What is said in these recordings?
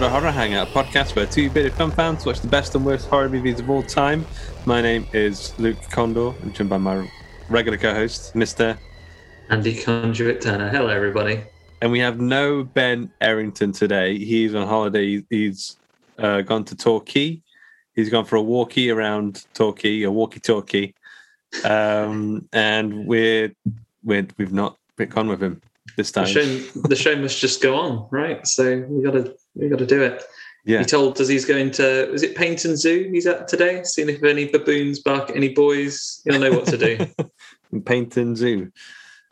To the Horror Hangout podcast where two bit of fun fans watch the best and worst horror movies of all time. My name is Luke Condor. I'm joined by my regular co-host, Mr. Andy Conduit Turner. Hello, everybody. And we have no Ben Errington today. He's on holiday. He's uh, gone to Torquay. He's gone for a walkie around Torquay, a walkie-talkie, um, and we're, we're we've not picked on with him this time. The show, the show must just go on, right? So we got to we got to do it. Yeah. He told us he's going to. Is it Paignton Zoo? He's at today. Seeing if any baboons bark at any boys. He'll know what to do. Paignton Zoo.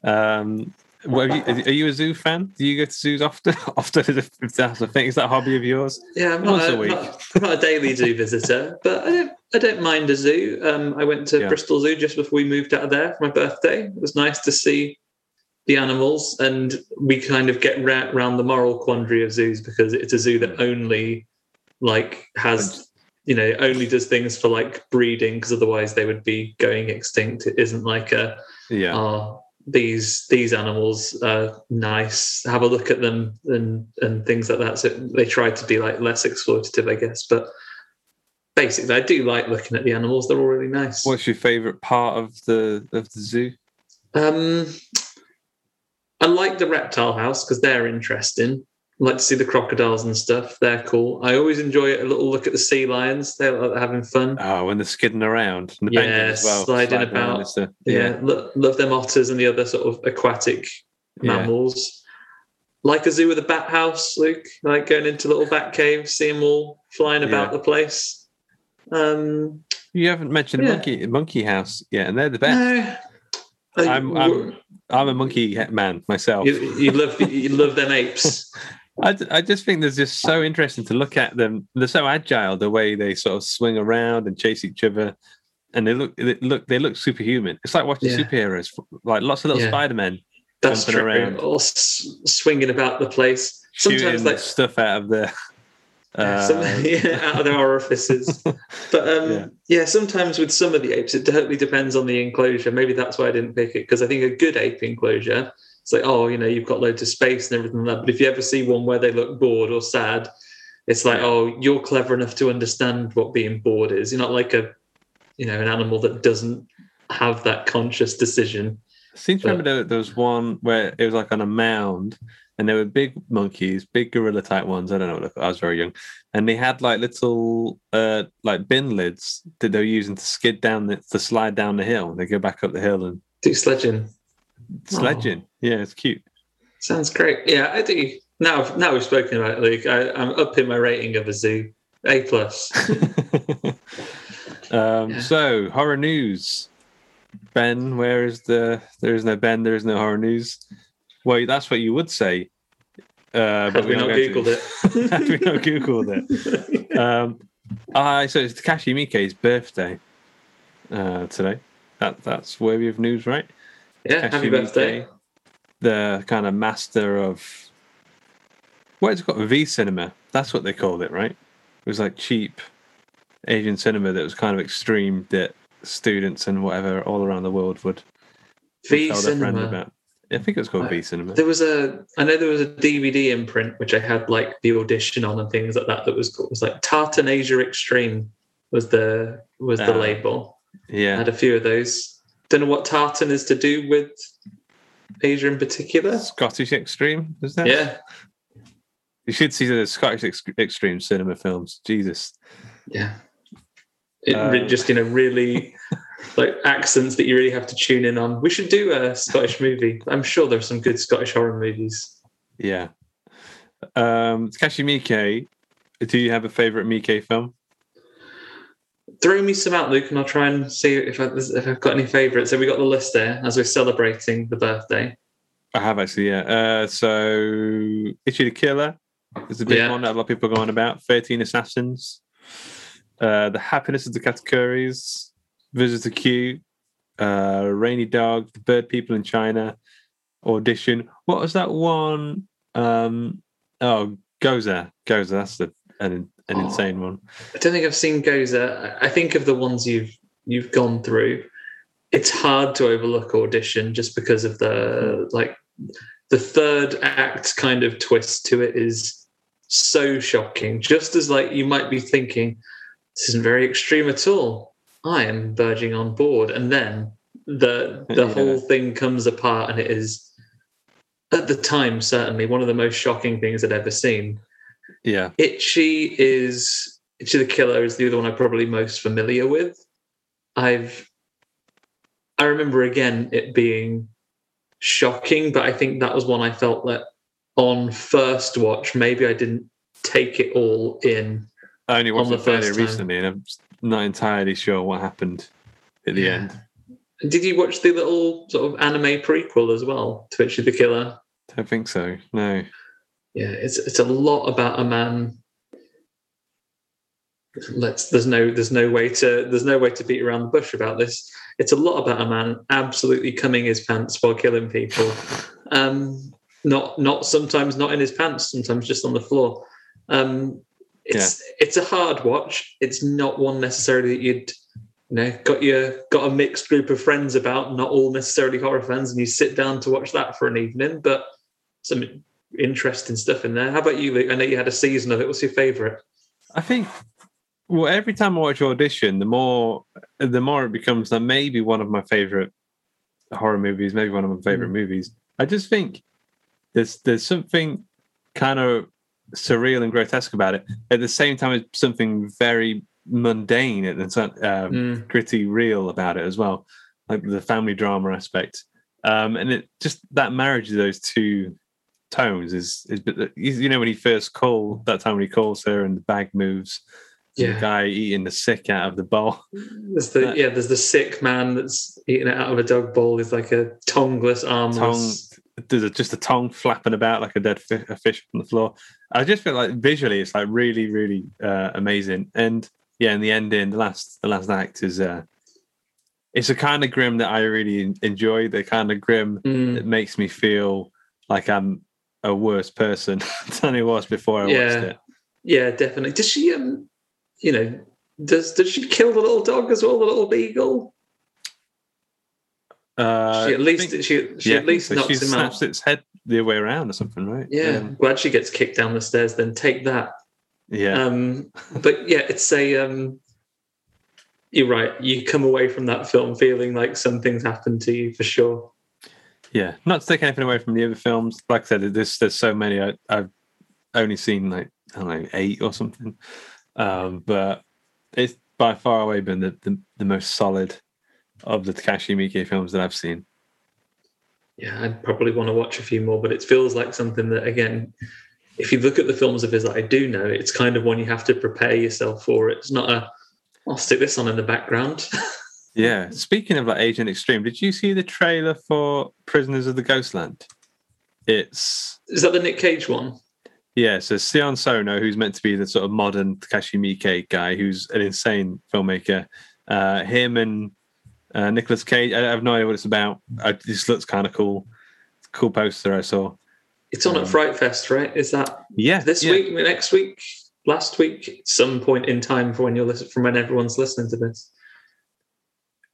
Um, what, are, you, are you a zoo fan? Do you go to zoos often? often, if that's a thing, is that a hobby of yours? Yeah, I'm not, a a, week. not, I'm not a daily zoo visitor, but I don't. I don't mind a zoo. Um, I went to Yeah. Bristol Zoo just before we moved out of there for my birthday. It was nice to see the animals, and we kind of get ra- around the moral quandary of zoos because it's a zoo that only like has you know only does things for like breeding because otherwise they would be going extinct. It isn't like a Yeah. are these these animals are nice have a look at them and and things like that so they try to be like less exploitative i guess but basically i do like looking at the animals they're all really nice What's your favourite part of the of the zoo? um i like the reptile house because they're interesting I like to see the crocodiles and stuff they're cool i always enjoy a little look at the sea lions they're like having fun Oh, when they're skidding around, and the Yeah, well, sliding around. about. A- yeah, lo- love them otters and the other sort of aquatic Yeah. mammals. Like a zoo with a bat house, Luke. Like going into little bat caves, see them all flying about Yeah. the place. Um, You haven't mentioned Yeah. a monkey monkey house yet, and they're the best. Like, I'm- I'm- I'm a monkey man myself. you, you love you love them apes. I, I just think they're just so interesting to look at them. They're so agile, the way they sort of swing around and chase each other, and they look they look they look superhuman. It's like watching Yeah. superheroes, like lots of little Yeah. Spider Men Jumping true. around. Or s- swinging about the place. Sometimes like stuff out of the. Some, Uh, yeah, out of their orifices. But um, Yeah. yeah. sometimes with some of the apes, it totally depends on the enclosure. Maybe that's why I didn't pick it because I think a good ape enclosure, it's like, oh, you know, you've got loads of space and everything like that. But if you ever see one where they look bored or sad, it's like, oh, you're clever enough to understand what being bored is. You're not like a, you know, an animal that doesn't have that conscious decision. I seem to remember there, there was one where it was like on a mound, and there were big monkeys, big gorilla type ones. I don't know. What I was very young, and they had like little uh like bin lids that they were using to skid down the to slide down the hill. They go back up the hill and Do sledging. sledging. Yeah, it's cute. Sounds great. Yeah, I do. Now, now we've spoken about it, Luke. I, I'm up in my rating of a zoo. A plus. um, Yeah. So horror news. Ben, where is the? There is no Ben. There is no horror news. Well, that's what you would say. Uh, Had we we're not going to- googled it? Had we not googled it? Um, Uh, so it's Takashi Miike's birthday uh, today. That that's worthy of news, right? Yeah, Takashi happy birthday. Miike, the kind of master of what is it called? V cinema. That's what they called it, right? It was like cheap Asian cinema that was kind of extreme that students and whatever all around the world would, would tell their friend about. I think it was called I- V cinema. There was a, I know there was a DVD imprint which I had like the audition on and things like that. That was called, it was like Tartan Asia Extreme was the was the Ah. label. I Yeah, had a few of those. Don't know what tartan is to do with Asia in particular. Scottish extreme. Is that? Yeah, You should see the Scottish ex- extreme cinema films. Jesus. yeah. It Um, just you know really like accents that you really have to tune in on. We should do a Scottish movie. I'm sure there's some good Scottish horror movies. Yeah. Um, Takashi Miike. Do you have a favorite Miike film? Throw me some out, Luke, and I'll try and see if, I, if I've got any favourites. So we got the list there as we're celebrating the birthday. I have actually, yeah. Uh, so, Ichi the Killer is a big Yeah. one that a lot of people are going about. 13 Assassins. Uh, the Happiness of the Katakuris. Visitor Q. Uh, Rainy Dog. The Bird People in China. Audition. What was that one? Um, oh, Gozu. Gozu. That's the, an, an Oh. insane one. I don't think I've seen Gozu. I think of the ones you've you've gone through. It's hard to overlook audition just because of the like the third act kind of twist to it is so shocking. Just as like you might be thinking, this isn't very extreme at all. I am verging on board, and then the the Yeah. whole thing comes apart, and it is at the time certainly one of the most shocking things I'd ever seen. Yeah. Ichi is Ichi the Killer is the other one I'm probably most familiar with. I've I remember again it being shocking, but I think that was one I felt that on first watch, maybe I didn't take it all in. I only watched the it fairly recently, and I'm not entirely sure what happened at the Yeah. end. Did you watch the little sort of anime prequel as well Twitchy the Killer? I Don't think so. No. Yeah, it's it's a lot about a man. Let's there's no there's no way to there's no way to beat around the bush about this. It's a lot about a man absolutely coming his pants while killing people. Um, not not sometimes not in his pants, sometimes just on the floor. Um, it's it's a hard watch. It's not one necessarily that you'd you know got your got a mixed group of friends about, not all necessarily horror fans, and you sit down to watch that for an evening. But some interesting stuff in there. How about you, Luke? I know you had a season of it. What's your favourite? I think well, every time I watch Audition, the more the more it becomes that maybe one of my favorite horror movies, maybe one of my favorite mm. movies. I just think there's there's something kind of surreal and grotesque about it. At the same time, it's something very mundane and um, Mm. pretty real about it as well, like the family drama aspect. Um, and it just that marriage of those two tones is is you know when he first called that time when he calls her and the bag moves Yeah. the guy eating the sick out of the bowl There's the That- yeah. There's the sick man that's eating it out of a dog bowl. He's like a tongueless, armless. tongue there's a, just a tongue flapping about like a dead fi- a fish on the floor i just feel like visually it's like really really uh, amazing and yeah in the ending the last the last act is uh it's a kind of grim that i really enjoy the kind of grim Mm. that makes me feel like i'm a worse person than i was before i Yeah. watched it Yeah, definitely. Does she um you know, does does she kill the little dog as well, the little beagle? Uh, she at least think- she she yeah, at least so knocks she him snaps out. its head the other way around or something right Yeah, Um, glad she gets kicked down the stairs. Then take that. yeah Um, but yeah, it's a. Um, you're right. You come away from that film feeling like something's happened to you for sure. Yeah, not to take anything away from the other films. Like I said, there's there's so many. I, I've only seen like I don't know eight or something, um, but it's by far away been the, the, the most solid of the Takashi Miike films that I've seen. Yeah, I'd probably want to watch a few more, but it feels like something that again, if you look at the films of his that I do know, it's kind of one you have to prepare yourself for. It's not a. I'll stick this on in the background. Yeah. Speaking of like Agent Extreme, did you see the trailer for Prisoners of the Ghostland? It's Is that the Nick Cage one? Yeah, so Sion Sono, who's meant to be the sort of modern Takashi Miike guy, who's an insane filmmaker. Uh, him and uh, Nicholas Cage. I have no idea what it's about. I, just looks kind of cool. Cool poster I saw. It's on Um, at Fright Fest, right? Is that Yeah, this yeah. week, next week, last week, some point in time for when you're listening, from when everyone's listening to this?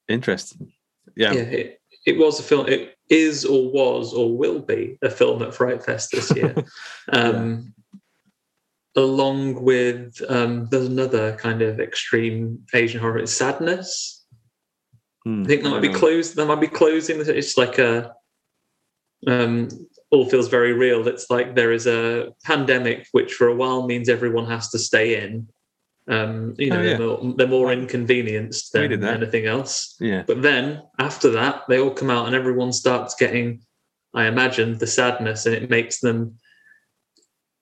Interesting. Yeah, Yeah, it, it was a film. It is or was or will be a film at Fright Fest this year. um, Along with um, there's another kind of extreme Asian horror, it's Sadness. Hmm. I think that might be closed. That might be clues closing. It's like a um, all feels very real. It's like there is a pandemic, which for a while means everyone has to stay in. Um, you know, Oh, yeah. they're, more, they're more inconvenienced than anything else. Yeah, But then after that, they all come out and everyone starts getting, I imagine, the sadness, and it makes them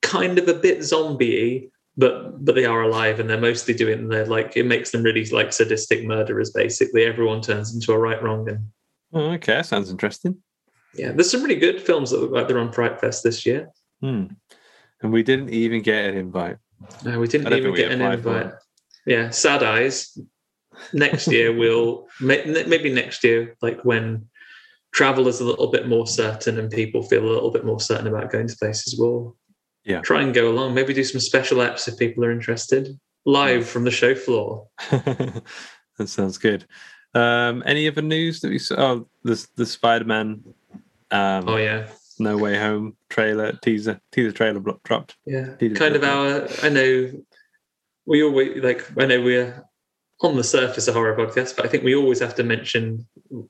kind of a bit zombie but but they are alive and they're mostly doing they're like it makes them really like sadistic murderers basically everyone turns into a right wrong and Oh, okay, sounds interesting. yeah there's some really good films that look like they're on Fright Fest this year Hmm. And we didn't even get an invite. no we didn't even get an invite yeah sad eyes next year we'll maybe next year like when travel is a little bit more certain and people feel a little bit more certain about going to places we'll Yeah. try and go along maybe do some special apps if people are interested live from the show floor that sounds good. Um, any other news that we saw? Oh, the the Spider Man. Um, oh yeah No Way Home trailer teaser teaser trailer blo- dropped. yeah did kind of our i know we always like i know we're on the surface a horror podcast but i think we always have to mention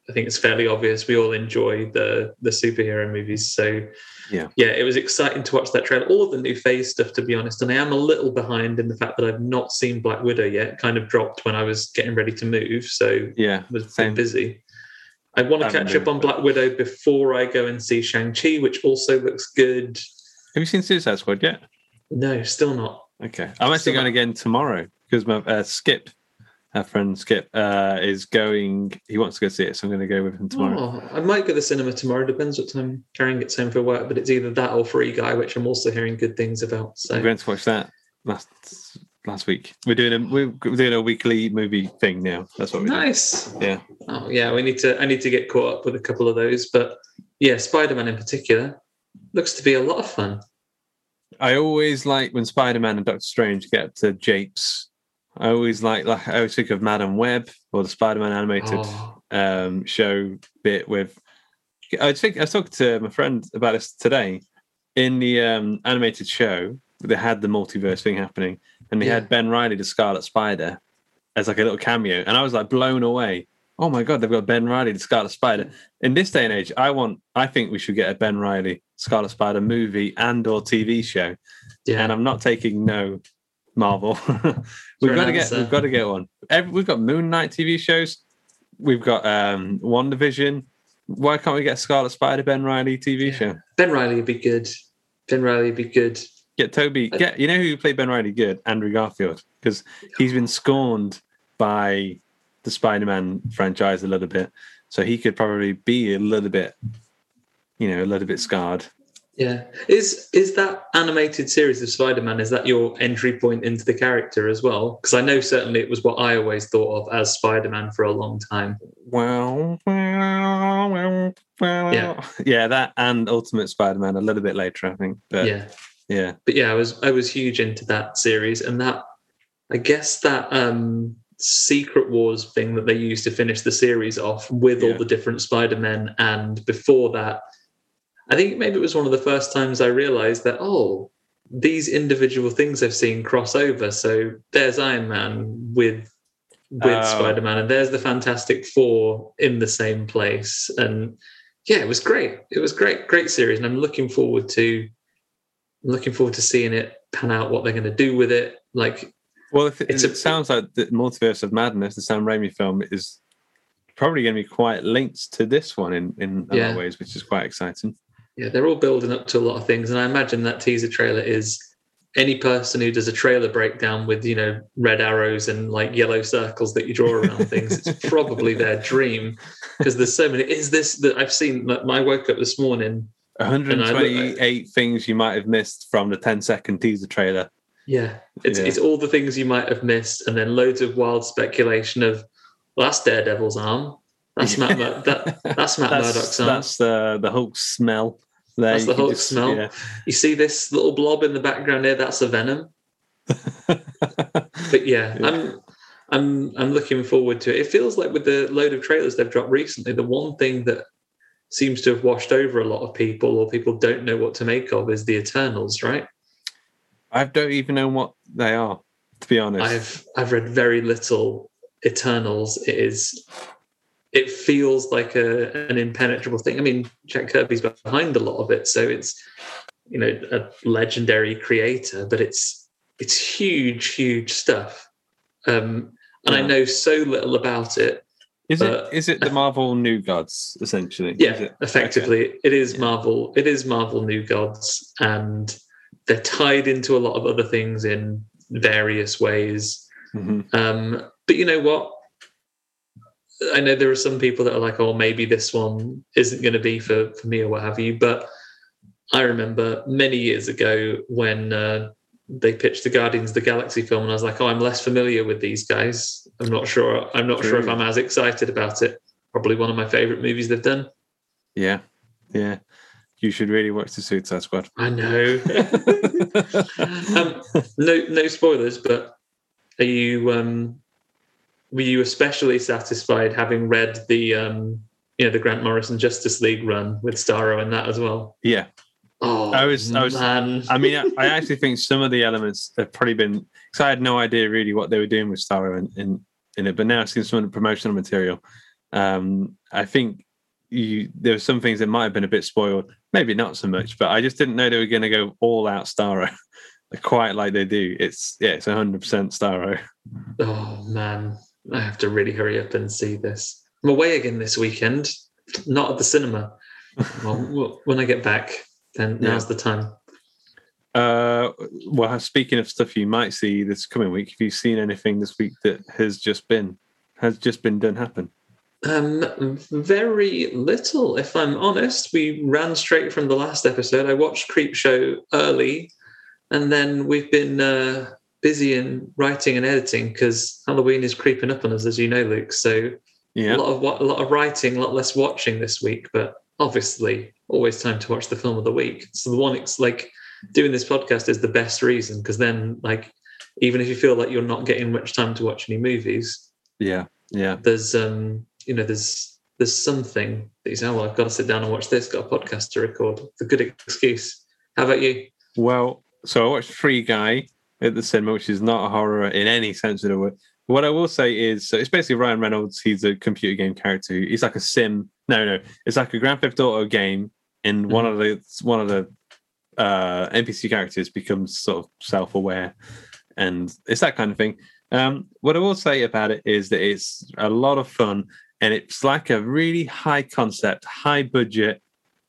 i think it's fairly obvious we all enjoy the the superhero movies so Yeah. yeah it was exciting to watch that trailer all of the new phase stuff to be honest and i am a little behind in the fact that i've not seen black widow yet kind of dropped when i was getting ready to move so Yeah, was Same. busy I want to catch up on Black Widow before I go and see Shang-Chi, which also looks good. have you seen Suicide Squad yet? No, still not. Okay, I'm actually Still going not. again tomorrow because my uh, Skip, our friend Skip, uh, is going. He wants to go see it, so I'm going to go with him tomorrow. Oh, I might go to the cinema tomorrow. Depends what time Karen gets home for work, but it's either that or Free Guy, which I'm also hearing good things about. So We went to watch that last last week. We're doing a we're doing a weekly movie thing now. That's what doing. nice. Yeah. Oh yeah, we need to. I need to get caught up with a couple of those, but yeah, Spider Man in particular looks to be a lot of fun. I always like when Spider Man and Doctor Strange get to japes. I always like like I always think of Madame Web or the Spider Man animated Oh, um, show bit with. I think I was talking to my friend about this today. In the um, animated show, they had the multiverse thing happening, and they Yeah. had Ben Reilly, the Scarlet Spider, as like a little cameo, and I was like blown away. Oh my god, they've got Ben Reilly, the Scarlet Spider. In this day and age, I want. I think we should get a Ben Reilly Scarlet Spider movie and or TV show yeah. and I'm not taking no Marvel. we've got to get we've got to get one. Every, we've got Moon Knight TV shows. We've got um WandaVision. Why can't we get Scarlet Spider Ben Reilly TV Yeah. show? ben Reilly would be good. Ben Reilly would be good. Get Tobey. Get you know who played Ben Reilly good? Andrew Garfield because he's been scorned by the Spider-Man franchise a little bit, so he could probably be a little bit, you know, a little bit scarred. Yeah. Is is that animated series of Spider-Man, is that your entry point into the character as well? Because I know certainly it was what I always thought of as Spider-Man for a long time. Well, well, well, well. Yeah. yeah, that and Ultimate Spider-Man a little bit later, I think. But yeah, yeah. But yeah, I was I was huge into that series and that I guess that um Secret Wars thing that they used to finish the series off with Yeah. all the different Spider-Men and before that I think maybe it was one of the first times I realized that oh these individual things I've seen cross over so there's Iron Man with with Oh. Spider-Man and there's the Fantastic Four in the same place and yeah it was great it was great great series and I'm looking forward to looking forward to seeing it pan out what they're going to do with it like well, it, It's it sounds like the Multiverse of Madness, the Sam Raimi film, is probably going to be quite linked to this one in in a Yeah. of ways, which is quite exciting. Yeah they're all building up to a lot of things and i imagine that teaser trailer is any person who does a trailer breakdown with you know red arrows and like yellow circles that you draw around things it's probably their dream because there's so many is this that i've seen like i woke up this morning 128 things you might have missed from the 10 second teaser trailer. Yeah, it's Yeah. it's all the things you might have missed, and then loads of wild speculation of well, that's Daredevil's arm. That's Matt. Mur- that, that's Matt That's, Murdock's arm. that's the the Hulk smell. There, That's the Hulk smell. yeah. You see this little blob in the background there? That's a venom. But yeah, Yeah. I'm I'm I'm looking forward to it. It feels like with the load of trailers they've dropped recently, the one thing that seems to have washed over a lot of people or people don't know what to make of is the Eternals, right? I don't even know what they are, to be honest. I've I've read very little Eternals. It is it feels like a an impenetrable thing. I mean, Jack Kirby's behind a lot of it, so it's you know a legendary creator, but it's it's huge, huge stuff. Um, and I know so little about it. Is it Uh, it the Marvel New Gods essentially? Yeah, Is it? effectively, it is Yeah. Marvel. It is Marvel New Gods, and they're tied into a lot of other things in various ways. Okay. Mhm. Um, but you know what? I know there are some people that are like, "Oh, maybe this one isn't going to be for for me or what have you." But I remember many years ago when uh, they pitched the Guardians of the Galaxy film, and I was like, "Oh, I'm less familiar with these guys. I'm not sure. I'm not sure if I'm as excited about it." Probably one of my favorite movies they've done. Yeah, yeah. You should really watch the Suicide Squad. I know. um, no, no spoilers, but are you um, were you especially satisfied having read the um, you know the Grant Morrison Justice League run with Starro in that as well? yeah, Oh, I was- I was- man. I mean, I, I actually think some of the elements have probably been because I had no idea really what they were doing with Starro in, in, in it, but now I've some of the promotional material. Um, I think you there were some things that might have been a bit spoiled, maybe not so much, but I just didn't know they were going to go all out Starro, quite like they do. It's yeah, it's hundred percent Starro. oh man, I have to really hurry up and see this. I'm away again this weekend, not at the cinema. well, when I get back, then Yeah. now's the time. Uh, well, speaking of stuff you might see this coming week, have you seen anything this week that has just been has just been done happen? Um, very little, if I'm honest. We ran straight from the last episode. I watched Creep Show early, and then we've been uh, busy in writing and editing because Halloween is creeping up on us, as you know, Luke. So Yeah, a lot of a lot of writing, a lot less watching this week. But obviously, always time to watch the film of the week. So the one, it's like doing this podcast is the best reason because then, like, even if you feel like you're not getting much time to watch any movies, yeah, yeah. there's um you know there's there's something that you say oh well i've got to sit down and watch this got a podcast to record it's a good excuse how about you Well, so I watched Free Guy at the cinema, which is not a horror in any sense of the word. What I will say is, so it's basically Ryan Reynolds. He's a computer game character. He's like a sim. No, no, it's like a Grand Theft Auto game, and one of the one of the uh, NPC characters becomes sort of self-aware, and it's that kind of thing. Um, what I will say about it is that it's a lot of fun, and it's like a really high concept, high budget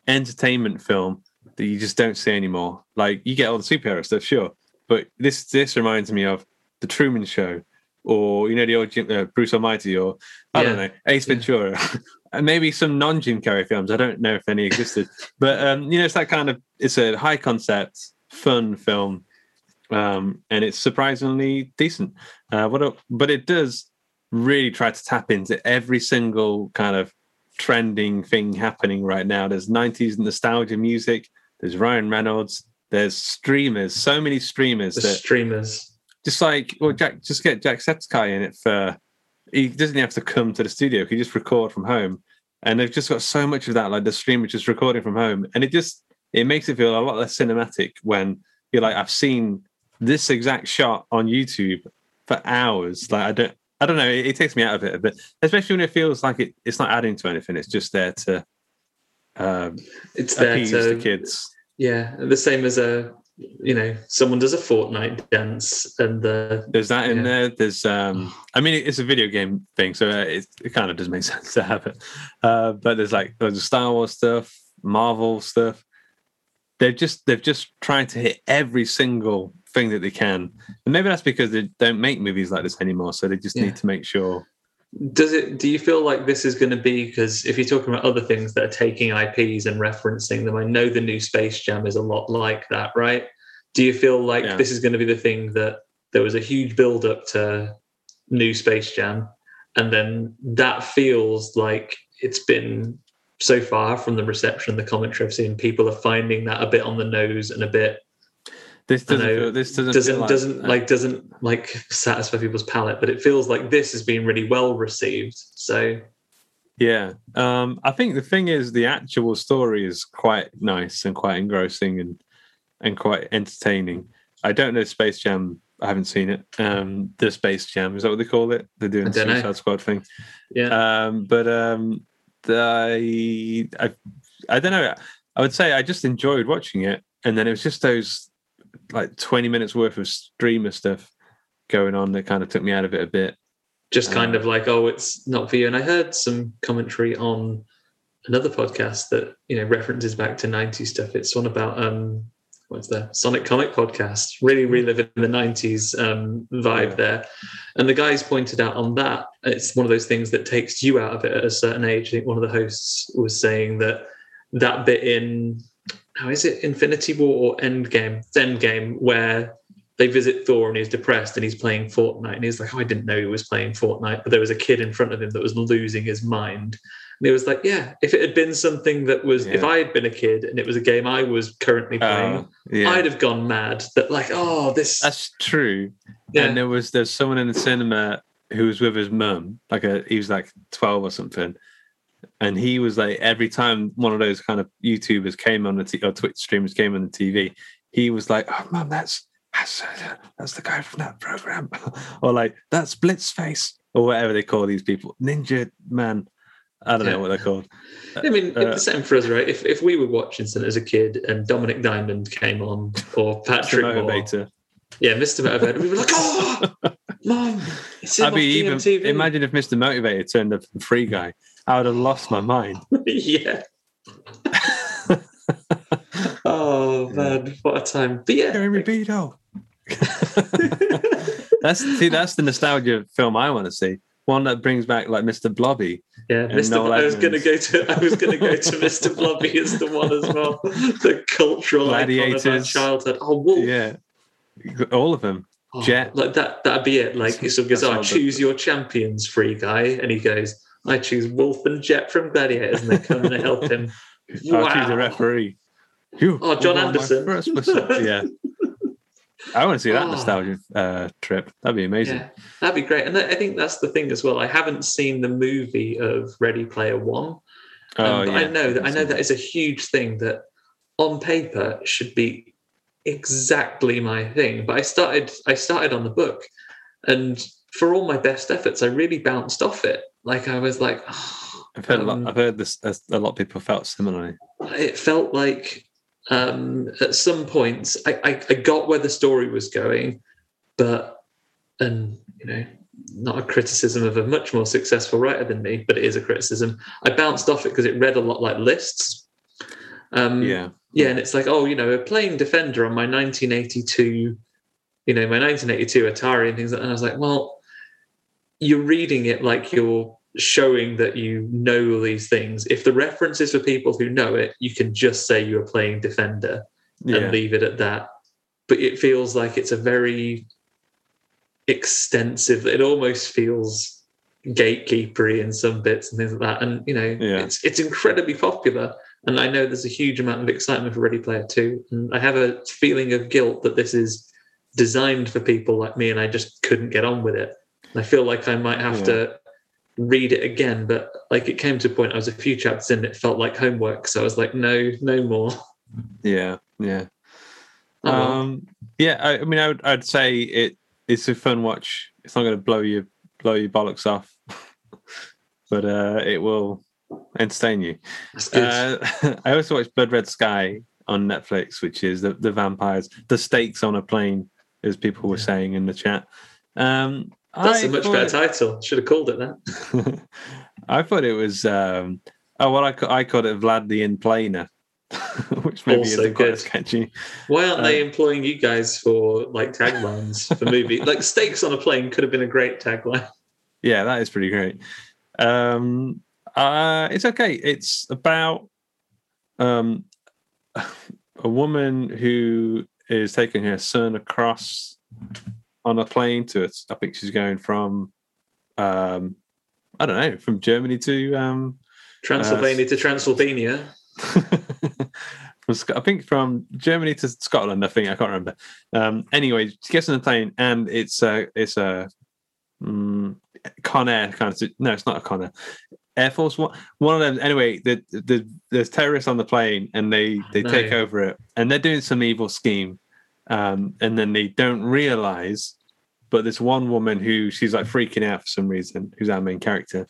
entertainment film that you just don't see anymore. Like you get all the superhero stuff, sure, but this this reminds me of the Truman Show, or you know the old Jim, uh, Bruce Almighty, or I don't know Ace Ventura, and maybe some non Jim Carrey films. I don't know if any existed, but um, you know it's that kind of it's a high concept, fun film, um, and it's surprisingly decent. Uh, what a, but it does really try to tap into every single kind of trending thing happening right now. There's 90s nostalgia music. There's Ryan Reynolds. There's streamers. So many streamers the that streamers just like well, Jack, just get Jack Jacksepticeye in it for. He doesn't have to come to the studio. He can just record from home, and they've just got so much of that. Like the streamer just recording from home, and it just it makes it feel a lot less cinematic when you're like, I've seen this exact shot on YouTube for hours. Like I don't. I don't know. It, it takes me out of it a bit, especially when it feels like it, it's not adding to anything. It's just there to um, it's there appease to the kids. Yeah the same as a you know someone does a fortnite dance and the There's that in Yeah. there. There's, um, I mean, it's a video game thing, so uh, it, it kind of does make sense to have it. Uh, but there's like there's Star Wars stuff, Marvel stuff. They've just they've just tried to hit every single thing that they can, and maybe that's because they don't make movies like this anymore. So they just Yeah. need to make sure does it do you feel like this is going to be because if you're talking about other things that are taking ips and referencing them i know the new space jam is a lot like that right do you feel like Yeah. this is going to be the thing that there was a huge build up to new space jam and then that feels like it's been so far from the reception the commentary i've seen people are finding that a bit on the nose and a bit This doesn't. know. Feel, this doesn't. doesn't like, doesn't like doesn't like satisfy people's palate but it feels like this has been really well received so Yeah. Um, I think the thing is the actual story is quite nice and quite engrossing and and quite entertaining. I don't know Space Jam. I haven't seen it. Um, the Space Jam is that what they call it? They're doing the don't know. Suicide Squad thing. yeah Um, but um, the, I, I, I don't know. I would say I just enjoyed watching it, and then it was just those like twenty minutes worth of streamer stuff going on that kind of took me out of it a bit. just kind Uh, of like oh it's not for you. And i heard some commentary on another podcast that you know references back to 90s stuff. It's one about um what's the sonic comic podcast. Really reliving the 90s um vibe Yeah. there. And the guys pointed out on that it's one of those things that takes you out of it at a certain age. I think one of the hosts was saying that that bit in how is it infinity war or endgame it's endgame where they visit Thor and he's depressed and he's playing Fortnite and he's like, oh, I didn't know he was playing Fortnite, but there was a kid in front of him that was losing his mind. And he was like, yeah, if it had been something that was, if I had been a kid and it was a game I was currently playing, Uh, yeah, I'd have gone mad. That like, oh, this, that's true. yeah, And there was there's someone in the cinema who was with his mum, like a he was like twelve or something, and he was like every time one of those kind of YouTubers came on the t- or Twitch streamers came on the TV, he was like, "Oh, mum, that's that's uh, that's the guy from that program," or like that's Blitzface or whatever they call these people, Ninja Man. I don't Yeah. know what they're called. I mean, uh, the same for us, right? If if we were watching something as a kid and Dominik Diamond came on or Patrick Moore, motivator. yeah, Mr. Motivator, we were like, oh, mom, I'd be even. GMTV. Imagine if Mr. Motivator turned up the free guy. I would have lost my mind. yeah. Oh man, what a time! But yeah, Jeremy Beadle. that's see, that's the nostalgia film I want to see. One that brings back like Mr. Blobby. yeah. Mr. Noel I was going to go to I was going to go to Mr. Blobby as the one as well. The cultural icon of our Gladiators. childhood. Oh, Wolf. Yeah, all of them. Oh, Jet. Like that. That'd be it. Like so goes, That's oh, all choose your champions, free guy, and he goes, I choose Wolf and Jet from Gladiators, and they come and they help him. Wow. I'll choose a referee. You Oh, John Anderson. yeah. I want to see that Oh. nostalgia uh, trip. That'd be amazing. Yeah, that'd be great. And I think that's the thing as well. I haven't seen the movie of Ready Player One. Oh, but yeah. I know that I know that is a huge thing that on paper should be exactly my thing. But I started I started on the book, and for all my best efforts, I really bounced off it. Like I was like, oh, I've heard a lot. um, I've heard this. A lot of people felt similarly. it felt like um, at some points I, I, I got where the story was going, but and you know, not a criticism of a much more successful writer than me, but it is a criticism. I bounced off it because it read a lot like lists. Um, Yeah. yeah, and it's like, oh, you know, a playing defender on my 1982, you know, my 1982 Atari and things like that. And I was like, well, you're reading it like you're showing that you know these things. If the reference is for people who know it, you can just say you're playing defender Yeah. and leave it at that. But it feels like it's a very extensive, it almost feels gatekeepery in some bits and things like that. And you know, Yeah. it's it's incredibly popular. And I know there's a huge amount of excitement for Ready Player 2. And I have a feeling of guilt that this is designed for people like me and I just couldn't get on with it. I feel like I might have Yeah. to read it again, but like it came to a point I was a few chapters in, it felt like homework. So I was like, no, no more. Yeah. Yeah. Oh. Um, yeah, I, I mean, I would, I'd say it. It's a fun watch. It's not going to blow you blow your bollocks off, but uh, it will entertain you. Uh, I also watched Blood Red Sky on Netflix, which is the the vampires, the stakes on a plane, as people were saying in the chat. Um, That's I a much better title. Should have called it that. I thought it was. Um, oh, well, I, ca- I called it Vlad the Implaner, which maybe Also isn't quite good. catchy. Why aren't they Um, employing you guys for like taglines for movie? like stakes on a plane could have been a great tagline. Yeah, that is pretty great. Um, uh, it's okay. It's about um, a woman who is taking her son across on a plane to. I think she's going from, um, I don't know, from Germany to um, Transylvania uh, to Transylvania. I think from Germany to Scotland. I think I can't remember. Um, anyway, she gets on the plane and it's a it's a um, Con Air kind of. No, it's not a Con Air. Air Force One. One of them. Anyway, the, the there's terrorists on the plane and they they no. take over it and they're doing some evil scheme, um, and then they don't realize. But this one woman who she's like freaking out for some reason, who's our main character,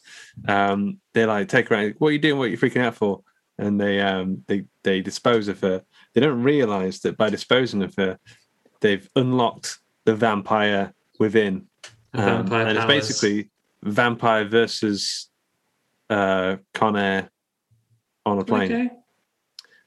um, they like take her out. What are you doing? What are you freaking out for? And they um they they dispose of her. They don't realize that by disposing of her, they've unlocked the vampire within, um, vampire and powers. it's basically vampire versus uh, Con Air on a plane. Okay.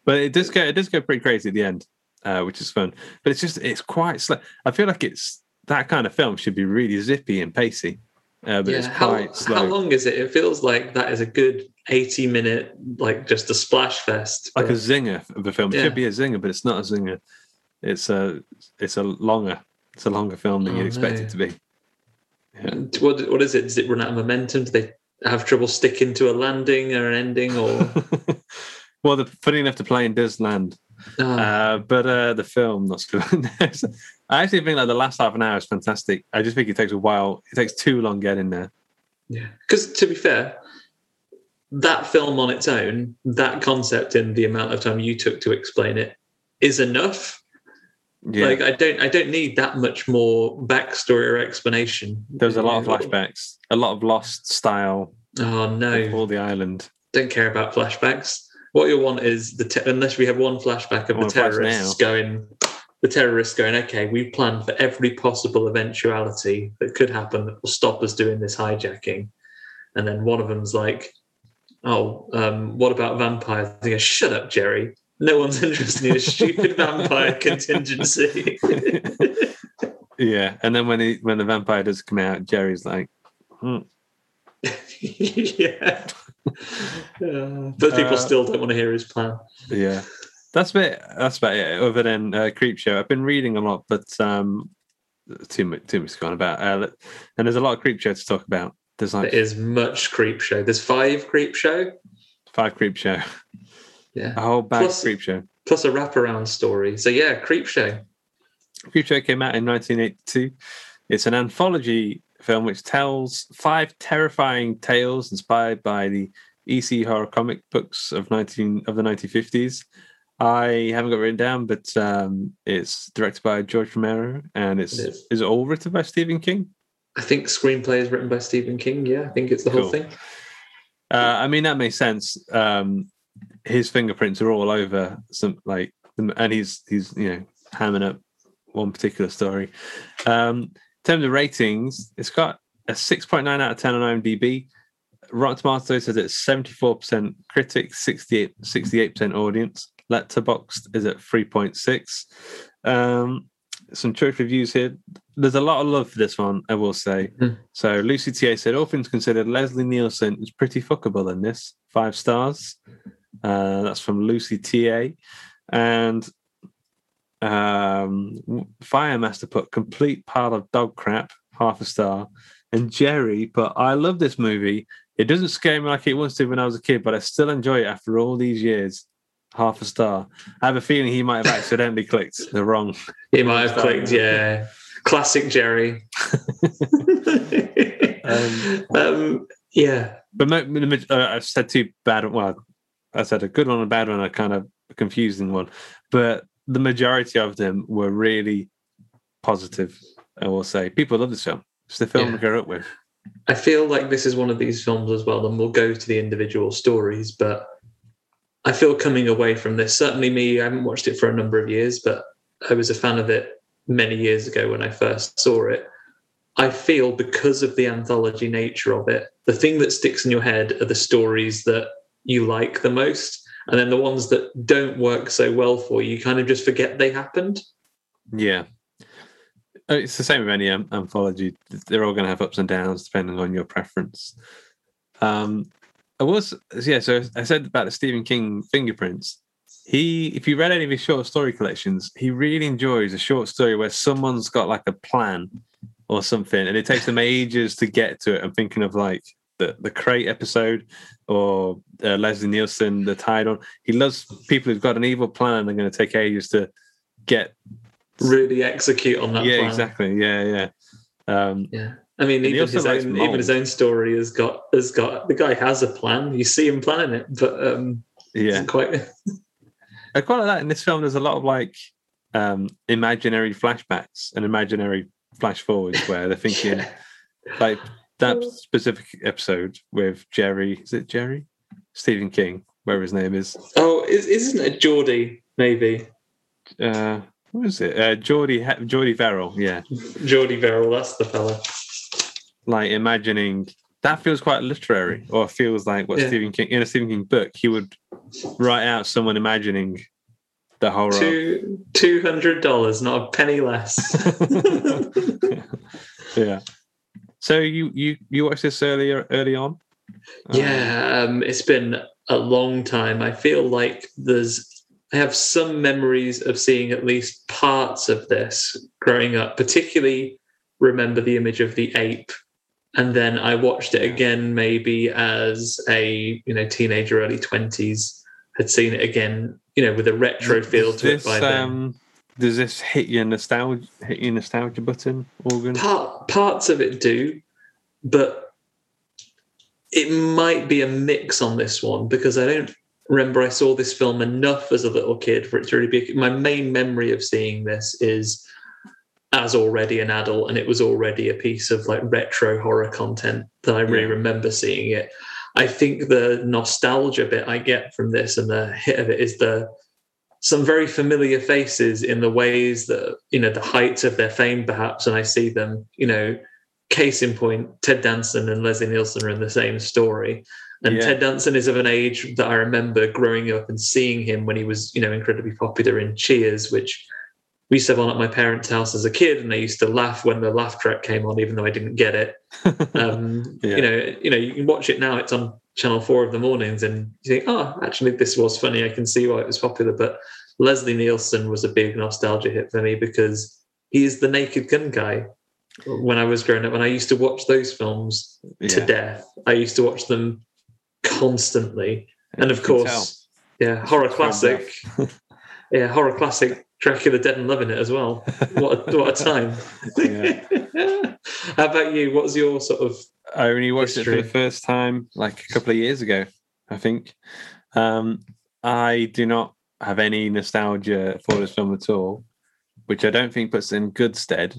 But it does go it does go pretty crazy at the end, uh, which is fun. But it's just it's quite slow. I feel like it's that kind of film should be really zippy and pacey. Uh, but yeah, it's quite how, slow. How long is it? It feels like that is a good 80 minute, like just a splash fest. Like a zinger of a film. It yeah. should be a zinger, but it's not a zinger. It's a it's a longer it's a longer film than oh, you'd expect no. it to be. Yeah. What what is it? Does it run out of momentum? Do they have trouble sticking to a landing or an ending or well the funny enough the plane does land oh. uh, but uh, the film not good i actually think like the last half an hour is fantastic i just think it takes a while it takes too long getting there yeah because to be fair that film on its own that concept and the amount of time you took to explain it is enough yeah. Like I don't I don't need that much more backstory or explanation. There's a lot of flashbacks, a lot of lost style. Oh no. All the island. Don't care about flashbacks. What you'll want is the te- unless we have one flashback of the terrorists going the terrorists going, okay, we've planned for every possible eventuality that could happen that will stop us doing this hijacking. And then one of them's like, oh, um, what about vampires? They go, shut up, Jerry no one's interested in a stupid vampire contingency. yeah, and then when he when the vampire does come out, Jerry's like, hmm. yeah. Uh, but people uh, still don't want to hear his plan. Yeah, that's about that's about it. Other than uh, Creepshow, I've been reading a lot, but um, too much too much gone about. Uh, and there's a lot of creep show to talk about. There's like there is much Creepshow. There's five creep show. Five Creepshow. Yeah. A whole bag plus, creep show. Plus a wraparound story. So yeah, Creep Show. Creep Show came out in 1982. It's an anthology film which tells five terrifying tales inspired by the EC horror comic books of 19 of the 1950s. I haven't got written down, but um, it's directed by George Romero, and it's it is. is. it all written by Stephen King? I think screenplay is written by Stephen King. Yeah, I think it's the cool. whole thing. Uh, I mean, that makes sense. Um, his fingerprints are all over some like, and he's he's you know hamming up one particular story. Um, in terms of ratings, it's got a six point nine out of ten on IMDb. Rotten Tomatoes says it's seventy four percent critics, 68 68% audience. Letterboxd is at three point six. Um, some choice reviews here. There's a lot of love for this one, I will say. Mm. So Lucy TA said, all things considered, Leslie Nielsen is pretty fuckable in this. Five stars. Uh, that's from Lucy TA. And um, Firemaster put complete pile of dog crap, half a star. And Jerry put, I love this movie. It doesn't scare me like it once did when I was a kid, but I still enjoy it after all these years. Half a star. I have a feeling he might have accidentally clicked the wrong. He might have clicked, yeah. Classic Jerry. um, um, yeah. But uh, I've said two bad. Well, I said a good one and a bad one, a kind of confusing one, but the majority of them were really positive. I will say people love this film. It's the film yeah. to grow up with. I feel like this is one of these films as well, and we'll go to the individual stories, but I feel coming away from this, certainly me, I haven't watched it for a number of years, but I was a fan of it many years ago when I first saw it. I feel because of the anthology nature of it, the thing that sticks in your head are the stories that you like the most. And then the ones that don't work so well for you, you kind of just forget they happened. Yeah. Oh, it's the same with any um, anthology. They're all going to have ups and downs depending on your preference. Um, I was yeah. So I said about the Stephen King fingerprints. He, if you read any of his short story collections, he really enjoys a short story where someone's got like a plan or something, and it takes them ages to get to it. I'm thinking of like the the crate episode or uh, Leslie Nielsen, the tide on. He loves people who've got an evil plan and they're going to take ages to get really execute on that. Yeah, plan. exactly. Yeah, yeah. Um, yeah. I mean, even his, own, mold. even his own story has got has got the guy has a plan. You see him planning it, but um, yeah. quite. I quite like that in this film. There's a lot of like um, imaginary flashbacks and imaginary flash forwards where they're thinking like that specific episode with Jerry. Is it Jerry? Stephen King, whatever his name is. Oh, is, isn't it Jordy? Maybe Uh, what is it? Uh, Jordy Ha- Jordy Verrill. Yeah, Jordy Verrill. That's the fella. like imagining that feels quite literary, or feels like what Yeah. Stephen King in a Stephen King book he would write out someone imagining the horror. Two two hundred dollars, not a penny less. yeah. So you you you watched this earlier early on? Um, Yeah, um, it's been a long time. I feel like there's. I have some memories of seeing at least parts of this growing up. Particularly, remember the image of the ape, and then I watched it again maybe as a you know teenager, early twenties. Had seen it again, you know, with a retro feel to it this, by then. um, does this hit your nostalgia hit your nostalgia button, Organ? Part, parts of it do, but it might be a mix on this one because I don't remember I saw this film enough as a little kid for it to really be. My main memory of seeing this is as already an adult, and it was already a piece of like retro horror content that I really Yeah. remember seeing it. I think the nostalgia bit I get from this and the hit of it is the some very familiar faces in the ways that you know the heights of their fame perhaps and i see them you know case in point ted danson and leslie nielsen are in the same story and Yeah. ted danson is of an age that i remember growing up and seeing him when he was you know incredibly popular in cheers which we used to have on at my parents house as a kid and i used to laugh when the laugh track came on even though i didn't get it um, Yeah. you know, you know, you can watch it now. It's on Channel Four of the mornings, and you think, oh, actually, this was funny. I can see why it was popular. But Leslie Nielsen was a big nostalgia hit for me because he is the Naked Gun guy. When I was growing up, and I used to watch those films to death. I used to watch them constantly, and of course, yeah, horror classic. yeah, horror classic. Dracula Dead and Loving It as well. What a, what a time! How about you? What was your sort of I only watched it for the first time like a couple of years ago, I think. Um, I do not have any nostalgia for this film at all, which I don't think puts it in good stead.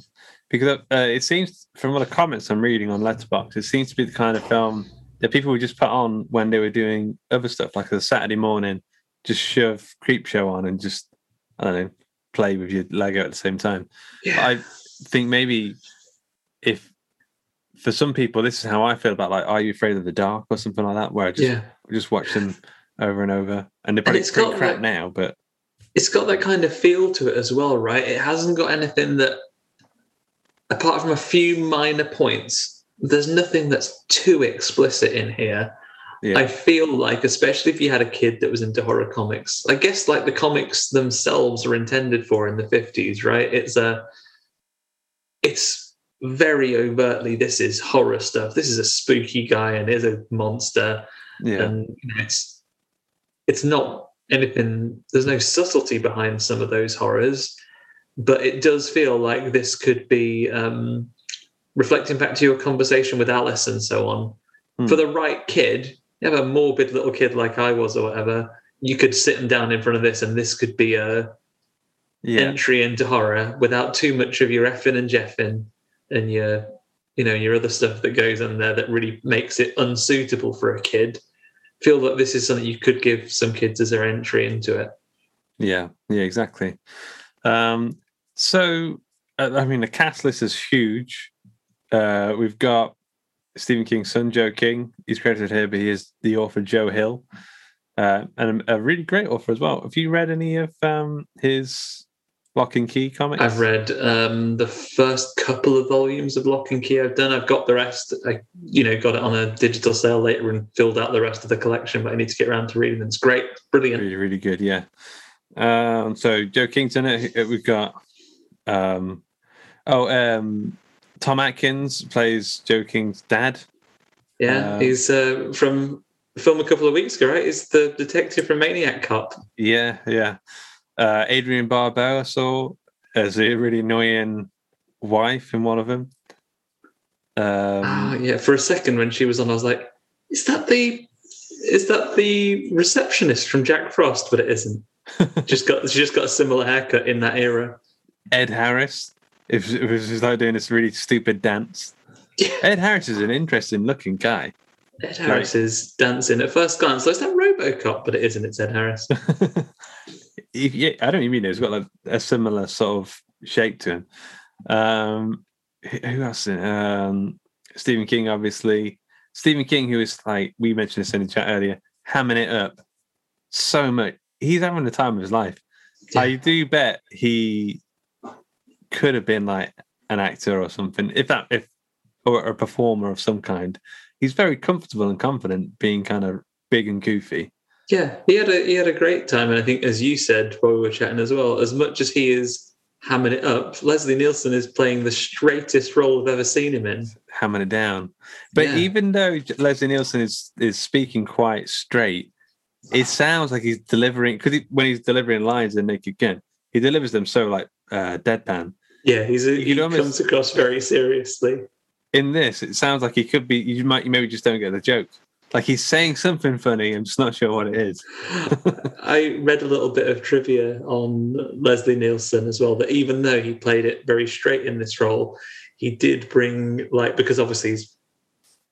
Because uh, it seems, from all the comments I'm reading on Letterboxd, it seems to be the kind of film that people would just put on when they were doing other stuff, like a Saturday morning, just shove Creep Show on and just, I don't know, play with your Lego at the same time. But I think maybe if for some people this is how I feel about like Are You Afraid of the Dark or something like that, where I just yeah? just watch them over and over, and they're probably it's pretty crap that- now, but It's got that kind of feel to it as well, right? It hasn't got anything that, apart from a few minor points, there's nothing that's too explicit in here. yeah, I feel like, especially if you had a kid that was into horror comics, I guess like the comics themselves are intended for in the 50s, right? It's a, it's very overtly this is horror stuff. This is a spooky guy and is a monster, yeah, and you know, it's it's not anything. There's no subtlety behind some of those horrors, but it does feel like this could be um, reflecting back to your conversation with Alice and so on. Hmm. For the right kid, you have a morbid little kid like I was or whatever. You could sit them down in front of this, and this could be a yeah, entry into horror without too much of your effing and jeffing and your you know your other stuff that goes in there that really makes it unsuitable for a kid feel that this is something you could give some kids as their entry into it yeah, yeah, exactly. Um, so I mean, the cast list is huge. Uh, we've got Stephen King's son, Joe King. He's credited here, but he is the author Joe Hill, uh, and a, a really great author as well. Have you read any of um, his Locke and Key comics? I've read um, the first couple of volumes of Locke and Key. I've done. I've got the rest. I, you know, got it on a digital sale later and filled out the rest of the collection. But I need to get around to reading them. It's great, brilliant. Really, really good. Yeah. Um, so Joe Kington, uh, we've got. Um, oh, um, Tom Atkins plays Joe King's dad. Yeah, Uh, he's uh, from the film a couple of weeks ago, right? He's the detective from Maniac Cop. Yeah, yeah. Uh, Adrienne Barbeau I saw as a really annoying wife in one of them. Um, Ah, yeah. For a second, when she was on, I was like, "Is that the is that the receptionist from Jack Frost?" But it isn't. just got she just got a similar haircut in that era. Ed Harris. If it was like doing this really stupid dance. Yeah. Ed Harris is an interesting looking guy. Ed Harris is dancing at first glance. Like, is that RoboCop? But it isn't. It's Ed Harris. If- yeah, I don't even mean it. He's got like a similar sort of shape to him. Um, who who else? Um, Stephen King, obviously. Stephen King, who is like we mentioned this in the chat earlier, hamming it up so much. He's having the time of his life. Yeah. I do bet he could have been like an actor or something, if that if or a performer of some kind. He's very comfortable and confident being kind of big and goofy. Yeah, he had a he had a great time, and I think, as you said while we were chatting as well, as much as he is hamming it up, Leslie Nielsen is playing the straightest role I've ever seen him in. hamming it down. But Yeah. even though Leslie Nielsen is is speaking quite straight, it sounds like he's delivering because he, when he's delivering lines in Naked Gun, he delivers them so like uh, deadpan. Yeah, he's a, You he could almost- comes across very seriously. In this, it sounds like he could be. You might, you maybe just don't get the joke. Like he's saying something funny. I'm just not sure what it is. I read a little bit of trivia on Leslie Nielsen as well. That even though he played it very straight in this role, he did bring like because obviously he's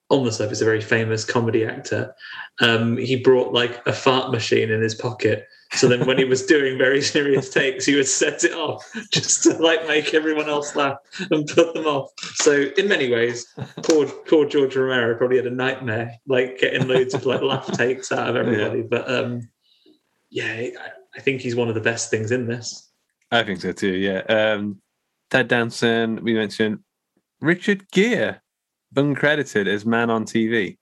on the surface a very famous comedy actor. Um, he brought like a fart machine in his pocket. So then when he was doing very serious takes, he would set it off just to like make everyone else laugh and put them off. So in many ways, poor poor George Romero probably had a nightmare, like getting loads of like laugh takes out of everybody. But um, yeah, I, I think he's one of the best things in this. I think so too. Yeah. Um, Ted Danson. We mentioned Richard Gere, uncredited as man on TV.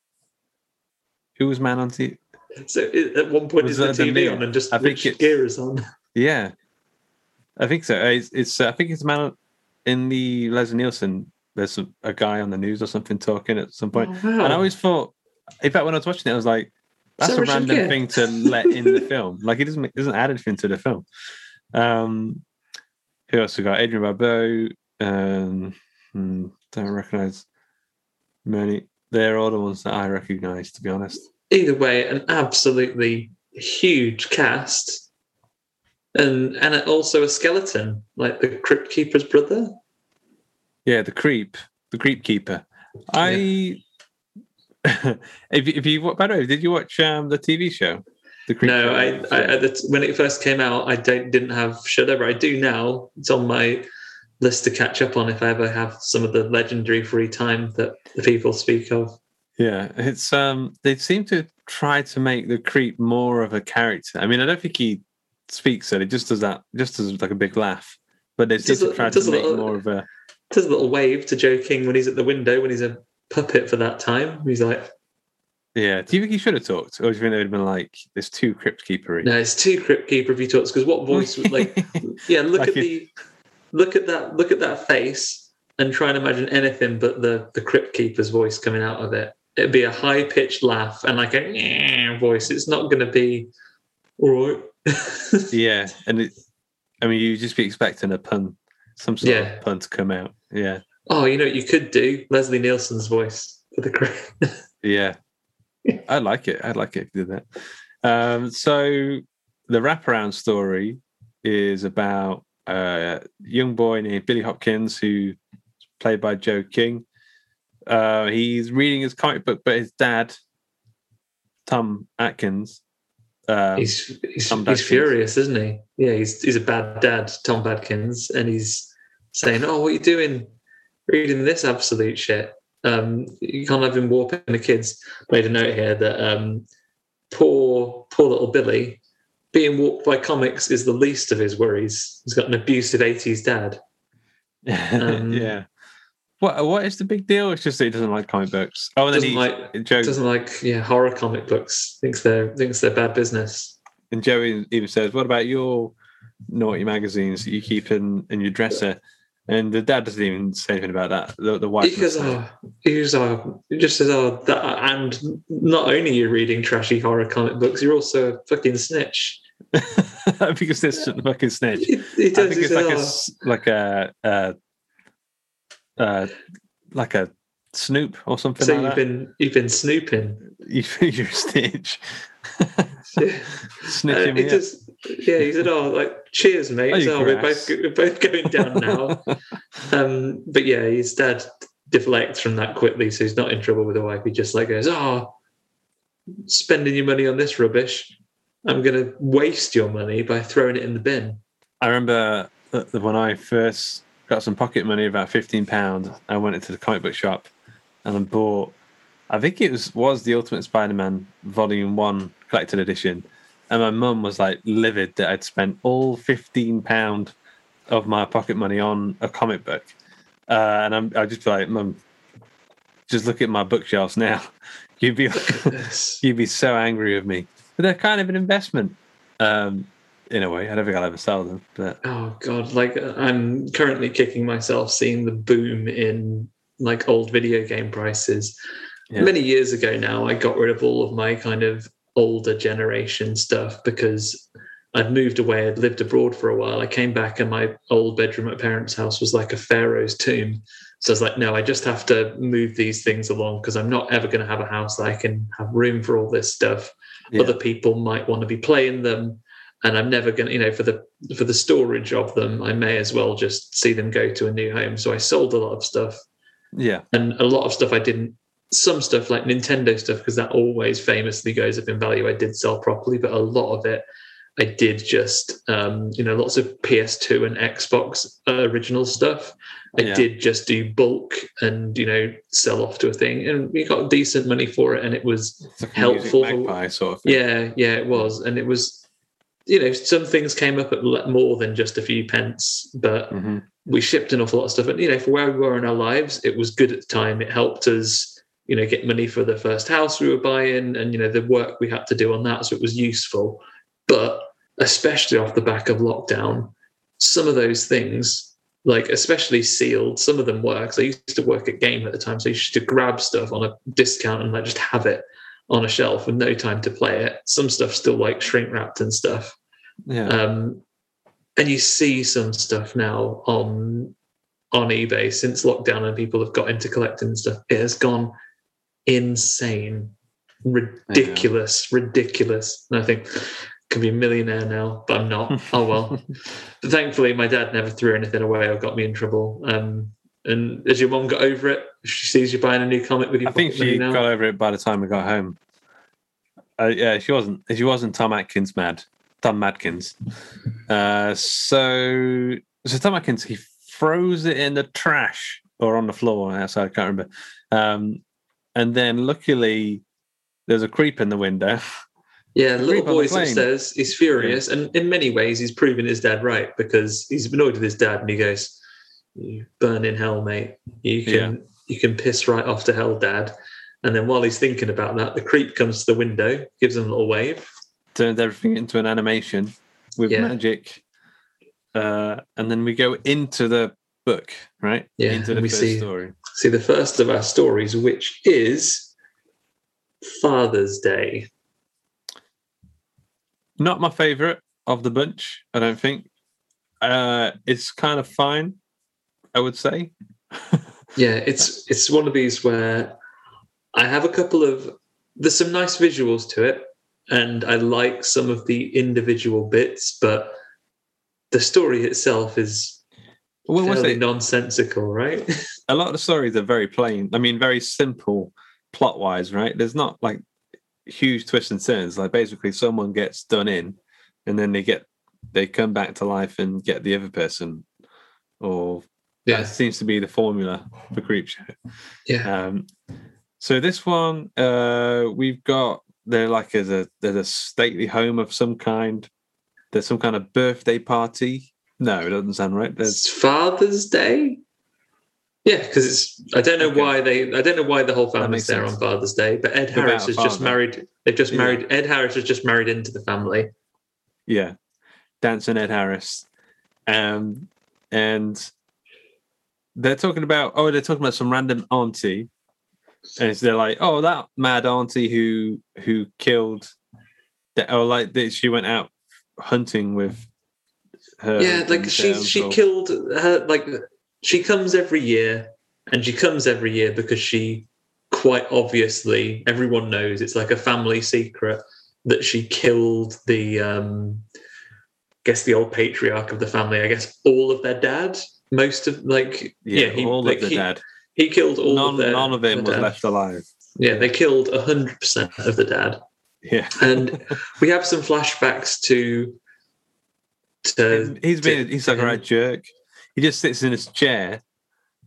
Who was man on TV? So at one point, is the that the TV on and just I think Gere is on? Yeah, I think so. It's, it's I think it's man in the Leslie Nielsen. There's a, a guy on the news or something talking at some point, Oh, wow. and I always thought, in fact, when I was watching it, I was like, "That's that a random thing to let in the film. Like, it doesn't make- doesn't add anything to the film." Um, who else we got? Adrienne Barbeau. Um, hmm, don't recognize many. They're all the ones that I recognize, to be honest. Either way, an absolutely huge cast, and and also a skeleton, like the Crypt Keeper's brother. Yeah, the creep, the creep keeper. I, if you- if you by the way, did you watch um the TV show? The creep. No, Show? I, I the, when it first came out, I don't didn't have Shudder, but I do now. It's on my list to catch up on if I ever have some of the legendary free time that the people speak of. Yeah, it's um they seem to try to make the creep more of a character. I mean, I don't think he speaks it; it just does that, just as like a big laugh. But they seem to try to make little- more of a Does a little wave to Joe King when he's at the window when he's a puppet for that time. He's like, yeah. Do you think he should have talked, or do you think it would have been like, "There's too crypt keepery"? no, it's too Crypt Keeper if he talks because what voice would like? Yeah, look Like at the look at that look at that face and try and imagine anything but the the Crypt Keeper's voice coming out of it. It'd be a high pitched laugh and like a voice. It's not going to be all right. yeah, and it, I mean, you just be expecting a pun, some sort Yeah. of pun to come out. Yeah, oh, you know what you could do? Leslie Nielsen's voice for the Crypt. yeah. I like it. I'd like it if you did that. Um, so the wraparound story is about a young boy named Billy Hopkins, who played by Joe King. Uh, he's reading his comic book, but his dad, Tom Atkins, um, he's he's, he's furious, isn't he? Yeah, he's he's a bad dad, Tom Badkins, and he's saying, "Oh, what are you doing? Reading this absolute shit? Um, you can't have him warping the kids." Made a note here that um, poor poor little Billy being walked by comics is the least of his worries. He's got an abusive 80s dad. Um, yeah. What what is the big deal? It's just that he doesn't like comic books. Oh, and then Doesn't he like- Joe Doesn't like yeah horror comic books. Thinks they're thinks they're bad business. and Joey even says, "What about your naughty magazines that you keep in in your dresser?" And the dad doesn't even say anything about that. The, the wife He goes, oh, he goes, oh, he just says, oh, that, and not only are you reading trashy horror comic books, you're also a fucking snitch. because this fucking snitch. He, he I does. think it's like a oh, like a uh, uh, like a snoop or something so like you've that. been you've been snooping. You, you're a snitch. Yeah. Snitching Uh, me just, yeah, he said, "Oh, like, cheers, mate. Oh, you we're both we're both going down now." um, but yeah, his dad deflects from that quickly, so he's not in trouble with the wife. He just like goes, "Oh, spending your money on this rubbish. I'm going to waste your money by throwing it in the bin." I remember when I first got some pocket money, about fifteen pound, I went into the comic book shop and I bought. I think it was was the Ultimate Spider-Man Volume One collected edition, and my mum was like livid that I'd spent all fifteen pound of my pocket money on a comic book, uh, and I'm I just like, mum, just look at my bookshelves now. You'd be you'd be so angry with me, but they're kind of an investment. Um, in a way, I don't think I'll ever sell them, but Oh god, like I'm currently kicking myself seeing the boom in like old video game prices. Yeah. Many years ago now, I got rid of all of my kind of older generation stuff because I'd moved away, I'd lived abroad for a while. I came back and my old bedroom at parents' house was like a pharaoh's tomb. So I was like, no, I just have to move these things along because I'm not ever going to have a house that I can have room for all this stuff. Yeah. Other people might want to be playing them and I'm never going to, you know, for the for the storage of them, I may as well just see them go to a new home. So I sold a lot of stuff, yeah, and a lot of stuff I didn't. Some stuff like Nintendo stuff, because that always famously goes up in value. I did sell properly, but a lot of it I did just, um, you know, lots of PS2 and Xbox uh, original stuff. I Yeah. did just do bulk and you know sell off to a thing, and we got decent money for it, and it was Helpful magpie sort of thing. yeah, yeah, it was, and it was, you know, some things came up at more than just a few pence, but Mhm. we shipped an awful lot of stuff. And you know, for where we were in our lives, it was good at the time. It helped us, you know, get money for the first house we were buying, and you know, the work we had to do on that. So it was useful. But especially off the back of lockdown, some of those things, like especially sealed, some of them were. 'cause I used to work at Game at the time, so I used to grab stuff on a discount and like just have it on a shelf with no time to play it. Some stuff still like shrink wrapped and stuff. Yeah, Um, and you see some stuff now on on eBay since lockdown and people have got into collecting and stuff. It has gone insane, ridiculous, ridiculous. And I think I can be a millionaire now, but I'm not. oh well. But thankfully, my dad never threw anything away or got me in trouble. Um, and has your mom got over it? She sees you buying a new comic with your I think she now. got over it by the time we got home. Uh, yeah, she wasn't. She wasn't Tom Atkins mad. Tom Madkins. Uh, so, so Tom Atkins he froze it in the trash or on the floor outside. I can't remember. Um, and then luckily, there's a creep in the window. Yeah, the little boy on the boy's plane. upstairs. He's furious, and in many ways, he's proven his dad right because he's annoyed with his dad, and he goes, "You burn in hell, mate. You can you can piss right off to hell, dad." And then while he's thinking about that, the creep comes to the window, gives him a little wave. turns everything into an animation with Yeah. magic. Uh, and then we go into the book, right? Yeah, into the we first see- story. See the first of our stories, which is Father's Day. Not my favorite of the bunch, I don't think. Uh, it's kind of fine, I would say. Yeah, it's it's one of these where I have a couple of there's some nice visuals to it, and I like some of the individual bits, but the story itself is was fairly it? nonsensical, right? A lot of the stories are very plain. I mean, very simple plot wise, right? There's not like huge twists and turns. Like basically, someone gets done in, and then they get they come back to life and get the other person, or that seems to be the formula for creep show. yeah, Um, so this one, uh, we've got they're like as a there's a stately home of some kind. there's some kind of birthday party. No, it doesn't sound right. There's It's Father's Day. Yeah, because it's. I don't know Okay. why they. I don't know why the whole family's there sense. on Father's Day. But Ed Without Harris has just married. They've just Yeah. married. Ed Harris has just married into the family. yeah, dancing Ed Harris, um, and they're talking about oh they're talking about some random auntie, and it's, they're like oh that mad auntie who who killed, that or like that she went out hunting with her. yeah, like she she uncle. killed her. Like she comes every year, and she comes every year because she quite obviously everyone knows it's like a family secret that she killed the um I guess the old patriarch of the family. I guess all of their dad. Most of like yeah, yeah, he, all like, of the he, dad. he killed all None, of their, none of him was dad. left alive. Yeah, they killed hundred percent of the dad, Yeah, and we have some flashbacks to. To he's been to- he's like a right jerk. He just sits in his chair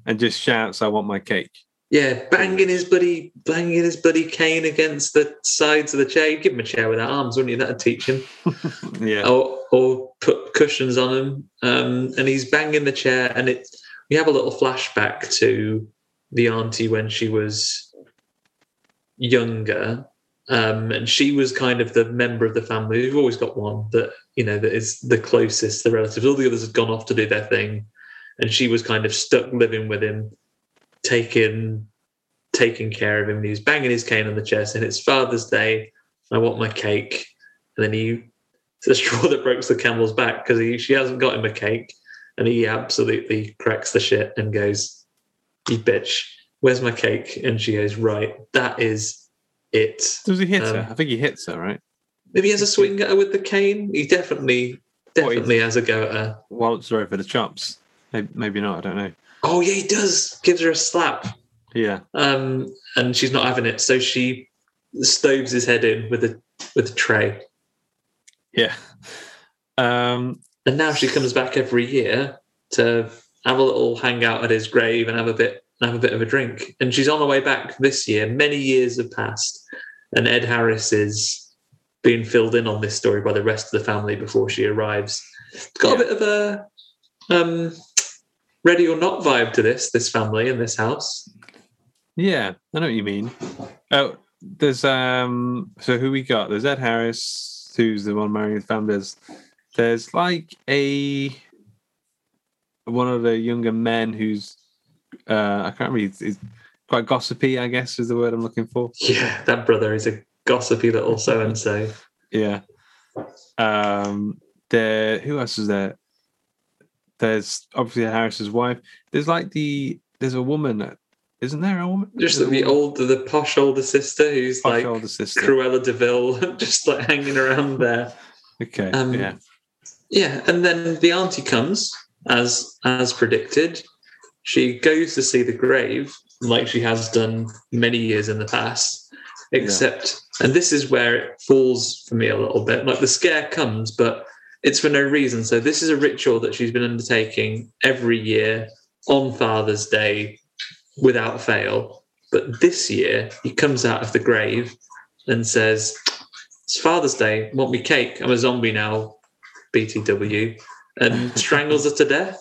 and just shouts, "I want my cake." Yeah, banging his buddy, banging his buddy cane against the sides of the chair. You'd give him a chair without arms, wouldn't you? That'd teach him. Yeah, Or, or put cushions on him. Um, and he's banging the chair, and it. We have a little flashback to the auntie when she was younger, um, and she was kind of the member of the family. We've always got one that you know that is the closest, the relatives. All the others had gone off to do their thing, and she was kind of stuck living with him, taking taking care of him. And he was banging his cane on the chest, and it's Father's Day. I want my cake, and then he it's the straw that breaks the camel's back because he she hasn't got him a cake, and he absolutely cracks the shit and goes, "You bitch, where's my cake?" And she goes, "Right, that is it." does he hit um, her? I think he hits her, right? Maybe he has a swing at her with the cane. He definitely, definitely has a go at her. Waltz her over the chops. Maybe, maybe not. I don't know. Oh yeah, he does. Gives her a slap, Yeah, um, and she's not having it. So she stoves his head in with a with a tray. Yeah. Um, And now she comes back every year to have a little hangout at his grave and have a bit have a bit of a drink. And she's on her way back this year. Many years have passed, and Ed Harris is being filled in on this story by the rest of the family before she arrives. It's got a bit of a um, ready or not vibe to this this family in this house. yeah, I know what you mean. Oh, there's um. So who we got? There's Ed Harris, who's the one marrying the family. There's, there's like a one of the younger men who's uh I can't read. Is quite gossipy, I guess, is the word I'm looking for. Yeah, that brother is a gossipy little so and so. Yeah. Um. There. Who else is there? There's obviously Harris's wife. There's like the. There's a woman. Isn't there a woman? Just the older, the posh older sister who's posh like older sister. Cruella de Vil, just like hanging around there. Okay. Um, yeah. Yeah, and then the auntie comes as as predicted. She goes to see the grave, like she has done many years in the past. Except, and this is where it falls for me a little bit. Like the scare comes, but it's for no reason. So this is a ritual that she's been undertaking every year on Father's Day, without fail. But this year, he comes out of the grave and says, "It's Father's Day. Want me cake? I'm a zombie now." BTW and strangles her to death.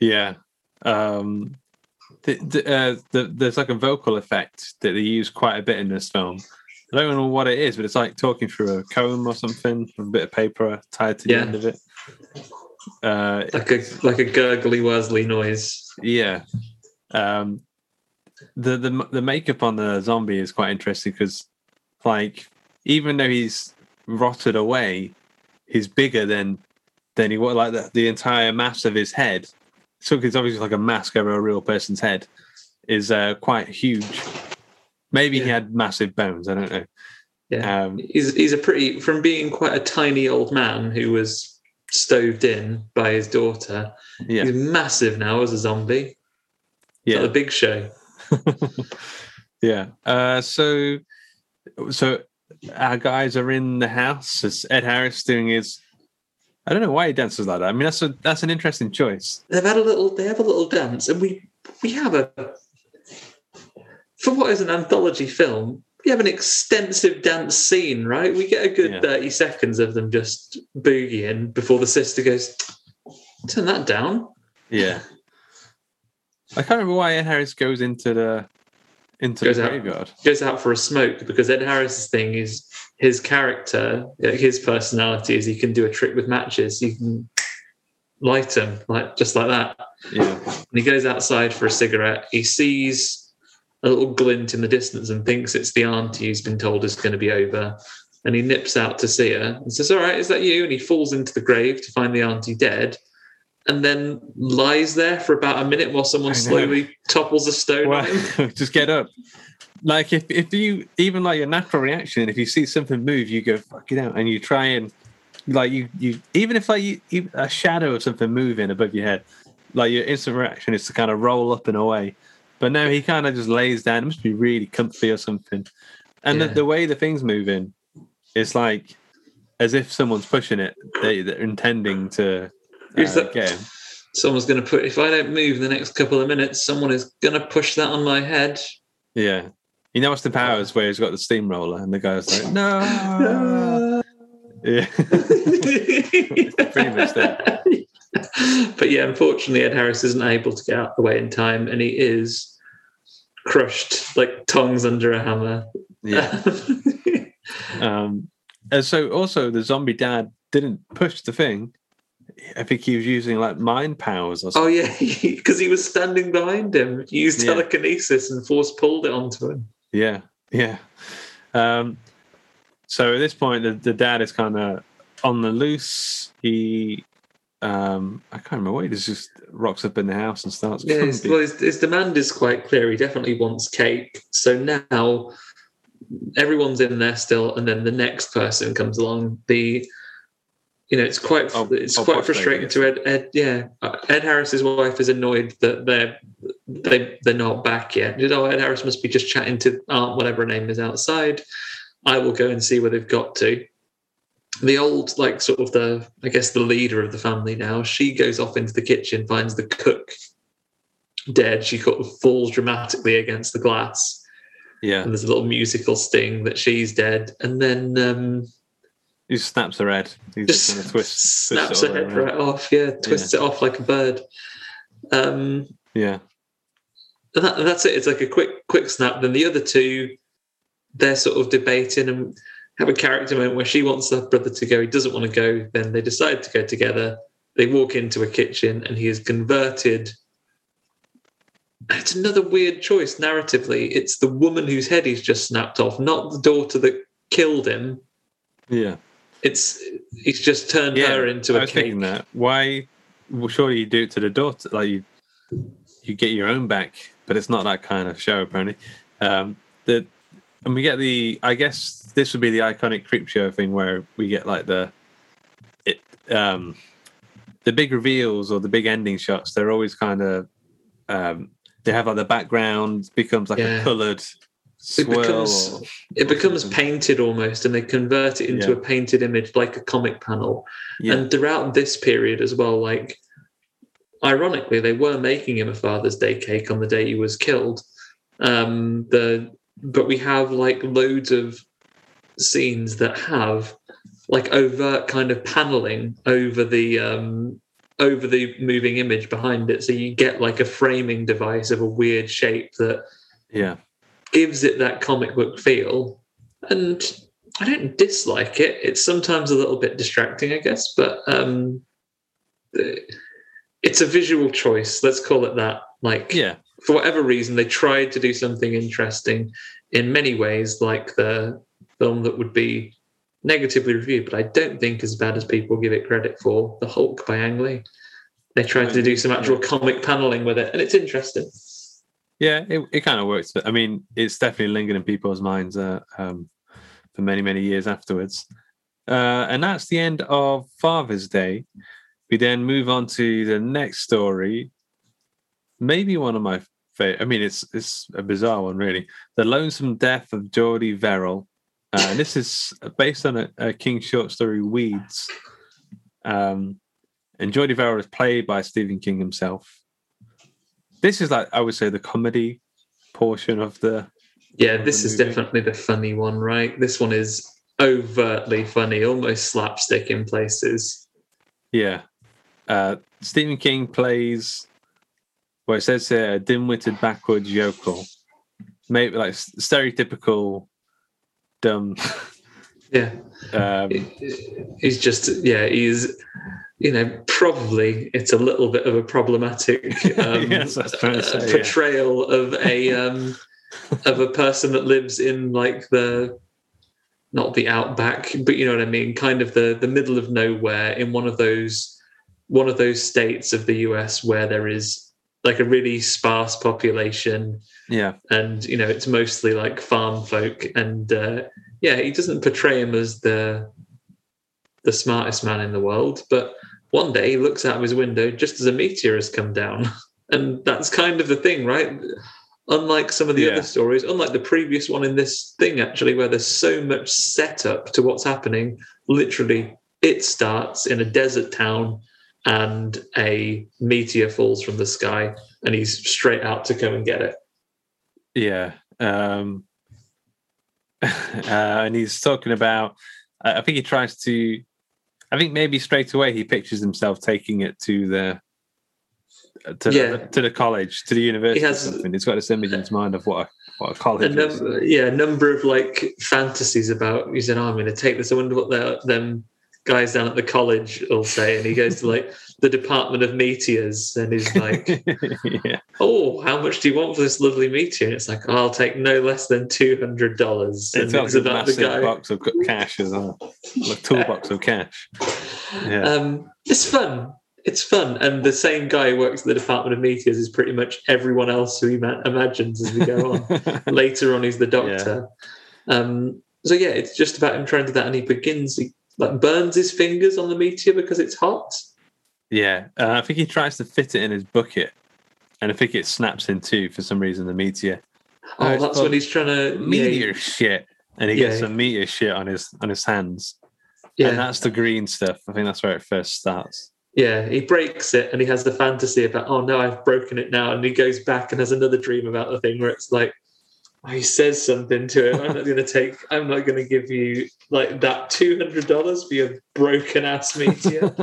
Yeah. Um, the, the, uh, the, there's like a vocal effect that they use quite a bit in this film. I don't know what it is, but it's like talking through a comb or something, a bit of paper tied to the Yeah. end of it. Uh, Like a like a gurgly Worsley noise. yeah. Um, the the the makeup on the zombie is quite interesting because, like, even though he's rotted away, he's bigger than than he was. Like the, the entire mass of his head, so it's obviously like a mask over a real person's head, is uh, quite huge. Maybe he had massive bones. I don't know. Yeah. Um, He's he's a pretty from being quite a tiny old man who was stoved in by his daughter. yeah, He's massive now as a zombie. Yeah. a big show. Yeah. Uh, so, so our guys are in the house. It's Ed Harris doing his. I don't know why he dances like that. I mean, that's a that's an interesting choice. They've had a little they have a little dance and we we have a for what is an anthology film, we have an extensive dance scene, right? We get a good Yeah. 30 seconds of them just boogieing before the sister goes, turn that down. Yeah. I can't remember why Ed Harris goes into the into Goes the out. graveyard. Goes out for a smoke because Ed Harris's thing is his character, uh, his personality is he can do a trick with matches. He can light them like just like that. Yeah. And he goes outside for a cigarette. He sees a little glint in the distance and thinks it's the auntie who's been told is going to be over. And he nips out to see her and says, All right, is that you? And he falls into the grave to find the auntie dead. And then lies there for about a minute while someone slowly topples a stone on him. Well, just get up. Like if, if you even like your natural reaction, if you see something move, you go fuck it out, and you try and like you you even if like you, you a shadow of something moving above your head, like your instant reaction is to kind of roll up and away. But no, he kind of just lays down. It must be really comfy or something. And Yeah. the, the way the thing's moving, it's like as if someone's pushing it. They, they're intending to Who's uh, that? Someone's going to put, if I don't move in the next couple of minutes, someone is going to push that on my head. Yeah. You know, Austin Powers, where he's got the steamroller, and the guy's like, no. Yeah. Pretty much that. But yeah, unfortunately, Ed Harris isn't able to get out of the way in time, and he is crushed like tongs under a hammer. yeah. Um, and so also the zombie dad didn't push the thing. I think he was using like mind powers or something. oh yeah, because he was standing behind him. He used Yeah. telekinesis and force pulled it onto him. Yeah. Yeah. Um, so at this point, the, the dad is kind of on the loose. He, um, I can't remember what he does, just rocks up in the house and starts. Yeah, his, well, his, his demand is quite clear. He definitely wants cake. So now everyone's in there still, and then the next person comes along. The you know, it's quite Oh, it's oh, quite frustrating to Ed. Ed, yeah, Uh, Ed Harris's wife is annoyed that they're they they're not back yet. You know, Ed Harris must be just chatting to Aunt whatever her name is outside. I will go and see where they've got to. The old, like, sort of the, I guess, the leader of the family now. She goes off into the kitchen, finds the cook dead. She sort of falls dramatically against the glass, yeah. and there's a little musical sting that she's dead. And then um, He snaps her head. He just just kind of twists, snaps twists it her head right off. Yeah, twists it off like a bird. Um, Yeah. and that, that's it. It's like a quick, quick snap. Then the other two, they're sort of debating and have a character moment where she wants her brother to go. He doesn't want to go. Then they decide to go together. They walk into a kitchen and he is converted. It's another weird choice narratively. It's the woman whose head he's just snapped off, not the daughter that killed him. Yeah. It's he's just turned Yeah. her into I a was cake. thinking that. Why? Well, surely you do it to the daughter. Like you, you get your own back, but it's not that kind of show apparently. Um, the and we get the. I guess this would be the iconic creep show thing where we get like the, it um, the big reveals or the big ending shots. They're always kind of, um, they have like the background becomes like Yeah. a coloured It becomes or- it or becomes something. painted almost, and they convert it into Yeah. a painted image like a comic panel. yeah, And throughout this period as well, like ironically, they were making him a Father's Day cake on the day he was killed. Um, the but we have like loads of scenes that have like overt kind of paneling over the um over the moving image behind it so you get like a framing device of a weird shape that yeah, gives it that comic book feel. And I don't dislike it. It's sometimes a little bit distracting, I guess, but um, it's a visual choice. Let's call it that. Like, yeah. for whatever reason, they tried to do something interesting in many ways, like the film that would be negatively reviewed, but I don't think as bad as people give it credit for. The Hulk by Ang Lee. They tried to do some actual comic paneling with it, and it's interesting. Yeah, it, it kind of works. But I mean, it's definitely lingered in people's minds uh, um, for many, many years afterwards. Uh, and that's the end of Father's Day. We then move on to the next story. Maybe one of my favorite. I mean, it's it's a bizarre one, really. The Lonesome Death of Jordy Verrill. Uh, and this is based on a, a King short story, Weeds. Um, and Jordy Verrill is played by Stephen King himself this is like I would say the comedy portion of the Yeah, this the is definitely the funny one, right? This one is overtly funny, almost slapstick in places. Yeah. Uh, Stephen King plays, well, it says here, a dim witted backwards yokel. Maybe like stereotypical dumb. Yeah. Um, he's just yeah he's you know probably it's a little bit of a problematic um, Yes, I was trying uh, say, yeah. portrayal of a um, of a person that lives in like the not the outback but you know what i mean kind of the the middle of nowhere in one of those one of those states of the us where there is like a really sparse population yeah. and you know it's mostly like farm folk and uh, yeah he doesn't portray him as the the smartest man in the world but one day he looks out of his window just as a meteor has come down and that's kind of the thing right unlike some of the Yeah. other stories unlike the previous one in this thing actually where there's so much setup to what's happening literally it starts in a desert town and a meteor falls from the sky and he's straight out to come and get it Yeah. Um, uh, and he's talking about, I I think he tries to, I think maybe straight away he pictures himself taking it to the, to, Yeah. the, to the college, to the university. He or has- something. He's got this image in his mind of what a, what a a college is. number, yeah, a number of like fantasies about. He said, "Oh, I'm going to take this." I wonder what the, them guys down at the college will say. And he goes to like the Department of Meteors, and he's like, yeah. "Oh, how much do you want for this lovely meteor?" And it's like, oh, "I'll take no less than two hundred dollars." It's like a massive box of cash as well, a toolbox of cash. Yeah. Um, it's fun. It's fun, and the same guy who works at the Department of Meteors is pretty much everyone else who he ma- imagines as we go on. later on he's the doctor um so yeah it's just about him trying to do that and he begins he like burns his fingers on the meteor because it's hot yeah, uh, I think he tries to fit it in his bucket, and I think it snaps in two for some reason. The meteor, oh, it's that's when he's trying to meteor shit, and he Yeah. gets some meteor shit on his on his hands, yeah, and that's the green stuff. I think that's where it first starts. yeah he breaks it and he has the fantasy about oh no i've broken it now and he goes back and has another dream about the thing where it's like oh, he says something to him i'm not going to take i'm not going to give you like that $200 for your broken ass meteor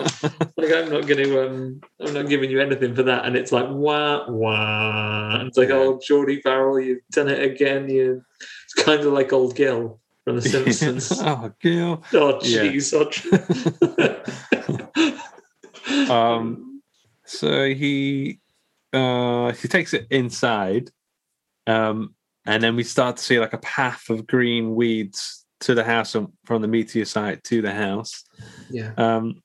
like I'm not going to um I'm not giving you anything for that and it's like wah wah and it's like Yeah. oh Jordy Farrell you've done it again you it's kind of like old Gil from The Simpsons oh, Gil. oh Yeah. jeez oh, Um, so he uh he takes it inside, um, and then we start to see like a path of green weeds to the house and from the meteor site to the house. yeah Um,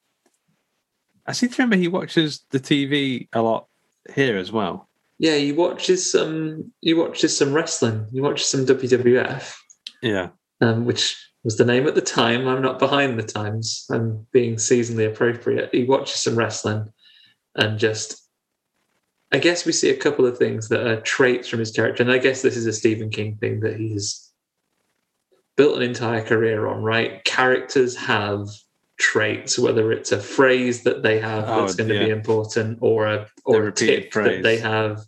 I seem to remember he watches the TV a lot here as well. yeah he watches some he watches some wrestling he watches some WWF Yeah, um, which was the name at the time. I'm not behind the times. I'm being seasonally appropriate. He watches some wrestling and just, I guess we see a couple of things that are traits from his character. And I guess this is a Stephen King thing that he's built an entire career on, right? Characters have traits, whether it's a phrase that they have Oh, that's going to be important or a, or a tick phrase. that they have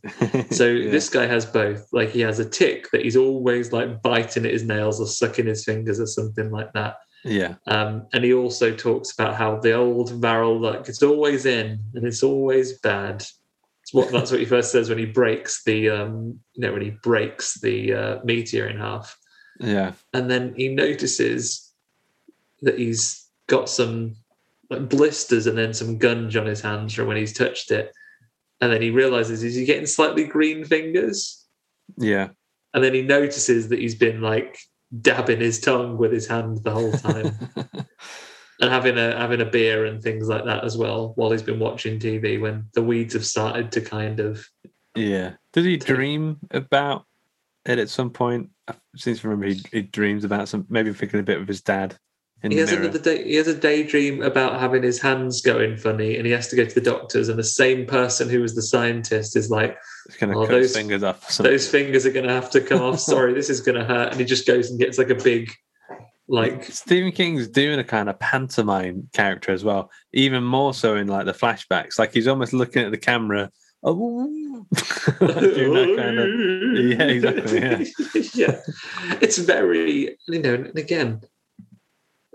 so Yeah. this guy has both. Like he has a tick that he's always like biting at his nails or sucking his fingers or something like that. yeah, Um, and he also talks about how the old barrel luck it's always in and it's always bad. What that's what he first says when he breaks the um, you know when he breaks the uh, meteor in half. yeah, And then he notices that he's got some like blisters and then some gunge on his hands from when he's touched it. And then he realizes is he getting slightly green fingers? yeah. And then he notices that he's been like dabbing his tongue with his hand the whole time and having a having a beer and things like that as well while he's been watching TV when the weeds have started to kind of Yeah. Did he dream about it at some point? I seem to remember he, he dreams about some maybe thinking a bit of his dad in he has mirror. another day he has a daydream about having his hands going funny and he has to go to the doctors and the same person who was the scientist is like Oh, those- fingers off. those fingers are going to have to come off sorry this is going to hurt and he just goes and gets like a big like Stephen King's doing a kind of pantomime character as well, even more so in like the flashbacks. Like he's almost looking at the camera, oh, kind of yeah, exactly. Yeah. yeah. It's very, you know, and again,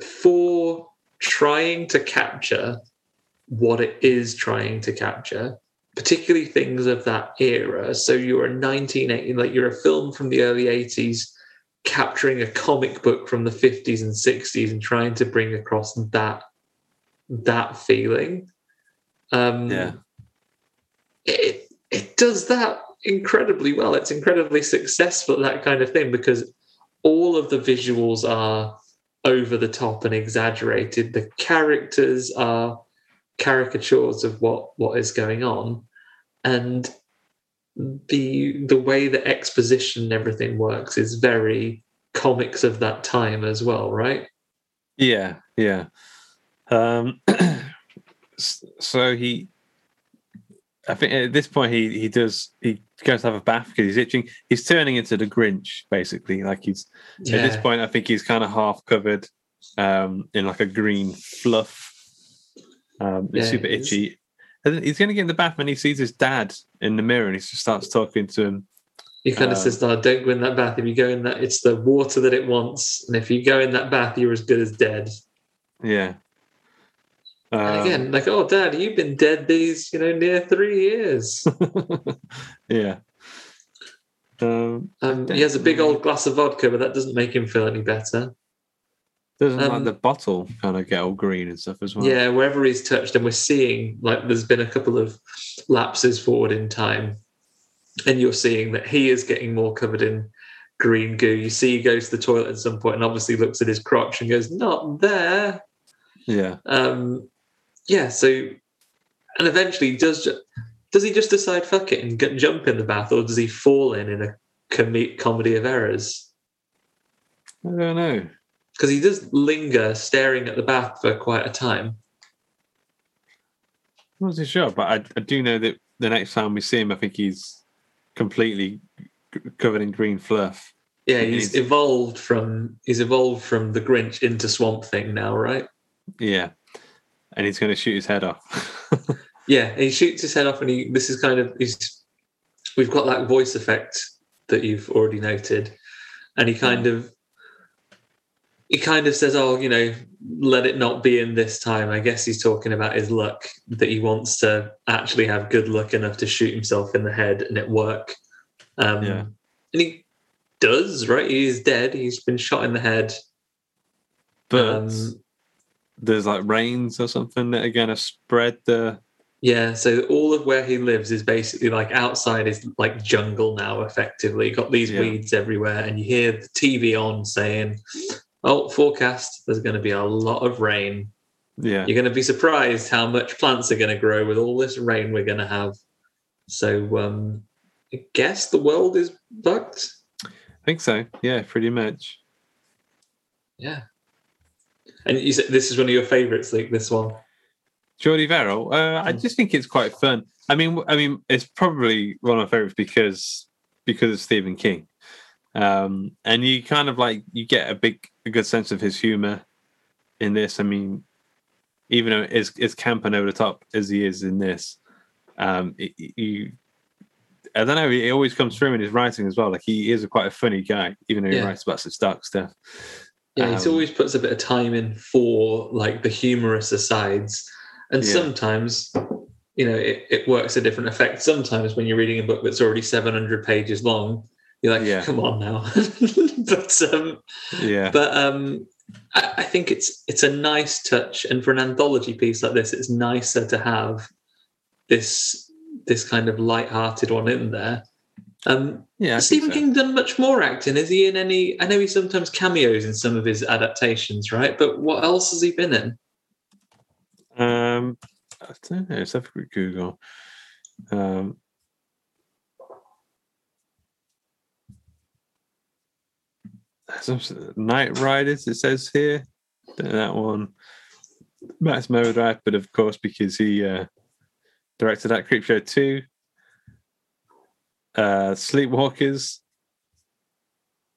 for trying to capture what it is trying to capture, particularly things of that era. So you're a 1980, like you're a film from the early 80s capturing a comic book from the 50s and 60s and trying to bring across that that feeling. Um, Yeah. it it does that incredibly well. It's incredibly successful that kind of thing because all of the visuals are over the top and exaggerated. The characters are caricatures of what what is going on, and the the way the exposition and everything works is very comics of that time as well, right? Yeah, yeah. Um, so he, I think at this point he he does he goes to have a bath because he's itching. He's turning into the Grinch basically. Like he's at this point, I think he's kind of half covered um, in like a green fluff. Um, it's Yeah, super itchy. And he's going to get in the bath and he sees his dad in the mirror and he just starts talking to him. He kind of Um, says, "No, don't go in that bath. If you go in that, it's the water that it wants, and if you go in that bath, you're as good as dead." Yeah. And Um, again, like, "Oh, Dad, you've been dead these, you know, near three years." yeah. Um, Um, he has a big old glass of vodka, but that doesn't make him feel any better. Doesn't Um, like the bottle kind of get all green and stuff as well. Yeah, wherever he's touched, and we're seeing like there's been a couple of lapses forward in time, and you're seeing that he is getting more covered in green goo. You see, he goes to the toilet at some point, and obviously looks at his crotch and goes, "Not there." Yeah. Um, yeah. So, and eventually, does does he just decide fuck it and get, jump in the bath, or does he fall in in a com- comedy of errors? I don't know. Because he does linger staring at the bath for quite a time. I'm not too sure, but I, I do know that the next time we see him, I think he's completely g- covered in green fluff. Yeah, He he's evolved from he's evolved from the Grinch into Swamp Thing now, right? Yeah. And he's going to shoot his head off. Yeah, he shoots his head off, and he this is kind of he's we've got that voice effect that you've already noted, and he kind hmm. of he kind of says, "Oh, you know, let it not be in this time." I guess he's talking about his luck that he wants to actually have good luck enough to shoot himself in the head and it work. Um, Yeah. and he does, right? He's dead. He's been shot in the head. but Um, there's like rains or something that are going to spread the. Yeah, so all of where he lives is basically like outside is like jungle now, effectively. Got these Yeah. weeds everywhere, and you hear the TV on saying, Oh, forecast, there's going to be a lot of rain. Yeah. You're going to be surprised how much plants are going to grow with all this rain we're going to have. So, um, I guess the world is fucked. I think so. Yeah, pretty much. Yeah. And you said this is one of your favorites, like this one. Jordy Verrill, uh, I Mm. just think it's quite fun. I mean, I mean, it's probably one of my favorites because because of Stephen King, um, and you kind of like you get a big, a good sense of his humor in this. I mean, even though it's it's camp and over the top as he is in this, um, it, you. I don't know. It always comes through in his writing as well. Like he is a quite a funny guy, even though he Yeah. writes about such dark stuff. Yeah, he's Um, always puts a bit of time in for like the humorous asides. And Yeah. sometimes, you know, it, it works a different effect. Sometimes when you're reading a book that's already 700 pages long, you're like, Yeah. come on now. but um, Yeah, but um, I, I think it's it's a nice touch, and for an anthology piece like this, it's nicer to have this this kind of light-hearted one in there. Um, yeah. Has Stephen so. King done much more acting? Is he in any? I know he sometimes cameos in some of his adaptations, right? But what else has he been in? Um, I don't know. Let's have a quick Google. Um, some s- Knightriders. It says here that one. Max Overdrive, but of course because he uh, directed that Creepshow. Uh, Sleepwalkers.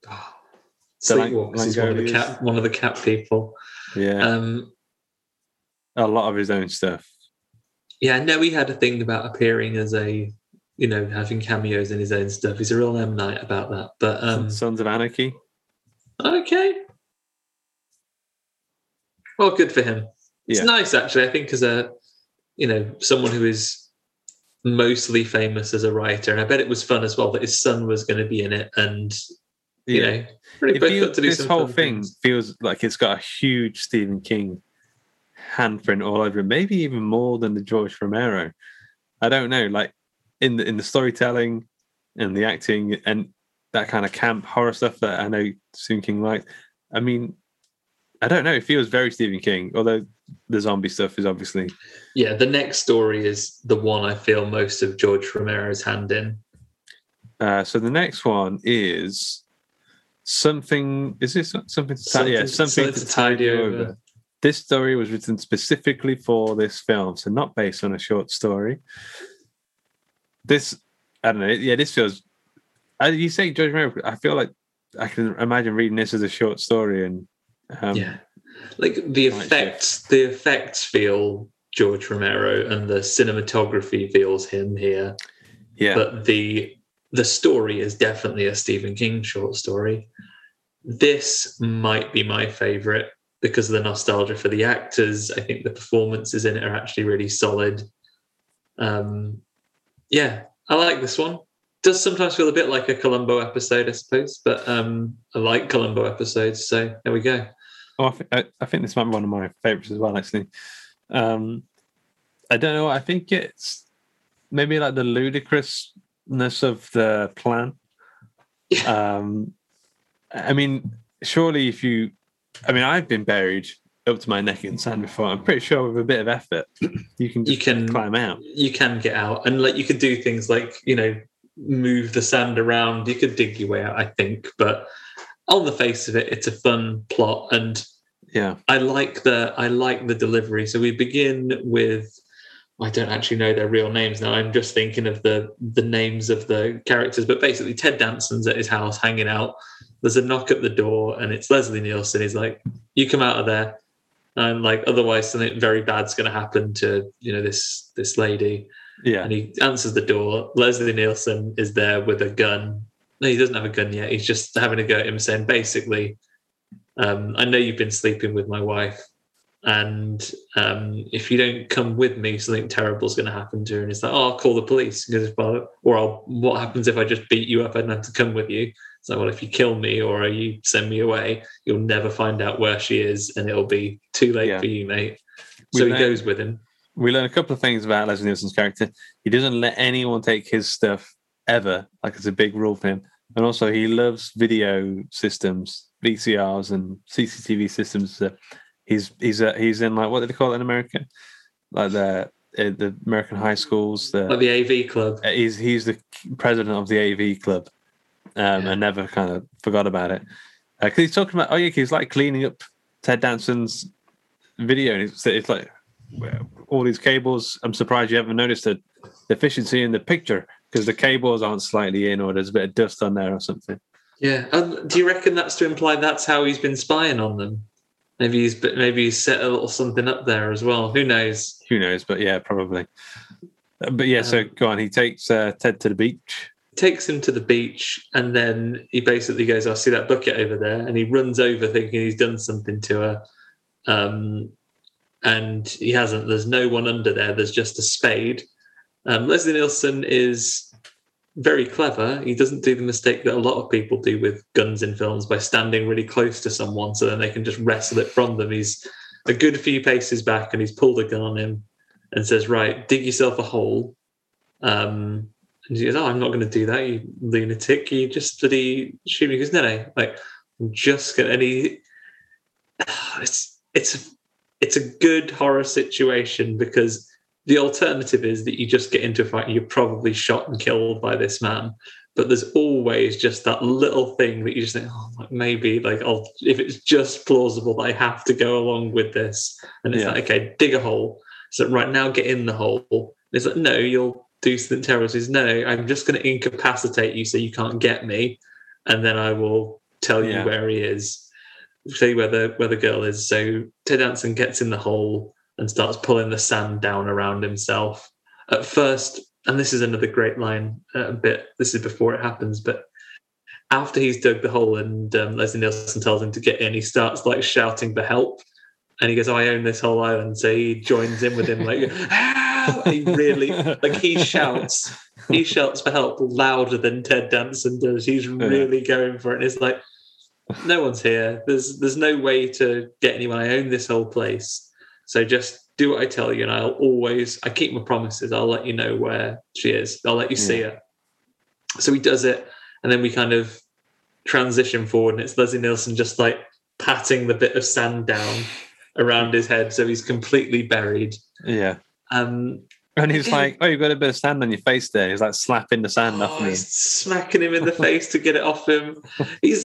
Lang- Sleepwalkers is one of the cat one of the cat people. Yeah, Um, a lot of his own stuff. yeah, I know he had a thing about appearing as a you know, having cameos in his own stuff. He's a real M Night about that. But um, Sons of Anarchy. Okay, well, good for him. It's Yeah. nice actually. I think as a you know someone who is mostly famous as a writer, and I bet it was fun as well that his son was going to be in it, and you know, really It both feels- to do this whole thing things. feels like it's got a huge Stephen King handprint all over it, maybe even more than the George Romero. I don't know, like in the in the storytelling and the acting and that kind of camp horror stuff that I know Stephen King liked. I mean, I don't know. It feels very Stephen King, although the zombie stuff is obviously Yeah, the next story is the one I feel most of George Romero's hand in. Uh, so the next one is something. Is this something? To ti- yeah, something, to tide you over. This story was written specifically for this film, so not based on a short story. This, I don't know. Yeah, this feels. As you say, George Romero, I feel like I can imagine reading this as a short story, and um, yeah, like the effects, the effects feel George Romero, and the cinematography feels him here. yeah, but the the story is definitely a Stephen King short story. This might be my favorite because of the nostalgia for the actors. I think the performances in it are actually really solid. Um, yeah, I like this one. Does sometimes feel a bit like a Columbo episode, I suppose, but um, I like Columbo episodes, so there we go. Oh, I, th- I, I think this might be one of my favorites as well, actually. Um, I don't know. I think it's maybe like the ludicrousness of the plan. Um, I mean, surely if you, I mean, I've been buried up to my neck in sand before. I'm pretty sure with a bit of effort, you can You can climb out. you can get out and like you could do things like you know move the sand around. You could dig your way out i think but on the face of it it's a fun plot. And Yeah, i like the i like the delivery. So we begin with i don't actually know their real names now. I'm just thinking of the the names of the characters but basically ted danson's at his house hanging out. There's a knock at the door and it's leslie nielsen. He's like you come out of there. And like otherwise something very bad's going to happen to you know this this lady yeah, and he answers the door. Leslie Nielsen is there with a gun. No, he doesn't have a gun yet. He's just having a go at him, saying basically, um, "I know you've been sleeping with my wife, and um, if you don't come with me, something terrible is going to happen to her." And he's like, "Oh, I'll call the police." Goes, "Well, or I'll, what happens if I just beat you up? I don't have to come with you." It's like, "Well, if you kill me or you send me away, you'll never find out where she is, and it'll be too late Yeah. for you, mate." We So he know- goes with him. We learn a couple of things about Leslie Nielsen's character. He doesn't let anyone take his stuff ever, like it's a big rule for him. And also, he loves video systems, VCRs and CCTV systems. Uh, he's he's uh, he's in like what do they call it in America? Like the uh, the American high schools. The, Like the AV club. uh, he's he's the president of the AV club, um, Yeah. and never kind of forgot about it because he's talking about oh yeah, he's like cleaning up Ted Danson's video, and it's, it's like all these cables. I'm surprised you haven't noticed the deficiency in the picture because the cables aren't slightly in, or there's a bit of dust on there or something. Yeah. Um, do you reckon that's to imply that's how he's been spying on them? Maybe he's maybe he's set a little something up there as well. Who knows? Who knows? But yeah, probably. Uh, But yeah, so Um, go on. He takes uh, Ted to the beach. Takes him to the beach and then he basically goes, "I see that bucket over there," and he runs over thinking he's done something to her. Um, and he hasn't. There's no one under there. There's just a spade. Um, Leslie Nielsen is very clever. He doesn't do the mistake that a lot of people do with guns in films by standing really close to someone so then they can just wrestle it from them. He's a good few paces back and he's pulled a gun on him and says, Right, dig yourself a hole. Um, and he goes, Oh, I'm not going to do that, you lunatic. You just bloody shoot me. He goes, No, no, like, I'm just going to. And he, it's, it's, it's a good horror situation because the alternative is that you just get into a fight and you're probably shot and killed by this man. But there's always just that little thing that you just think, oh, maybe like I'll if it's just plausible that I have to go along with this. And it's Yeah. like, okay, dig a hole. So right now get in the hole. It's like, no, you'll do something terrible. Says, no, I'm just gonna incapacitate you so you can't get me. And then I will tell you where he is. Tell you where the where the girl is. So Ted Danson gets in the hole and starts pulling the sand down around himself. At first, and this is another great line uh, bit. This is before it happens, but after he's dug the hole and um, Leslie Nielsen tells him to get in, he starts like shouting for help. And he goes, oh, I own this whole island. So he joins in with him, like, he really, like, he shouts, he shouts for help louder than Ted Danson does. He's really going for it. And it's like, no one's here. There's there's no way to get anyone. I own this whole place. So just do what I tell you, and I'll always I keep my promises. I'll let you know where she is. I'll let you see her. So he does it, and then we kind of transition forward, and it's Leslie Nielsen just like patting the bit of sand down around his head, so he's completely buried. Yeah. Um, And he's like, "Oh, you've got a bit of sand on your face there." He's like slapping the sand off oh, me. he's smacking him in the face to get it off him. He's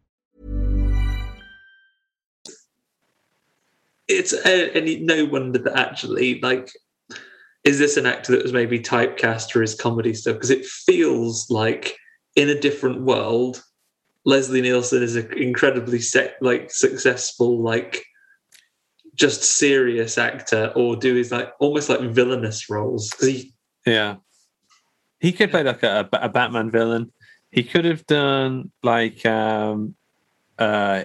It's uh, and no wonder that actually like is this an actor that was maybe typecast for his comedy stuff because it feels like in a different world leslie nielsen is an incredibly like successful like just serious actor or do his like almost like villainous roles because he Yeah. He could play like a, a Batman villain. He could have done like um uh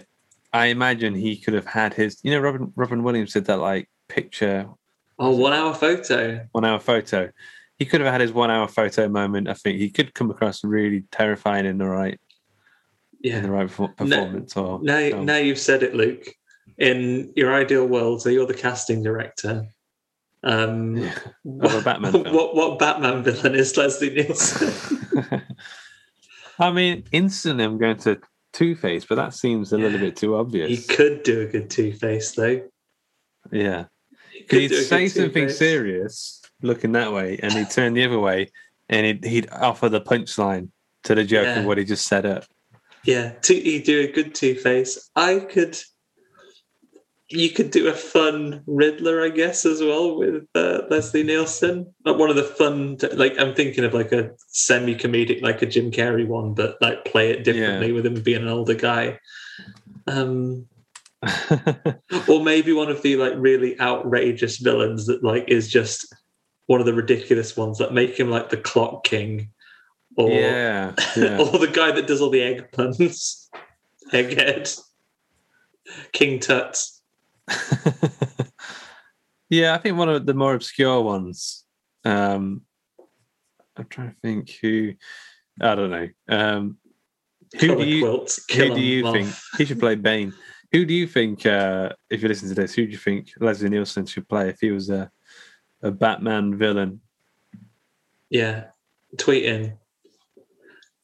I imagine he could have had his you know Robin Robin Williams did that like picture oh one hour photo one hour photo. He could have had his one hour photo moment. I think he could come across really terrifying in the right yeah in the right perfor- performance or now, film. now you've said it luke in your ideal world so you're the casting director um Yeah. A Batman film. what what batman villain is leslie nielsen I mean, instantly I'm going to Two Face, but that seems a little bit too obvious. he could do a good two-face though Yeah. he could he'd say something Two-Face. serious, looking that way, and he'd turn the other way, and he'd, he'd offer the punchline to the joke Yeah. of what he just set up. yeah two, he'd do a good two-face i could you could do a fun riddler i guess as well with uh, leslie nielsen like one of the fun like i'm thinking of like a semi-comedic like a jim carrey one but like play it differently Yeah. with him being an older guy um or maybe one of the like really outrageous villains that like is just one of the ridiculous ones that make him like the clock king or yeah. yeah. or the guy that does all the egg puns egghead king tut yeah, I think one of the more obscure ones. Um, I'm trying to think who. I don't know. Um, who do you quilt, who do you think he should play Bane? Who do you think, uh, if you listen to this, who do you think Leslie Nielsen should play if he was a a Batman villain? yeah tweet in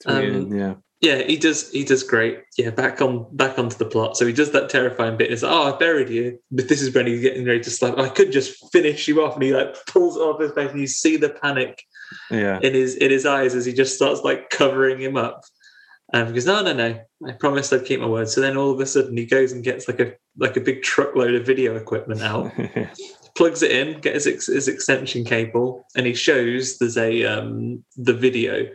Tweet Um, yeah, yeah he does he does great. Yeah back on back onto the plot. So he does that terrifying bit and it's like oh i buried you. But this is when he's getting ready to slap i could just finish you off. And he like pulls it off his face and you see the panic yeah, in his in his eyes as he just starts like covering him up. Um, because no, no, no, I promised I'd keep my word. So then all of a sudden he goes and gets like a like a big truckload of video equipment out, plugs it in, gets his, his extension cable, and he shows there's a um, the video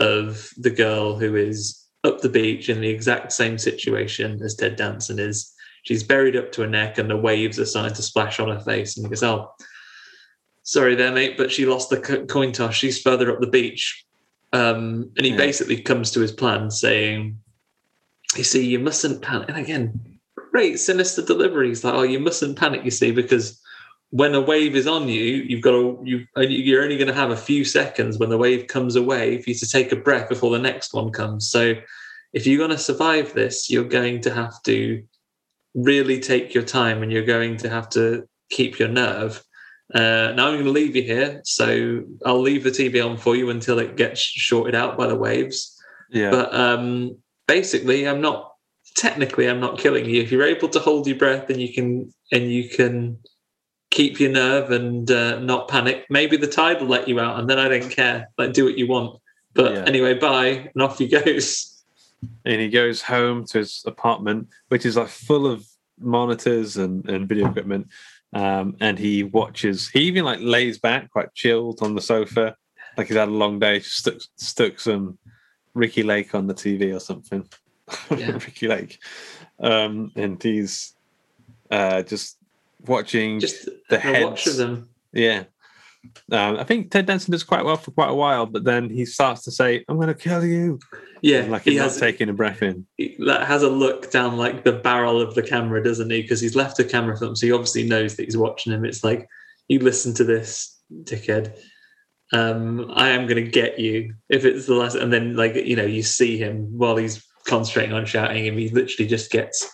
of the girl who is up the beach in the exact same situation as Ted Danson is. She's buried up to her neck, and the waves are starting to splash on her face. And he goes, "Oh, sorry there, mate, but she lost the coin toss. She's further up the beach." Um, and he Yeah. basically comes to his plan, saying, "You see, you mustn't panic." And again, great sinister deliveries. Like, "Oh, you mustn't panic." You see, because when a wave is on you, you've got to you you're only going to have a few seconds when the wave comes away for you to take a breath before the next one comes. So if you're going to survive this, you're going to have to really take your time and you're going to have to keep your nerve. Uh, now I'm going to leave you here, so I'll leave the TV on for you until it gets shorted out by the waves. Yeah. But um, basically, I'm not technically I'm not killing you. If you're able to hold your breath and you can and you can keep your nerve and uh, not panic, maybe the tide will let you out, and then I don't care. Like do what you want. But Yeah. anyway, bye, and off he goes. and he goes home to his apartment, which is like full of monitors and, and video equipment. Um, and he watches. He even like lays back, quite chilled on the sofa, like he's had a long day. Just stuck stuck some Ricki Lake on the TV or something. Yeah. Ricki Lake, um, and he's uh, just watching Just the a watch of heads. them. Yeah. Um, I think Ted Danson does quite well for quite a while, but then he starts to say, "I'm going to kill you," Yeah, like he he's not has taking a breath in. he that has a look down like the barrel of the camera, doesn't he? Because he's left a camera film, so he obviously knows that he's watching him. It's like, you listen to this, dickhead. Um, I am going to get you if it's the last. And then, like you know, you see him while he's concentrating on shouting him. He literally just gets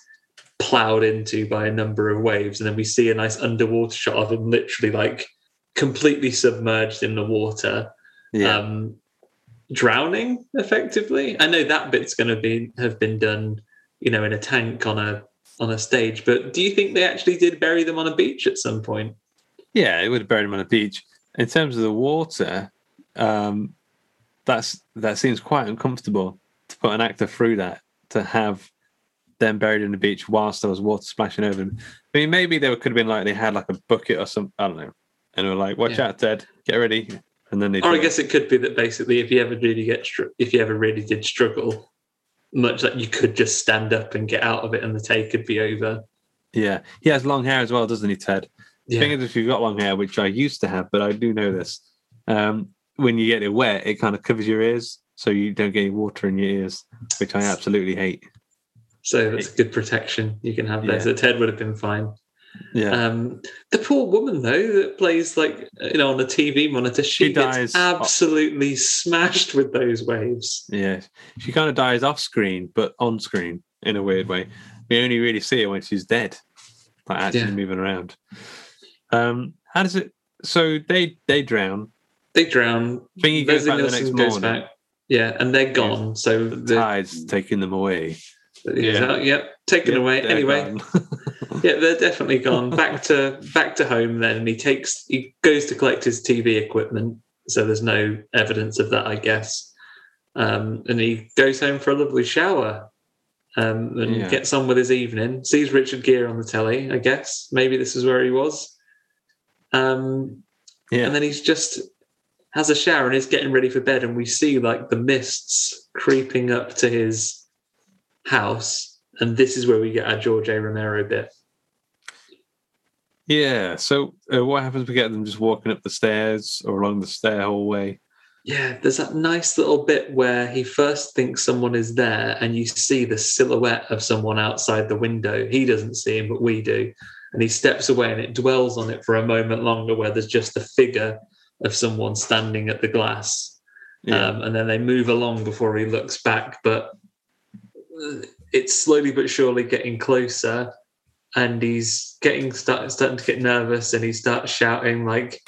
plowed into by a number of waves, and then we see a nice underwater shot of him, literally like completely submerged in the water Yeah. um, drowning effectively. I know that bit's going to be have been done, you know, in a tank on a on a stage. But do you think they actually did bury them on a beach at some point? Yeah, it would have buried them on a beach. In terms of the water, um, that's that seems quite uncomfortable to put an actor through that to have them buried in the beach whilst there was water splashing over them. I mean, maybe they could have been like they had like a bucket or some I don't know, and they were like, "Watch Yeah. out, Ted, get ready," and then they. Or I do it. guess it could be that basically, if you ever really get str- if you ever really did struggle, much like you could just stand up and get out of it, and the take could be over. yeah, he has long hair as well, doesn't he, Ted? The Yeah, thing is, if you've got long hair, which I used to have, but I do know this, um, when you get it wet, it kind of covers your ears, so you don't get any water in your ears, which I absolutely hate. So that's good protection you can have there. Yeah. So Ted would have been fine. Yeah, Um, the poor woman though that plays like you know on the TV monitor, she, She gets dies. absolutely smashed with those waves. yeah. She kind of dies off screen, but on screen in a weird way. We only really see her when she's dead, like actually Yeah. moving around. Um, how does it? So they they drown. They drown. Thingy goes Leslie back the next morning. back. Yeah, and they're gone. So The the, tide's taking them away. Yeah, yeah, taken Yeah, away. Anyway, yeah, they're definitely gone. Back to back to home. Then and he takes he goes to collect his TV equipment. So there's no evidence of that, I guess. Um, and he goes home for a lovely shower. Um, and Yeah. gets on with his evening. Sees Richard Gere on the telly, I guess. Maybe this is where he was. Um, yeah, and then he's just has a shower and is getting ready for bed and we see like the mists creeping up to his house and this is where we get our george a romero bit yeah. So uh, what happens? We get them just walking up the stairs or along the stair hallway. yeah there's that nice little bit where he first thinks someone is there and you see the silhouette of someone outside the window he doesn't see him but we do and he steps away and it dwells on it for a moment longer where there's just the figure of someone standing at the glass Yeah. um, and then they move along before he looks back. But it's slowly but surely getting closer, and he's getting start, starting to get nervous, and he starts shouting like,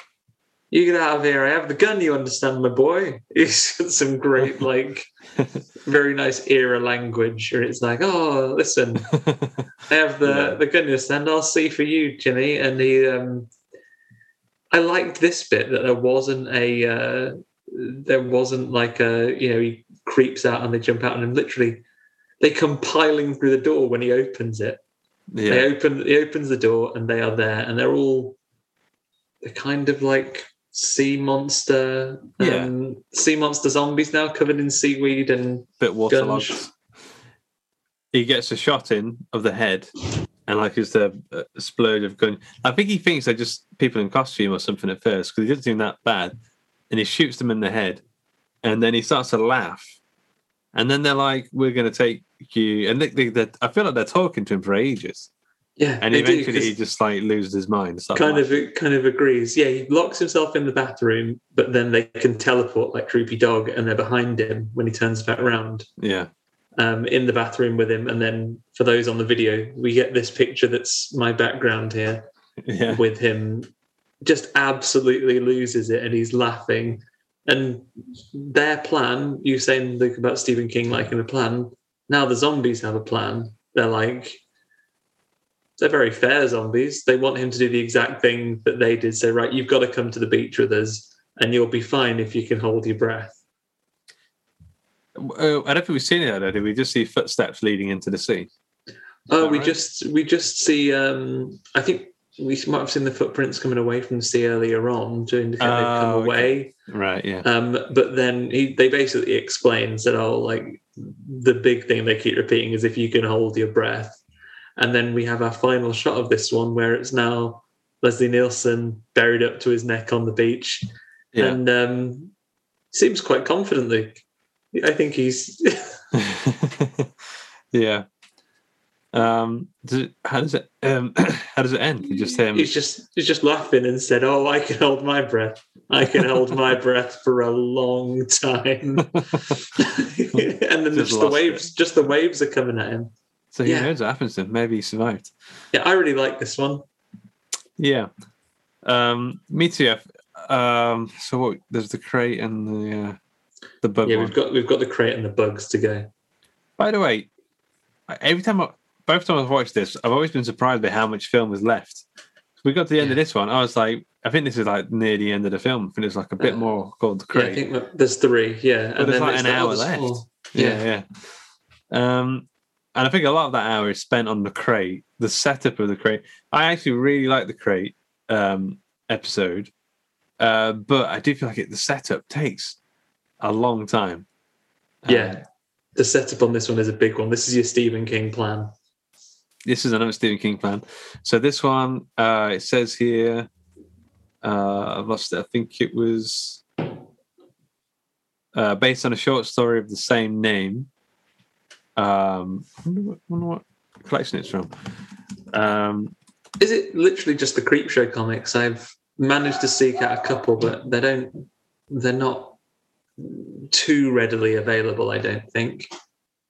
"You get out of here! I have the gun. You understand, my boy?" He's got some great like, very nice era language, where it's like, "Oh, listen, I have the Yeah. the gun. You understand? I'll see for you, Jimmy." And he, um, I liked this bit that there wasn't a. Uh, there wasn't like a you know he creeps out and they jump out and literally they come piling through the door when he opens it they open he opens the door and they are there and they're all they're kind of like sea monster, Yeah. um, sea monster zombies now covered in seaweed and bit waterlogged. He gets a shot in of the head, and like it's the uh, splurge of gun. I think he thinks they're just people in costume or something at first because he doesn't seem that bad, and he shoots them in the head, and then he starts to laugh, and then they're like, "We're going to take you," and they, they, I feel like they're talking to him for ages, yeah, and they do, he just like loses his mind. kind laughing. of kind of agrees. Yeah, he locks himself in the bathroom, but then they can teleport like creepy Dog, and they're behind him when he turns back around. yeah, um, in the bathroom with him. And then for those on the video, we get this picture that's my background here yeah, with him just absolutely loses it and he's laughing. And their plan, you saying Luke about Stephen King liking a plan, now the zombies have a plan. They're like, they're very fair zombies. They want him to do the exact thing that they did. Say, right, you've got to come to the beach with us and you'll be fine if you can hold your breath. Oh, I don't think we've seen it. Though, did we just see footsteps leading into the sea? Oh, we right? just we just see. Um, I think we might have seen the footprints coming away from the sea earlier on to indicate they've come Oh, okay. away. Right. Yeah. Um, but then he, they basically explains that oh, like the big thing they keep repeating is if you can hold your breath. And then we have our final shot of this one where it's now Leslie Nielsen buried up to his neck on the beach, Yeah. and um, seems quite confident. Luke. I think he's yeah. Um, does it, how does it um, how does it end? You just him. he's just he's just laughing and said, "Oh, I can hold my breath. I can hold my breath for a long time." and then Just just, the waves, just the waves are coming at him. so who yeah. knows what happens to him? Maybe he survived. Yeah, I really like this one. Yeah. Um, me too. Um, so what, there's the crate and the uh, the bug Yeah, one. we've got we've got the crate and the bugs to go. By the way, every time, I, both times I've watched this, I've always been surprised by how much film is left. We got to the end of this one. I was like, I think this is like near the end of the film. I think there's like a bit Uh, more called the Yeah, I think there's three. Yeah, But there's like an hour left. four. yeah, yeah. Um, and I think a lot of that hour is spent on the crate, the setup of the crate. I actually really like the crate um, episode, uh, but I do feel like it, the setup takes a long time. Um, Yeah. The setup on this one is a big one. This is your Stephen King plan. This is another Stephen King plan. So this one, uh, it says here, uh, I've lost it. I think it was uh, based on a short story of the same name. Um, I wonder what, wonder what collection it's from. Um, Is it literally just the Creepshow comics? I've managed to seek out a couple, but they don't. They're not too readily available. I don't think.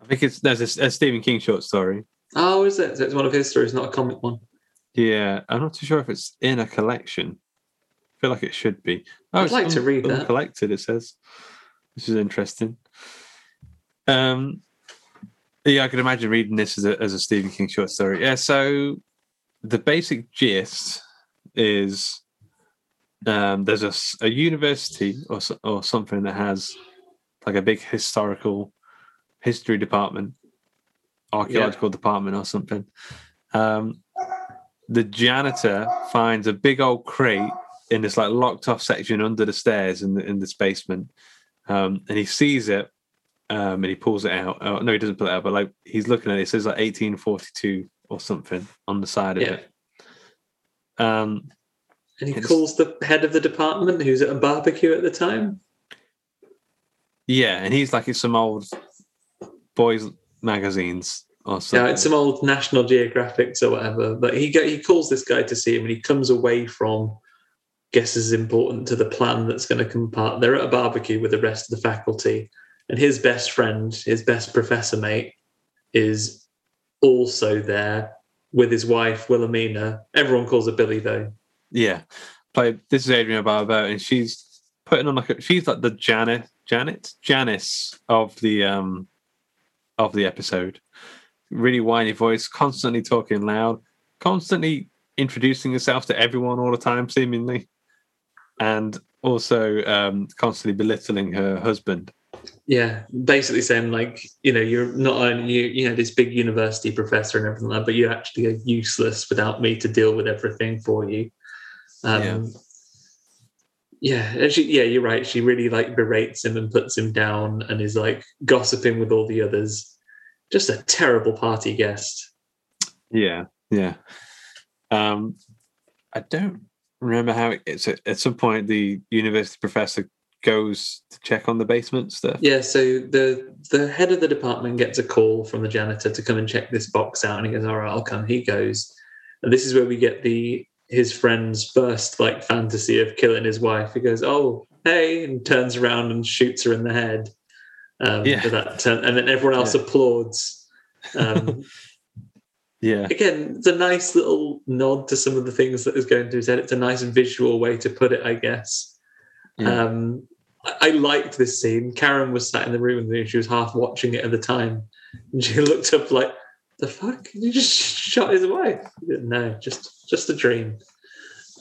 I think it's there's a, a Stephen King short story. Oh, is it? So It's one of his stories, not a comic one. Yeah, I'm not too sure if it's in a collection. I feel like it should be. Oh, I'd like to read that. Uncollected, it says. This is interesting. Um, yeah, I could imagine reading this as a, as a Stephen King short story. Yeah, so the basic gist is um, there's a university or or something that has like a big historical history department, archaeological department or something. Um, the janitor finds a big old crate in this like locked off section under the stairs in the in this basement, um, and he sees it, um, and he pulls it out. Oh, no, he doesn't pull it out, but like he's looking at it. It says like 1842 or something on the side of Yeah. it. Um, And he calls the head of the department, who's at a barbecue at the time. yeah, and he's like it's some old boys magazines or something. Yeah, it's some old National Geographics or whatever. But he go, he calls this guy to see him, and he comes away from. Guess is important to the plan that's going to come part. They're at a barbecue with the rest of the faculty, and his best friend, his best professor mate, is also there with his wife Wilhelmina. Everyone calls her Billy though. Yeah. Played this is Adrienne Barbeau and she's putting on like a, she's like the Janet Janet Janice of the um of the episode. Really whiny voice, constantly talking loud, constantly introducing herself to everyone all the time, seemingly. And also um constantly belittling her husband. Yeah, basically saying like, you know, you're not only you, you know this big university professor and everything like, that, but you actually are useless without me to deal with everything for you. Um, Yeah. Yeah, and she, yeah, you're right. She really like berates him and puts him down, and is like gossiping with all the others. Just a terrible party guest. Yeah, yeah. Um, I don't remember how it, it's at, at some point the university professor goes to check on the basement stuff. Yeah, so the the head of the department gets a call from the janitor to come and check this box out, and he goes, "All right, I'll come." He goes, and this is where we get the his friend's first like fantasy of killing his wife. He goes, "Oh, hey," and turns around and shoots her in the head. Um, Yeah. for that turn, and then everyone else Yeah. applauds. Um, Yeah, again, it's a nice little nod to some of the things that is going through his head. It's a nice visual way to put it, I guess. yeah. Um, I, I liked this scene. Karen was sat in the room with me and she was half watching it at the time. And she looked up like, the fuck? You just shot his wife? No, just just a dream.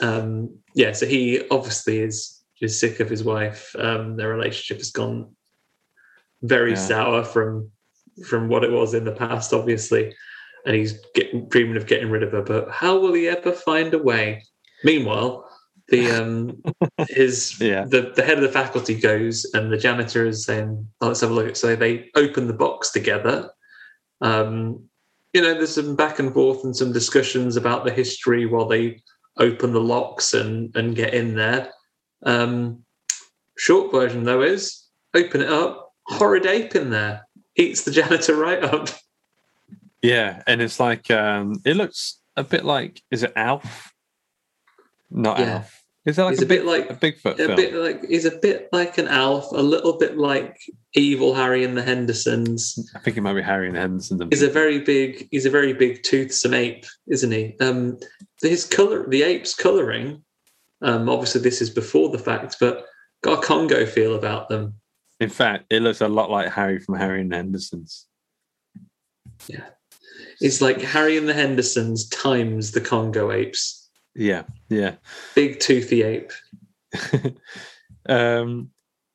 Um, yeah, so he obviously is is sick of his wife. Um, their relationship has gone very Yeah. sour from from what it was in the past, obviously. And he's getting, dreaming of getting rid of her, but how will he ever find a way? Meanwhile, the um his Yeah. the, the head of the faculty goes and the janitor is saying, oh, let's have a look. So they open the box together. Um, you know, there's some back and forth and some discussions about the history while they open the locks and and get in there. Um, short version though is open it up, horrid ape in there, eats the janitor right up. Yeah, and it's like um it looks a bit like is it Alf? Not Yeah. Alf. Is that like He's a, a bit big, like- a Bigfoot a film? bit like he's a bit like an elf, a little bit like evil Harry and the Hendersons. I think it might be Harry and Hendersons. He's a very big he's a very big toothsome ape, isn't he? Um his colour the ape's colouring, um obviously this is before the fact, but got a Congo feel about them. In fact, it looks a lot like Harry from Harry and Henderson's. Yeah, it's like Harry and the Hendersons times the Congo apes. Yeah, yeah. Big toothy ape. um,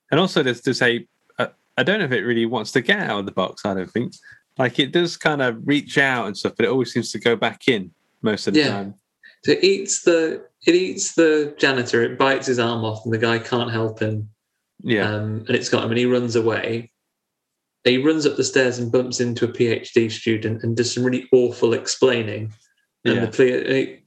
and also, there's this ape. Uh, I don't know if it really wants to get out of the box. I don't think. Like it does kind of reach out and stuff, but it always seems to go back in most of the Yeah. time. So it eats the it eats the janitor, it bites his arm off, and the guy can't help him. Yeah, um, and it's got him, and he runs away. He runs up the stairs and bumps into a PhD student and does some really awful explaining. And yeah. the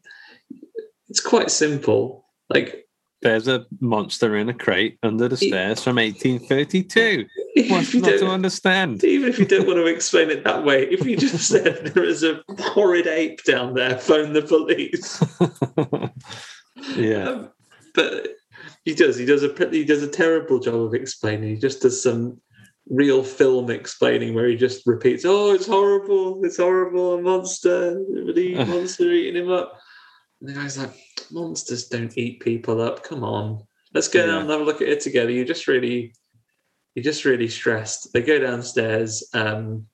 it's quite simple. Like There's a monster in a crate under the He- stairs from 1832. What's not to understand? even if you don't want to explain it that way, if you just said there is a horrid ape down there, phone the police. yeah, Um, but he does. He does a he does a terrible job of explaining. He just does some real film explaining where he just repeats, "Oh, it's horrible! It's horrible! A monster! The monster eating him up." And the guy's like, "Monsters don't eat people up. Come on, let's go Yeah. down and have a look at it together." You're just really, you're just really stressed. They go downstairs. Um,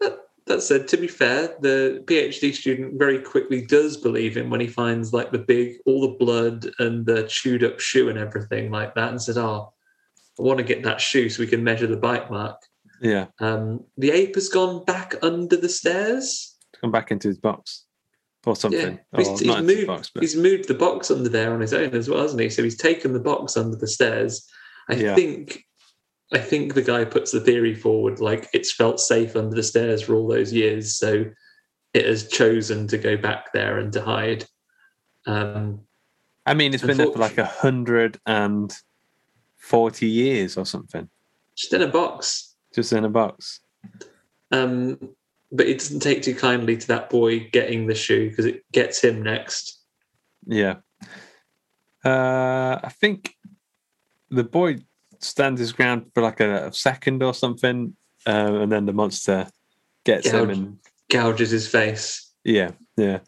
that, that said, to be fair, the PhD student very quickly does believe him when he finds like the big, all the blood and the chewed up shoe and everything like that, and says, "Oh, I want to get that shoe so we can measure the bite mark." yeah. Um, the ape has gone back under the stairs. Come back into his box or something. Yeah, he's, Or he's moved. but He's moved the box under there on his own as well, hasn't he? So he's taken the box under the stairs. I Yeah. think, I think the guy puts the theory forward like it's felt safe under the stairs for all those years, so it has chosen to go back there and to hide. Um, I mean, it's been there for like a hundred and forty years or something, just in a box. just in a box. Um, but it doesn't take too kindly to that boy getting the shoe because it gets him next. Yeah. Uh, I think the boy stands his ground for like a, a second or something, um, and then the monster gets him, and Gouges his face. yeah, yeah.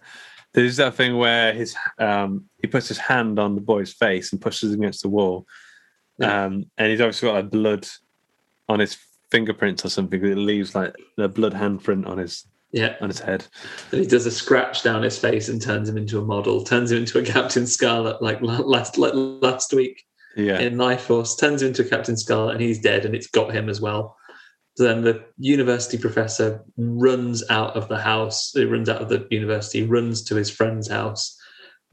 There's that thing where his um, he puts his hand on the boy's face and pushes him against the wall, Yeah. um, and he's obviously got like blood on his fingerprints or something. It leaves like the blood handprint on his Yeah. on his head. And he does a scratch down his face and turns him into a model, turns him into a Captain Scarlet like last like last week Yeah, in Lifeforce, turns him into a Captain Scarlet and he's dead and it's got him as well. So then the university professor runs out of the house, he runs out of the university, runs to his friend's house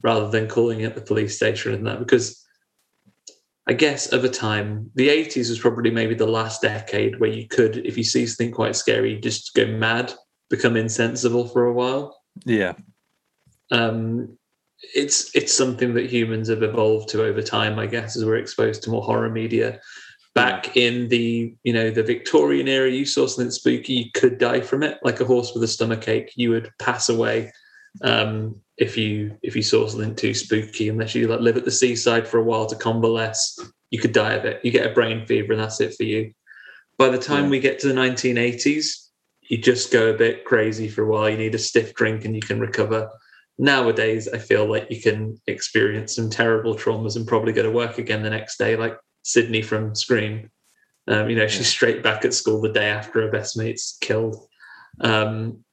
rather than calling at the police station and that because I guess of a time, the 80s was probably maybe the last decade where you could, if you see something quite scary, just go mad, become insensible for a while. Yeah. Um, it's it's something that humans have evolved to over time, I guess, as we're exposed to more horror media. Back in the you know the Victorian era, you saw something spooky, you could die from it, like a horse with a stomach ache. You would pass away um, if you if you saw something too spooky, unless you like live at the seaside for a while to convalesce, you could die of it. You get a brain fever, and that's it for you. By the time Yeah. we get to the 1980s, you just go a bit crazy for a while. You need a stiff drink, and you can recover. Nowadays, I feel like you can experience some terrible traumas and probably go to work again the next day, like Sydney from Scream. Um, you know, she's straight back at school the day after her best mate's killed. Um,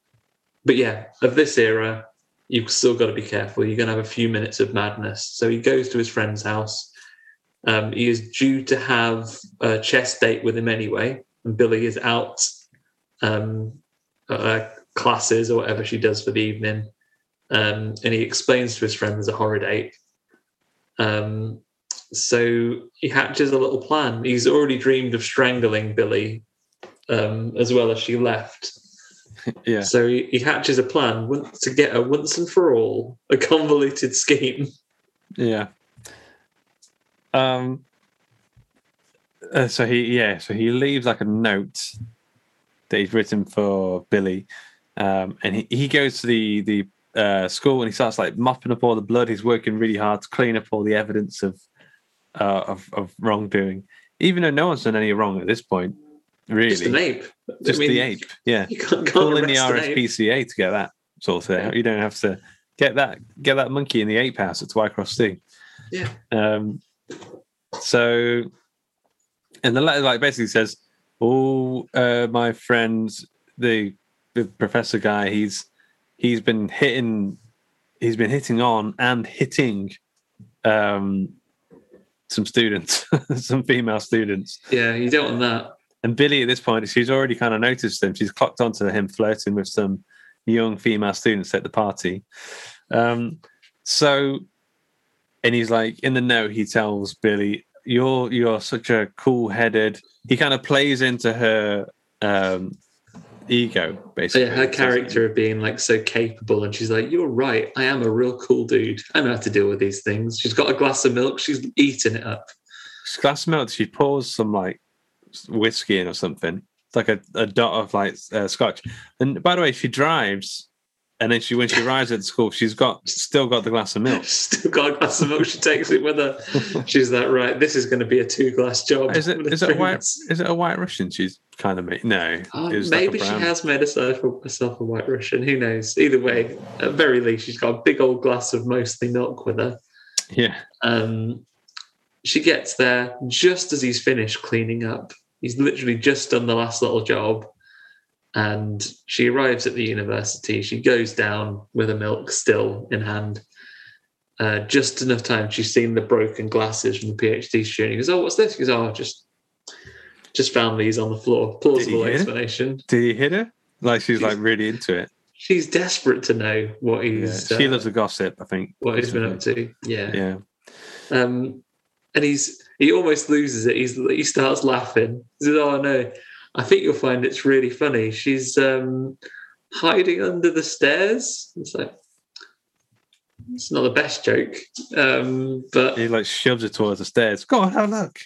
but yeah, of this era, you've still got to be careful. You're going to have a few minutes of madness. So he goes to his friend's house. Um, he is due to have a chess date with him anyway, and Billy is out um, her classes or whatever she does for the evening. Um, and he explains to his friend there's a horrid date. Um, so he hatches a little plan. He's already dreamed of strangling Billy um, as well as she left. Yeah. So he, he hatches a plan once- to get a once and for all, a convoluted scheme. Yeah. Um. uh, so he yeah so he leaves like a note that he's written for Billy, um, and he, he goes to the the uh, school and he starts like mopping up all the blood. He's working really hard to clean up all the evidence of uh, of, of wrongdoing, even though no one's done any wrong at this point. Really, Just an ape. I Just mean, the ape. Yeah, You can't, can't call in the arrest an ape. RSPCA to get that sorted out. You don't have to get that get that monkey in the ape house at Twycross Sea. Yeah. Um, so, and the letter like basically says, "Oh, uh, my friends, the the professor guy, he's he's been hitting, he's been hitting on and hitting, um, some students, some female students." Yeah, you don't want that. And Billy, at this point, she's already kind of noticed him. She's clocked onto him flirting with some young female students at the party. Um, so, and he's like, in the note, he tells Billy, "You're you're such a cool-headed." He kind of plays into her um, ego, basically. yeah, her character of being like so capable, and she's like, "You're right. I am a real cool dude. I know how to deal with these things." She's got a glass of milk. She's eating it up. glass of milk. She pours some like whiskey in or something. It's like a, a dot of like uh, scotch. And by the way, she drives, and then she when she arrives at school, she's got still got the glass of milk. Still got a glass of milk. She takes it with her. She's that "Right, this is going to be a two-glass job." Is it is it a white is it a white Russian? She's kind of made no. It was like maybe she has made herself a, herself a white Russian. Who knows? Either way, at very least, she's got a big old glass of mostly milk with her. Yeah, Um, she gets there just as he's finished cleaning up. He's literally just done the last little job. And she arrives at the university. She goes down with a milk still in hand. Uh, just enough time. She's seen the broken glasses from the PhD student. He goes, "Oh, what's this?" He goes, "Oh, just, just found these on the floor." Plausible it? explanation. did he hit her? Like she's She's- like really into it. She's desperate to know what Yeah. he's she uh, loves the gossip. I think what he's been up to. Yeah. Yeah, Um, and he's he almost loses it. He's he starts laughing. He says, "Oh no, I think you'll find it's really funny. She's um, hiding under the stairs." It's like it's not the best joke, um, but he like shoves it towards the stairs. Go on, have a look.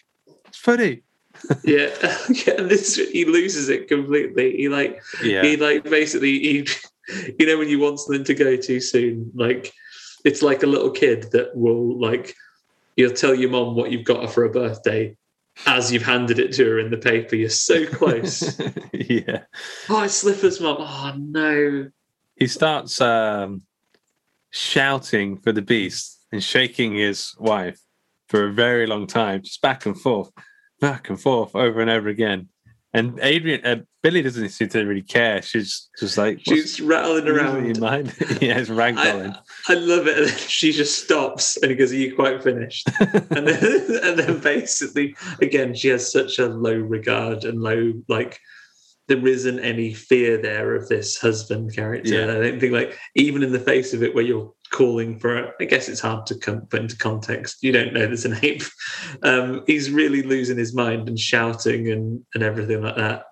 It's funny. yeah, yeah. And this he loses it completely. He like Yeah, he like basically he you know when you want something to go too soon like it's like a little kid that will like you'll tell your mom what you've got her for a birthday as you've handed it to her in the paper you're so close yeah. oh it's slippers mom oh no He starts um, shouting for the beast and shaking his wife for a very long time, just back and forth, back and forth, over and over again. And Adrienne, uh, Billy doesn't seem to really care. She's just like, she's rattling around your mind? yeah, it's ragdolling. I, I love it. And then she just stops and he goes, Are you quite finished? and then and then basically again, she has such a low regard and low like there isn't any fear there of this husband character. Yeah. I don't think like even in the face of it where you're calling for I guess it's hard to come, put into context. You don't know there's an ape. Um, he's really losing his mind and shouting and and everything like that.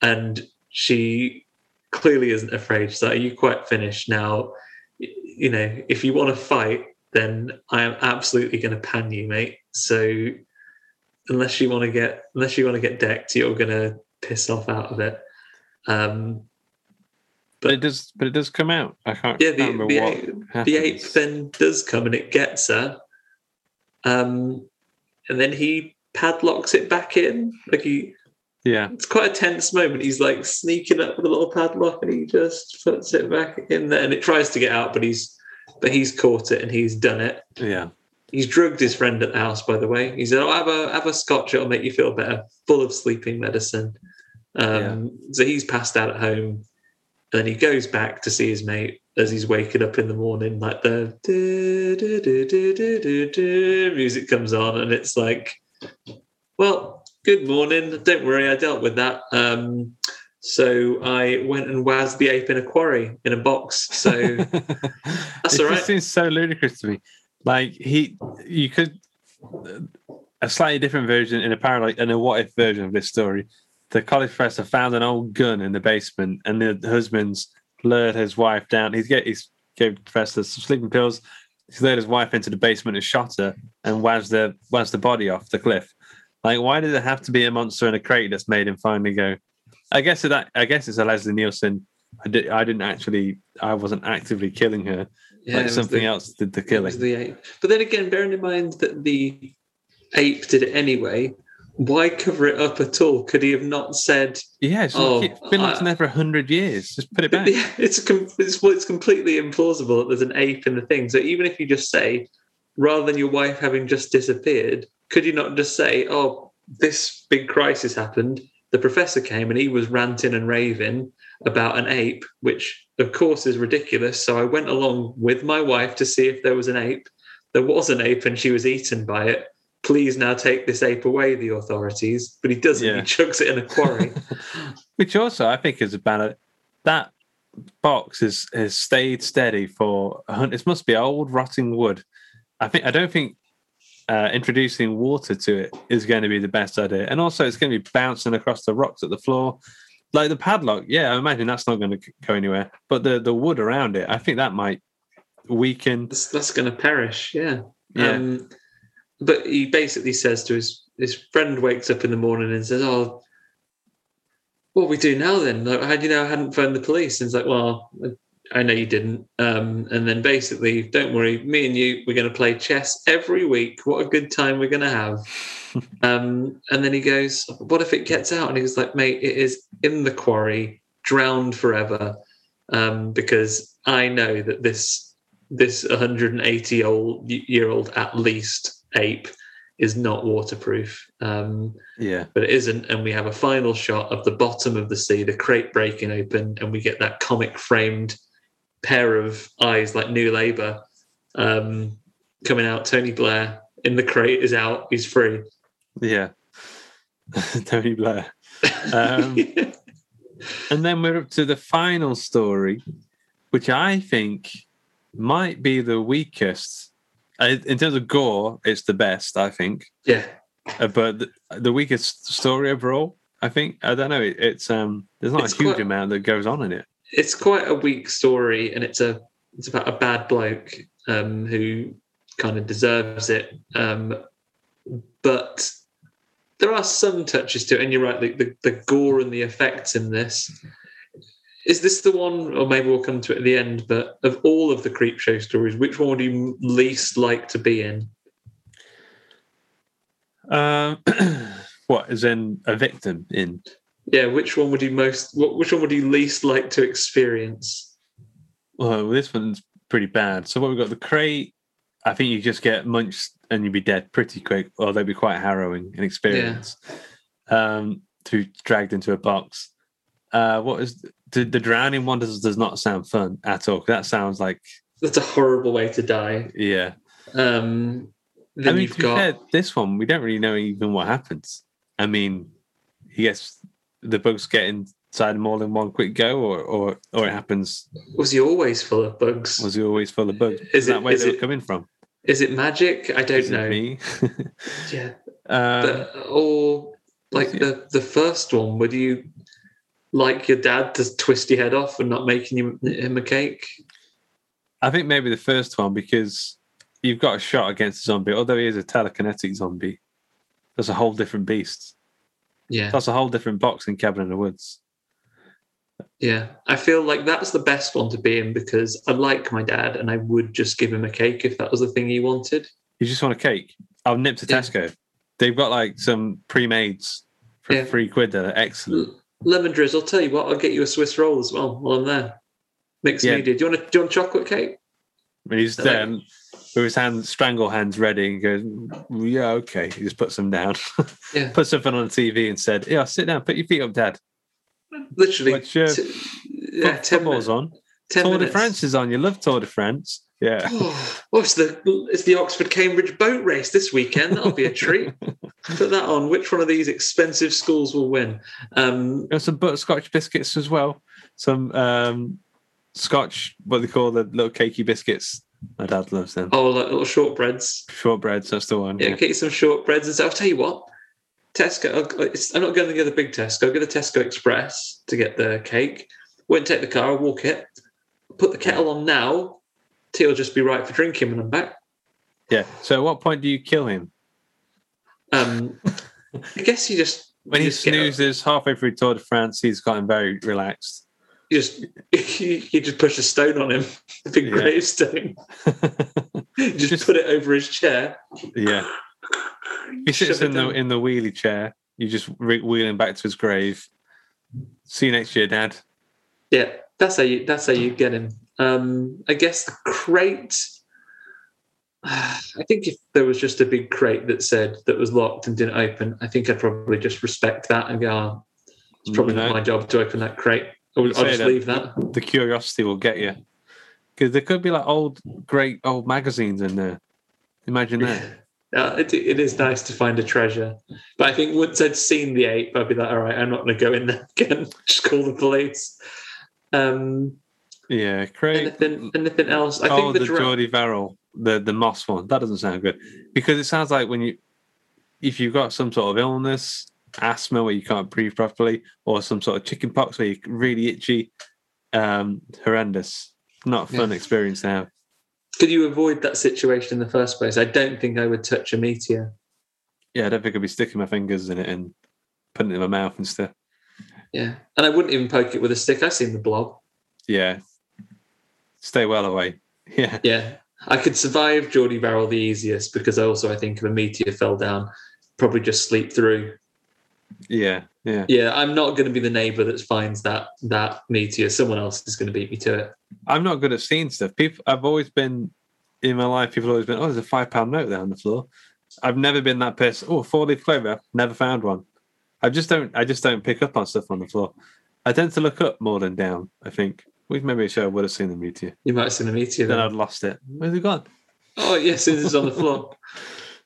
And she clearly isn't afraid. She's like, Are you quite finished now? You know, if you want to fight, then I am absolutely gonna pan you, mate. So unless you want to get unless you want to get decked, you're gonna piss off out of it. Um, But it does. But it does come out. I can't yeah, the, remember the, what ape, the ape then does come and it gets her. Um, and then he padlocks it back in. Like he, Yeah, it's quite a tense moment. He's like sneaking up with a little padlock and he just puts it back in there and it tries to get out, but he's but he's caught it and he's done it. yeah, He's drugged his friend at the house, by the way. He said, "Oh, have a have a scotch; it'll make you feel better." Full of sleeping medicine. Um, So he's passed out at home, and then he goes back to see his mate as he's waking up in the morning. Like the music comes on, and it's like, "Well, good morning. Don't worry, I dealt with that." Um, so I went and wazzed the ape in a quarry in a box. So That's it all right. just seems so ludicrous to me. Like he, you could a slightly different version in a parallel in a what if version of this story. The college professor found an old gun in the basement, and the husband's lured his wife down. He's get he's gave the professor some sleeping pills. He's lured his wife into the basement and shot her, and wazzed the wazzed the body off the cliff. Like, why does it have to be a monster in a crate that's made him finally go? I guess that I guess it's a Leslie Nielsen. I, did, I didn't actually. I wasn't actively killing her. Yeah, like something the- else did the killing. the ape. But then again, bearing in mind that the ape did it anyway, why cover it up at all? Could he have not said, yeah, it's, Oh, like, it's been locked in I- there for a hundred years. Just put it back. Yeah, it's, it's well, it's completely implausible that there's an ape in the thing. So even if you just say, rather than your wife having just disappeared, could you not just say, "Oh, this big crisis happened. The professor came and he was ranting and raving about an ape, which of course is ridiculous. So I went along with my wife to see if there was an ape. There was an ape and she was eaten by it. Please now take this ape away, the authorities. But he doesn't. Yeah. He chucks it in a quarry. Which also I think is about it. That box is has stayed steady for a hun- it must be old rotting wood. I think I don't think uh, introducing water to it is going to be the best idea, and also it's going to be bouncing across the rocks at the floor. Like the padlock, yeah, I imagine that's not going to go anywhere. But the the wood around it, I think that might weaken. that's, that's going to perish. Yeah. Yeah. Um, but he basically says to his his friend wakes up in the morning and says, "Oh, what we do now then? Like, how do you know I hadn't phoned the police?" And he's like, "Well, I know you didn't." Um, and then basically, don't worry, me and you, we're going to play chess every week. What a good time we're going to have. Um, and then he goes, "What if it gets out?" And he was like, "Mate, it is in the quarry, drowned forever." Um, because I know that this this 180 old year old at least ape is not waterproof um, Yeah, but it isn't and we have a final shot of the bottom of the sea the crate breaking open and we get that comic framed pair of eyes like new labor um, coming out tony blair in the crate is out he's free yeah. Tony Blair. Um, And then we're up to the final story, which I think might be the weakest. In terms of gore, it's the best, I think. yeah Uh, but the, the weakest story overall, I think. I don't know. It, it's um, there's not It's a huge quite- amount that goes on in it. it's quite a weak story and it's a it's about a bad bloke um, who kind of deserves it um, but there are some touches to it and you're right the, the, the gore and the effects in this is this the one or maybe we'll come to it at the end but of all of the Creepshow stories which one would you least like to be in Um, what is in a victim in? yeah which one would you most what, which one would you least like to experience Well, this one's pretty bad. So what we've got the crate. I think you just get munched and you'd be dead pretty quick, or they'd be quite harrowing an experience. Um, to be dragged into a box. Uh, what is the, the drowning one? Does does not sound fun at all. That sounds like that's a horrible way to die yeah. um, then I mean, you've got this one we don't really know even what happens. I mean, he gets the bugs getting them all in one quick go, or or or it happens? Was he always full of bugs? Was he always full of bugs? Is Is, that it- where is they were it- coming from? Is it magic? I don't Is know. me? Yeah, um, but, or like the the first one. Would you like your dad to twist your head off and not making him, him a cake? I think maybe the first one because you've got a shot against a zombie. Although he is a telekinetic zombie, that's a whole different beast. Yeah, That's a whole different box in Cabin in the Woods. Yeah. I feel like that's the best one to be in because I like my dad and I would just give him a cake if that was the thing he wanted. You just want a cake? I'll nip to Yeah. Tesco. They've got like some pre-mades for Yeah. three quid that are excellent. L- Lemon drizzle. I'll Tell you what, I'll get you a Swiss roll as well while I'm there. Mixed Yeah. media. Do you want a, do you want chocolate cake? And he's like- um, with his hands, strangle hands ready, and goes, "Yeah, okay." He just puts them down, Yeah. put something on the TV, and said, "Yeah, sit down, put your feet up, Dad. Literally. Watch, uh, t- yeah, football's on. Tour de. France is on. You love Tour de France, yeah." Oh, oh, it's the it's the Oxford Cambridge boat race this weekend. That'll be a treat. Put that on. Which one of these expensive schools will win? Um, some butterscotch biscuits as well. Some um, Scotch, what they call the little cakey biscuits. My dad loves them. oh, like little shortbreads. Shortbreads, that's the one. Yeah, Yeah. get you some shortbreads and stuff. I'll tell you what. Tesco. I'm not going to get the big Tesco. I'll get the Tesco Express to get the cake. Won't take the car. I'll walk it. Put the kettle on now. Tea will just be right for drinking when I'm back. yeah. So, at what point do you kill him? Um, I guess you just When you he just snoozes halfway through Tour de France, he's gotten very relaxed. you just you, just push a stone on him, a big Yeah. gravestone. Just, Just- put it over his chair. yeah. He sits in the in the wheelie chair. You just re- wheel him back to his grave. See you next year, Dad. Yeah, that's how you that's how you get him. Um, I guess the crate. I think if there was just a big crate that said that was locked and didn't open, I think I'd probably just respect that and go, oh, it's probably No. not my job to open that crate. I'll, I'll just that. leave that. The curiosity will get you. Because there could be like old, great old magazines in there. Imagine that. Uh, it, it is nice to find a treasure, but I think once I'd seen the ape, I'd be like, all right, I'm not going to go in there again. just call the police. Um, Yeah, Craig. anything, anything else? I oh, think the, the, Jordy Verrill, the the moss one. That doesn't sound good because it sounds like when you, if you've got some sort of illness, asthma where you can't breathe properly, or some sort of chicken pox where you're really itchy, um, horrendous. Not a fun Yeah. experience to have. Could you avoid that situation in the first place? I don't think I would touch a meteor. Yeah, I don't think I'd be sticking my fingers in it and putting it in my mouth and stuff. Yeah, and I wouldn't even poke it with a stick. I've seen the blob. Yeah, stay well away. Yeah, Yeah, I could survive Jordy Verrill the easiest because I also I think if a meteor fell down, probably just sleep through. Yeah, yeah. Yeah, I'm not going to be the neighbour that finds that that meteor. Someone else is going to beat me to it. I'm not good at seeing stuff. People, I've always been in my life. People have always been, oh, there's a five pound note there on the floor. I've never been that person. Oh, four leaf clover. Never found one. I just don't. I just don't pick up on stuff on the floor. I tend to look up more than down. I think. Well, maybe I should have would have seen the meteor. You might have seen the meteor. Then Then. I'd lost it. Where's it gone? Oh yes, it is on the floor.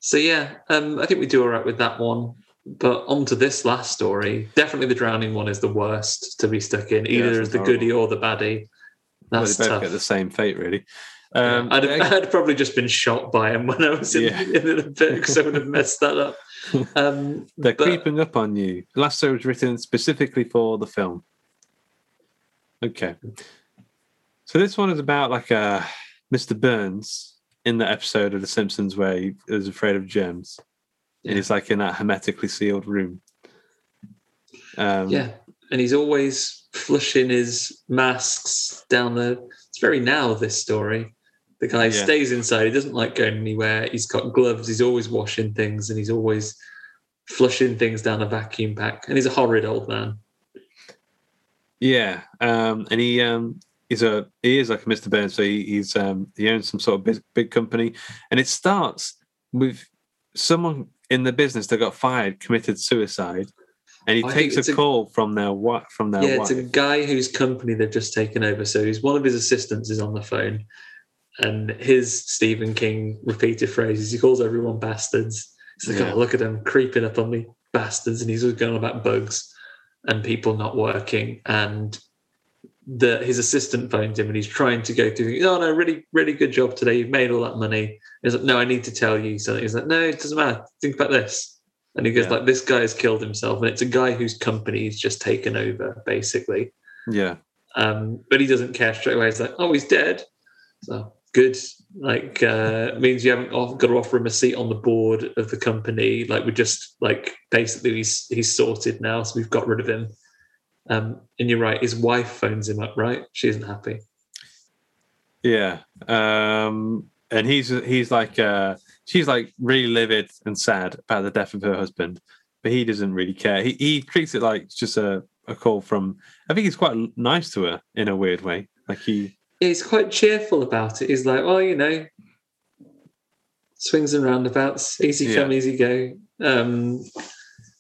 So yeah, um, I think we do all right with that one. But on to this last story. Definitely the drowning one is the worst to be stuck in, either that's as the horrible. goodie or the baddie. Well, That's they both tough. get the same fate, really. Um, I'd, I'd probably just been shot by him when I was in, Yeah. in the bit because I would have messed that up. Um, they're but- creeping up on you. The last story was written specifically for the film. Okay. So this one is about like uh, Mr. Burns in the episode of The Simpsons where he is afraid of And he's like in that hermetically sealed room. Um, Yeah, and he's always flushing his masks down the. It's very now this story. The guy Yeah. stays inside. He doesn't like going anywhere. He's got gloves. He's always washing things, and he's always flushing things down a vacuum pack. And he's a horrid old man. Yeah, um, and he um, he's a he is like a Mr. Burns, so he, he's um, he owns some sort of big, big company, and it starts with someone in the business that got fired committed suicide, and he I takes a a- call from their what from their yeah, wife. it's a guy whose company they've just taken over. So he's one of his assistants is on the phone, and his Stephen King repeated phrases. He calls everyone bastards. He's like, Yeah. "Oh, look at him creeping up on me, bastards!" And he's always going about bugs. and people not working and the his assistant phones him and he's trying to go through oh no really really good job today you've made all that money he's like no i need to tell you something he's like no it doesn't matter think about this and he goes Yeah. like this guy has killed himself and it's a guy whose company he's just taken over basically Yeah. um, but he doesn't care straight away. He's like, "Oh, he's dead." So good. Like uh, means you haven't got to offer him a seat on the board of the company. Like we're just like basically he's he's sorted now, so we've got rid of him. Um, and you're right. His wife phones him up. Right? She isn't happy. Yeah. Um, and he's he's like uh, she's like really livid and sad about the death of her husband, but he doesn't really care. He he treats it like just a, a call from. I think he's quite nice to her in a weird way. Like he Yeah, he's quite cheerful about it. He's like, "Well, you know, swings and roundabouts, easy Yeah. come, easy go." Um,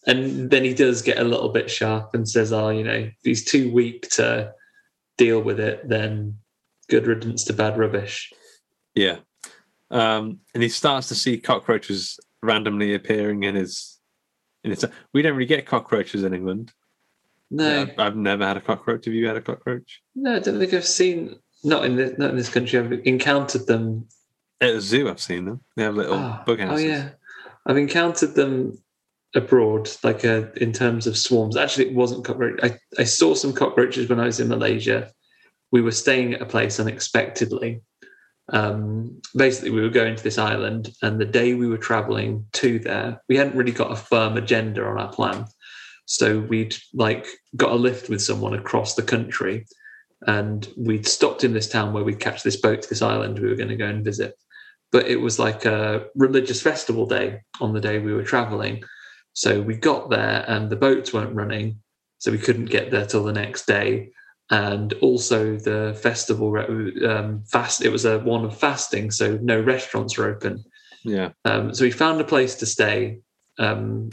and then he does get a little bit sharp and says, "Oh, you know, if he's too weak to deal with it, then good riddance to bad rubbish." yeah. Um, and he starts to see cockroaches randomly appearing in his in his. We don't really get cockroaches in England. No, I've, I've never had a cockroach. Have you had a cockroach? no, I don't think I've seen. Not in this, not in this country. I've encountered them. At a zoo, I've seen them. They have little Oh, bug oh houses. yeah, I've encountered them abroad, like uh, in terms of swarms. Actually, it wasn't cockroach. I, I saw some cockroaches when I was in Malaysia. We were staying at a place unexpectedly. Um, basically, we were going to this island, and the day we were traveling to there, we hadn't really got a firm agenda on our plan. So we'd like got a lift with someone across the country, and we'd stopped in this town where we'd catch this boat to this island we were going to go and visit but it was like a religious festival day on the day we were traveling. So we got there and the boats weren't running, so we couldn't get there till the next day. And also the festival um, fast. It was a one of fasting, so no restaurants were open. Yeah. Um, so we found a place to stay, um,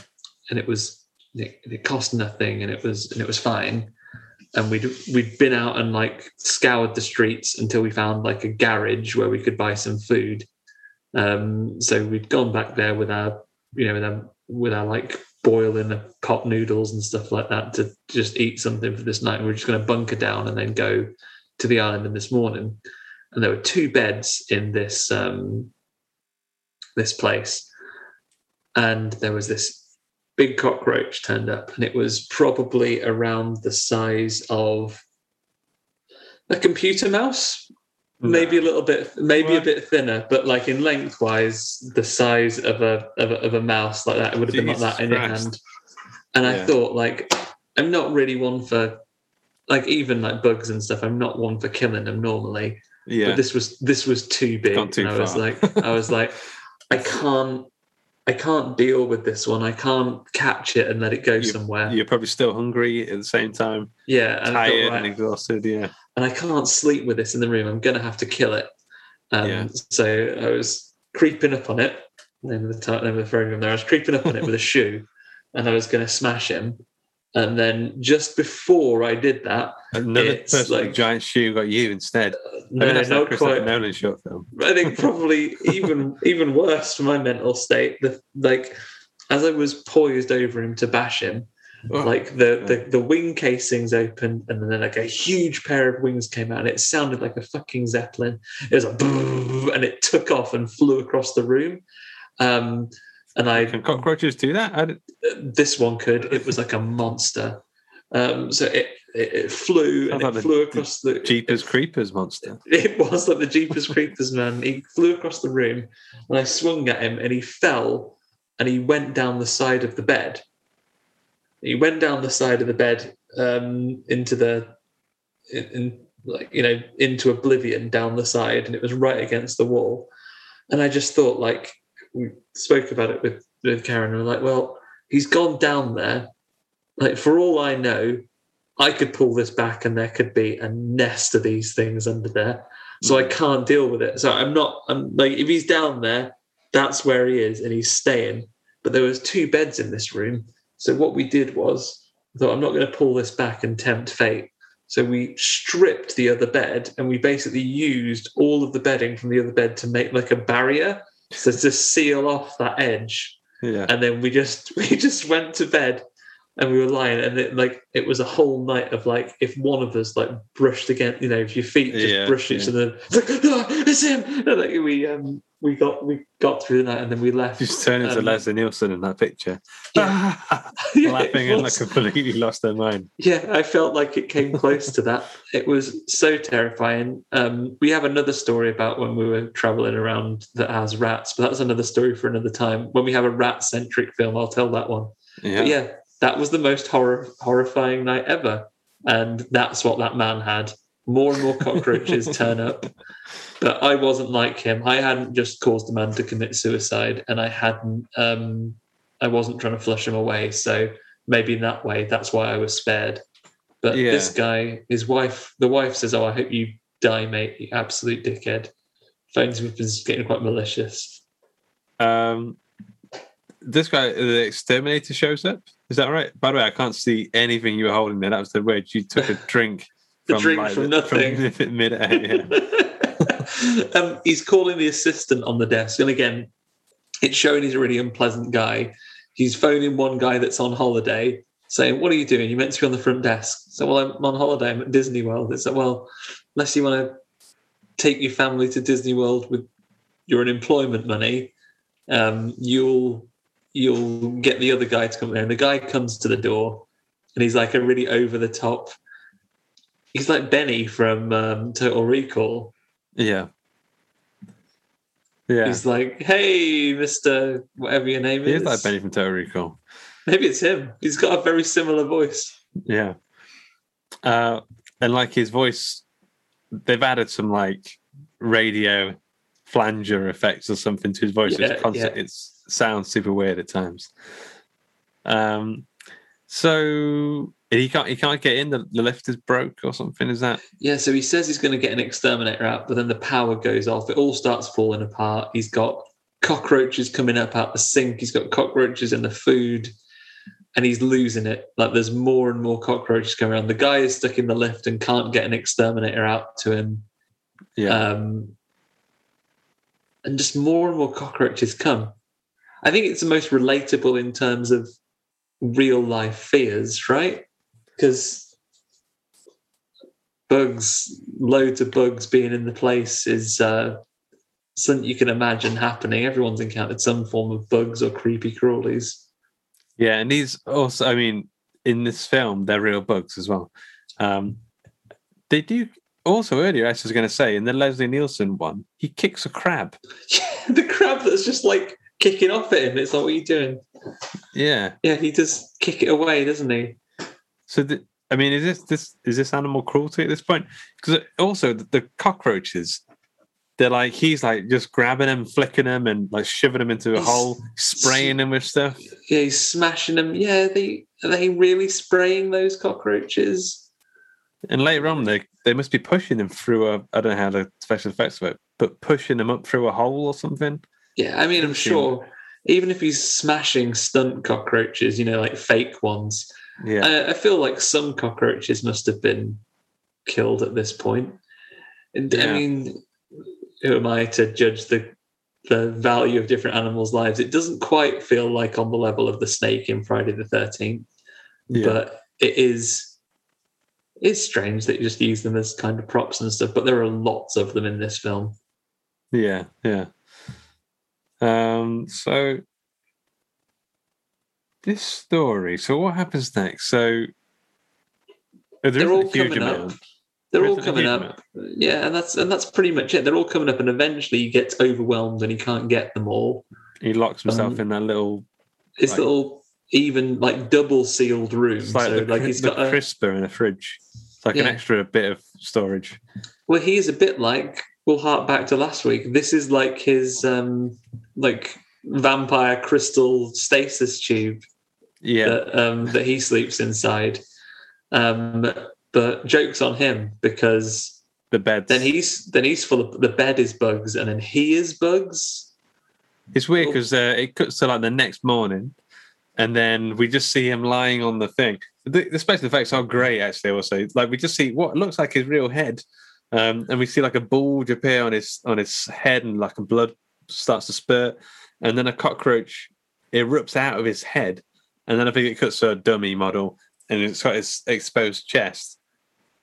and it was it, it cost nothing, and it was and it was fine. And we'd we'd been out and like scoured the streets until we found like a garage where we could buy some food. Um, so we'd gone back there with our you know with our with our like boiling pot noodles and stuff like that to just eat something for this night. We're just going to bunker down and then go to the island in this morning. And there were two beds in this um, this place, and there was this big cockroach turned up, and it was probably around the size of a computer mouse, Hmm. maybe a little bit, maybe a bit thinner, but like in lengthwise, the size of a of a, of a mouse like that. It would have been like that in your hand. And I thought, like, I'm not really one for, like, even like bugs and stuff. I'm not one for killing them normally Yeah. but this was this was too big. Gone too and I was like, I was like, I can't, I can't deal with this one. I can't catch it and let it go You- somewhere. You're probably still hungry at the same time, yeah, and, tired and exhausted. Yeah. And I can't sleep with this in the room. I'm gonna have to kill it. Um, Yeah. So I was creeping up on it. Name of the ti- name of the program there. I was creeping up on it with a shoe, and I was gonna smash him. And then just before I did that, Another It's person like- giant shoe got you instead. I no, mean, that's like not Christopher quite. Nolan short film. I think probably even even worse for my mental state. The like as I was poised over him to bash him, Oh, like the, the the wing casings opened and then like a huge pair of wings came out and it sounded like a fucking zeppelin. It was like and it took off and flew across the room. Um, and I Can cockroaches do that? I this one could. It was like a monster. Um, so it, it it flew and it the- flew across the Jeepers Creepers monster. it was like the Jeepers Creepers man. He flew across the room and I swung at him and he fell and he went down the side of the bed. He went down the side of the bed um, into the, in, in, like, you know, into oblivion down the side and it was right against the wall. And I just thought, like, we spoke about it with, with Karen and we're like, well, he's gone down there. Like, for all I know, I could pull this back and there could be a nest of these things under there. So I can't deal with it. So I'm not I'm like if he's down there, that's where he is and he's staying. But there was two beds in this room. So what we did was I thought I'm not going to pull this back and tempt fate. So we stripped the other bed and we basically used all of the bedding from the other bed to make like a barrier. So to seal off that edge Yeah. and then we just we just went to bed and we were lying, and it like it was a whole night of like if one of us like brushed against, you know, if your feet just Yeah, brushed each other, it's like "Ah, it's him. And, like, we um we got we got through the night, and then we left. Just turn into Um, Leslie Nielsen in that picture, Yeah. Yeah, laughing and like completely lost their mind. Yeah, I felt like it came close to that. It was so terrifying. Um, we have another story about when we were traveling around that has rats, but that's another story for another time. When we have a rat centric film, I'll tell that one. Yeah, But yeah, that was the most horror horrifying night ever. And that's what that man had. More and more cockroaches turn up. But I wasn't like him. I hadn't just caused a man to commit suicide and I hadn't um I wasn't trying to flush him away. So maybe in that way, that's why I was spared. But Yeah. this guy, his wife, the wife says, Oh, I hope you die, mate, you absolute dickhead. Phones him is getting quite malicious. Um, this guy, the exterminator, shows up. Is that right? By the way, I can't see anything you were holding there. That was the word you took a drink. The drink from nothing. From mid-air, yeah. um, he's calling the assistant on the desk, and again, it's showing he's a really unpleasant guy. He's phoning one guy that's on holiday, saying, "What are you doing? You're meant to be on the front desk." So, well, I'm on holiday. I'm at Disney World. It's like, well, unless you want to take your family to Disney World with your unemployment money, um, you'll you'll get the other guy to come there. And the guy comes to the door, and he's like a really over the top. He's like Benny from um, Total Recall. yeah, yeah. He's like, "Hey, Mister, whatever your name He is." is like Benny from Total Recall. Maybe it's him. He's got a very similar voice. Yeah. Uh, and like his voice, they've added some like radio flanger effects or something to his voice. Yeah, it's constant, yeah. it sounds super weird at times. Um, so he can't he can't get in. The, the lift is broke or something. Is that? Yeah, so he says he's going to get an exterminator out, but then the power goes off. It all starts falling apart. He's got cockroaches coming up out the sink. He's got cockroaches in the food, and he's losing it. Like there's more and more cockroaches coming around. The guy is stuck in the lift and can't get an exterminator out to him. Yeah. um, and just more and more cockroaches come. I think it's the most relatable in terms of real life fears, right? Because bugs, loads of bugs being in the place is uh, something you can imagine happening. Everyone's encountered some form of bugs or creepy crawlies. Yeah, and these also, I mean, in this film, they're real bugs as well. Um, they do also earlier. I was going to say in the Leslie Nielsen one, he kicks a crab. Yeah, the crab that's just like kicking off at him. It's like, what are you doing? Yeah. Yeah, he does kick it away, doesn't he? So, the, I mean, is this this is this animal cruelty at this point? Because also the, the cockroaches, they're like he's like just grabbing them, flicking them, and like shoving them into a He's- hole, spraying them with stuff. Yeah, he's smashing them. Yeah, they are they really spraying those cockroaches? And later on, they they must be pushing them through a I don't know how the special effects work, but pushing them up through a hole or something. Yeah, I mean, I'm sure even if he's smashing stunt cockroaches, you know, like fake ones, Yeah, I, I feel like some cockroaches must have been killed at this point. And Yeah. I mean, who am I to judge the the value of different animals' lives? It doesn't quite feel like on the level of the snake in Friday the Thirteenth, yeah, but it is it's strange that you just use them as kind of props and stuff. But there are lots of them in this film. yeah, yeah. Um, so this story. So what happens next? So They're all coming up. They're all coming up. amount. Yeah, and that's and that's pretty much it. They're all coming up, and eventually he gets overwhelmed and he can't get them all. He locks himself Um, in that little It's Right. little even like double sealed room. It's like so the, like he's the got a crisper in a fridge. It's like an extra bit of storage. well, he's a bit like we'll hark back to last week. This is like his um like vampire crystal stasis tube Yeah, that um that he sleeps inside. Um but jokes on him because the bed then he's then he's full of the bed is bugs and then he is bugs. It's weird because uh, it cuts to like the next morning, and then we just see him lying on the thing. The, the special effects are great, actually. Say, like we just see what looks like his real head, um, and we see like a bulge appear on his on his head, and like a blood starts to spurt, and then a cockroach erupts out of his head, and then I think it cuts to a dummy model, and it's got his exposed chest,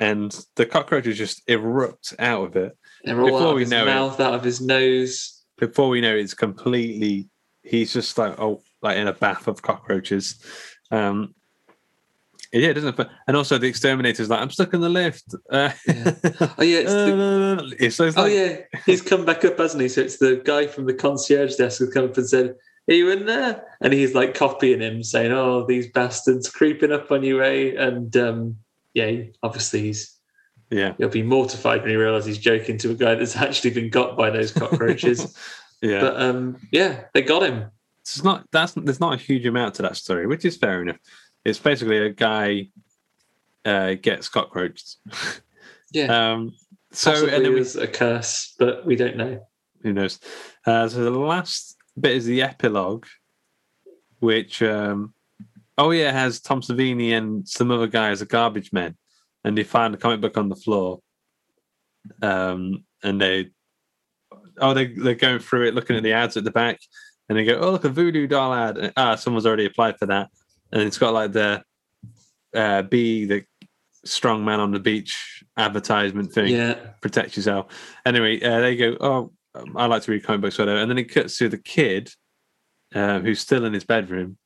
and the cockroaches just erupt out of it. They're all Before out of we his know it- mouth, out of his nose. Before we know, it, it's completely. He's just like oh, like in a bath of cockroaches. Um, yeah, doesn't it? And also, the exterminator's like, I'm stuck in the lift. Uh, Oh yeah, it's the, it's, so it's oh yeah, he's come back up, hasn't he? So it's the guy from the concierge desk who's come up and said, "Are you in there?" And he's like copying him, saying, "Oh, these bastards creeping up on you, eh?" And um, yeah, obviously he's yeah, he'll be mortified when he realizes he's joking to a guy that's actually been got by those cockroaches. yeah. But um, yeah, they got him. it's not that's there's not a huge amount to that story, which is fair enough. It's basically a guy uh, gets cockroached. Yeah, Um, so possibly and then it we, was a curse, but we don't know. who knows? Uh, so the last bit is the epilogue, which um, oh yeah, has Tom Savini and some other guy as a garbage men, and they find a comic book on the floor. Um, and they oh they they're going through it, looking at the ads at the back, and they go, oh look a voodoo doll ad. And, ah, someone's already applied for that, and it's got like the uh, be the strong man on the beach advertisement thing Yeah, protect yourself. Anyway, uh, they go, oh, I like to read comic books, whatever. And then it cuts to the kid um, who's still in his bedroom.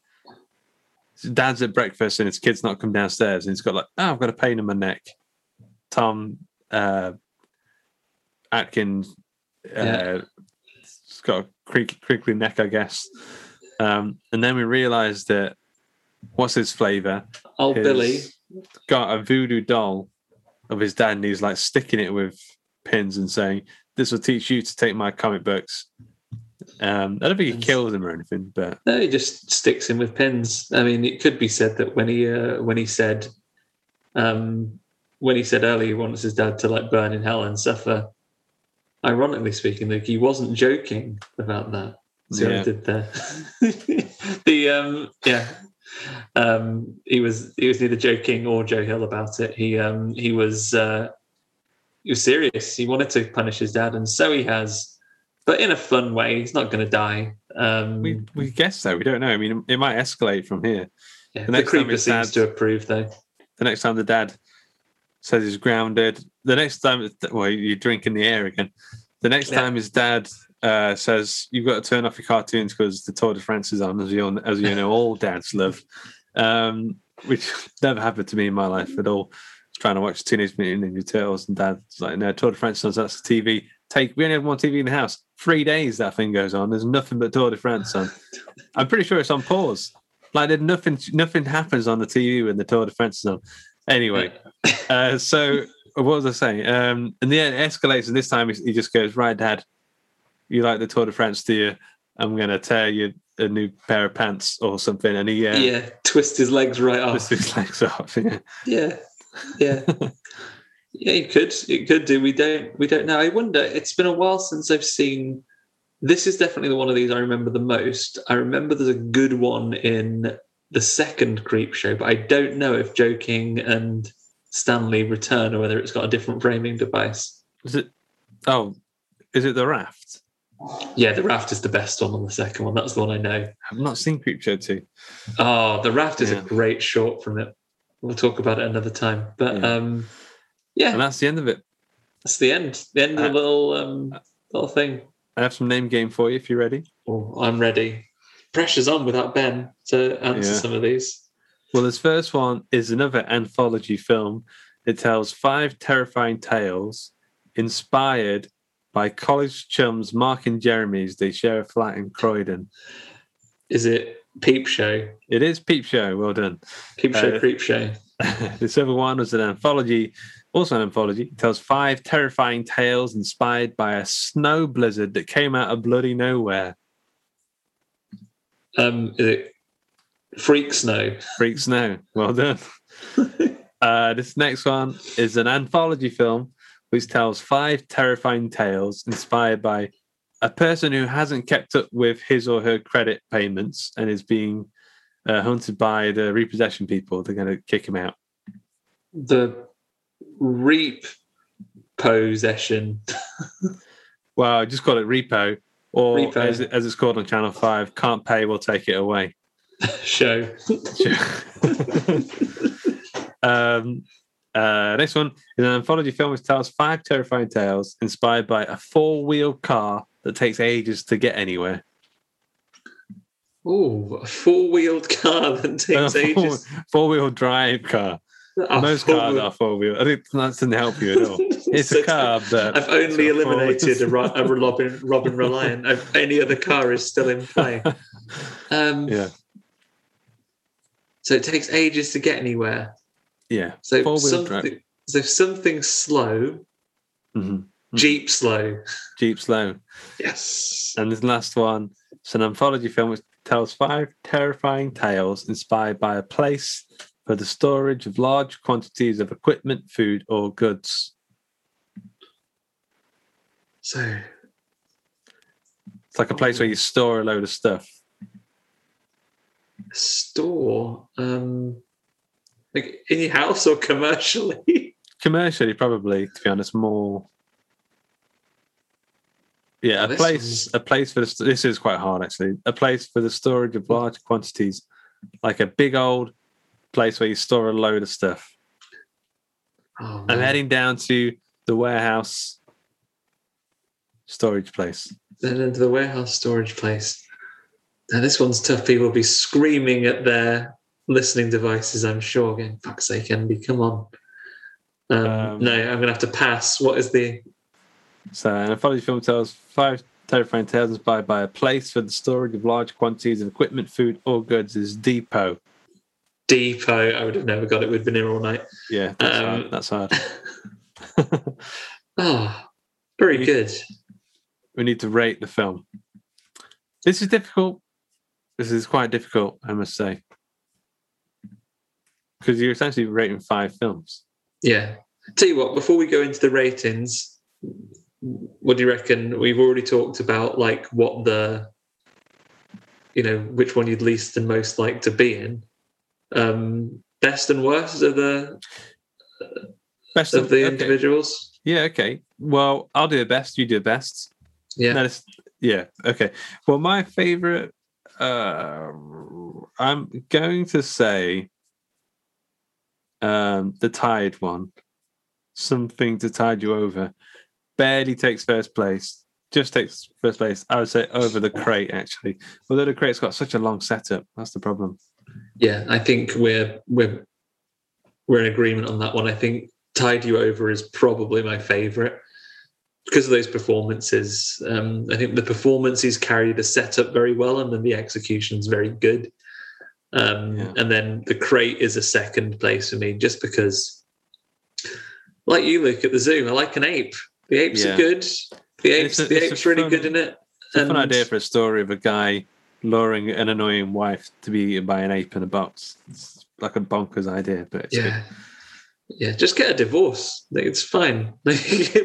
His dad's at breakfast and his kid's not come downstairs. And he's got like, oh, I've got a pain in my neck. Tom uh, Atkins, uh, Yeah. has got a creak, crinkly neck, I guess. Um, and then we realize that what's his flavor? old His- Billy. got a voodoo doll of his dad and he's like sticking it with pins and saying, This will teach you to take my comic books. Um, I don't think he kills him or anything, but No, he just sticks him with pins. I mean, it could be said that when he uh, when he said um, when he said earlier he wants his dad to like burn in hell and suffer. Ironically speaking, Luke, he wasn't joking about that. See what I did there? the um, yeah, um, he was he was neither joking or Joe Hill about it. He um, he was uh, he was serious. He wanted to punish his dad, and so he has, but in a fun way. He's not going to die. Um, we, we guess so. We don't know. I mean, it might escalate from here. Yeah, The the, next time creeper seems dad- to approve, though. The next time the dad says he's grounded, the next time, well, you're drinking the air again. The next Yeah. time his dad uh, says, You've got to turn off your cartoons because the Tour de France is on, as you, as you know, all dads love, um, which never happened to me in my life at all. I was trying to watch Teenage Mutant Ninja Turtles, and dad's like, No, Tour de France on, so that's the TV. Take, we only have one TV in the house. Three days that thing goes on. There's nothing but Tour de France on. I'm pretty sure it's on pause. Like there's nothing, nothing happens on the TV when the Tour de France is on. Anyway, uh, so what was I saying? Um, and then it escalates, and this time he, he just goes, "Right, Dad, you like the Tour de France, do you? I'm gonna tear you a new pair of pants or something." And he uh, Yeah, twist his legs right off. twists his legs off. Yeah. Yeah, yeah, yeah. You could, you could do. We don't, we don't know. I wonder. It's been a while since I've seen. This is definitely the one of these I remember the most. I remember there's a good one in the second Creepshow, but I don't know if Joking and Stanley return or whether it's got a different framing device. Is it? Oh, is it the raft? Yeah, the raft is the best one on the second one. That's the one I know. I've not seen Creepshow two. Oh, the raft is Yeah. a great short from it. We'll talk about it another time. But Yeah. um, yeah, And that's the end of it. that's the end. The end of the Uh, little um, little thing. I have some name game for you if you're ready. Oh, I'm ready. Pressure's on without Ben to answer Yeah. some of these. Well, this first one is another anthology film. It tells five terrifying tales inspired by college chums Mark and Jeremy as they share a flat in Croydon. Is it Peep Show? It is Peep Show. Well done. Peep Show, Uh, Creep Show. this other one was an anthology, also an anthology. It tells five terrifying tales inspired by a snow blizzard that came out of bloody nowhere. Um, is it Freak Snow? Freak Snow. Well done. uh, this next one is an anthology film which tells five terrifying tales inspired by a person who hasn't kept up with his or her credit payments and is being uh, hunted by the repossession people. They're going to kick him out. The Reap Possession. Well, I just call it repo, or Repo. As, as it's called on Channel 5, can't pay, we'll take it away. show. um, uh, next one is an anthology film which tells five terrifying tales inspired by a four-wheeled car that takes ages to get anywhere. Oh, a four-wheeled car that takes ages. Four-wheel drive car. A Most cars are four-wheel. I think that doesn't help you at all. It's a car that I've only eliminated a. Ro- a Robin Robin Reliant. I've- Any other car is still in play. Um, yeah, So it takes ages to get anywhere. Yeah. So Four-wheel drive. something, so something slow, Mhm. Jeep slow. Jeep slow. Yes. And this last one, it's an anthology film which tells five terrifying tales inspired by a place for the storage of large quantities of equipment, food, or goods. So It's like a place where you store a load of stuff. store, um, like in your house or commercially. Commercially, probably, to be honest, more. Yeah, a place, a place for the. This is quite hard, actually. A place for the storage of large quantities, like a big old place where you store a load of stuff. Oh, I'm heading down to the warehouse storage place. then into the warehouse storage place. Now this one's tough. People will be screaming at their listening devices. I'm sure. Going, fuck's sake, Andy, come on. Um, Um, no, I'm gonna have to pass. What is the? So, an anthology film tells five terrifying tales inspired by a place for the storage of large quantities of equipment, food, or goods. Is depot. Depot. I would have never got it. We've been here all night. Yeah, that's Um, hard. That's hard. Oh, very You- good. we need to rate the film. This is difficult. This is quite difficult, I must say, because you're essentially rating five films. Yeah. Tell you what, before we go into the ratings, what do you reckon? We've already talked about like what the, you know, which one you'd least and most like to be in. Um, best and worst of the Best of the okay. individuals. Yeah, okay. Well, I'll do the best. You do the best. Yeah. That is, yeah. Okay. Well, my favorite, uh, I'm going to say, um, the Tide one. Something to tide you over. Barely takes first place. Just takes first place. I would say over the crate actually. Although the crate's got such a long setup, that's the problem. Yeah, I think we're we're we're in agreement on that one. I think Tide You Over is probably my favourite because of those performances. Um, I think the performances carry the setup very well, and then the execution's very good. Um, Yeah. And then the crate is a second place for me, just because, like you look at the Zoom, I like an ape. The apes Yeah. are good. The apes, a- the apes really fun- good in it. It's a fun idea for a story of a guy luring an annoying wife to be eaten by an ape in a box. It's like a bonkers idea, but it's good. yeah yeah just get a divorce it's fine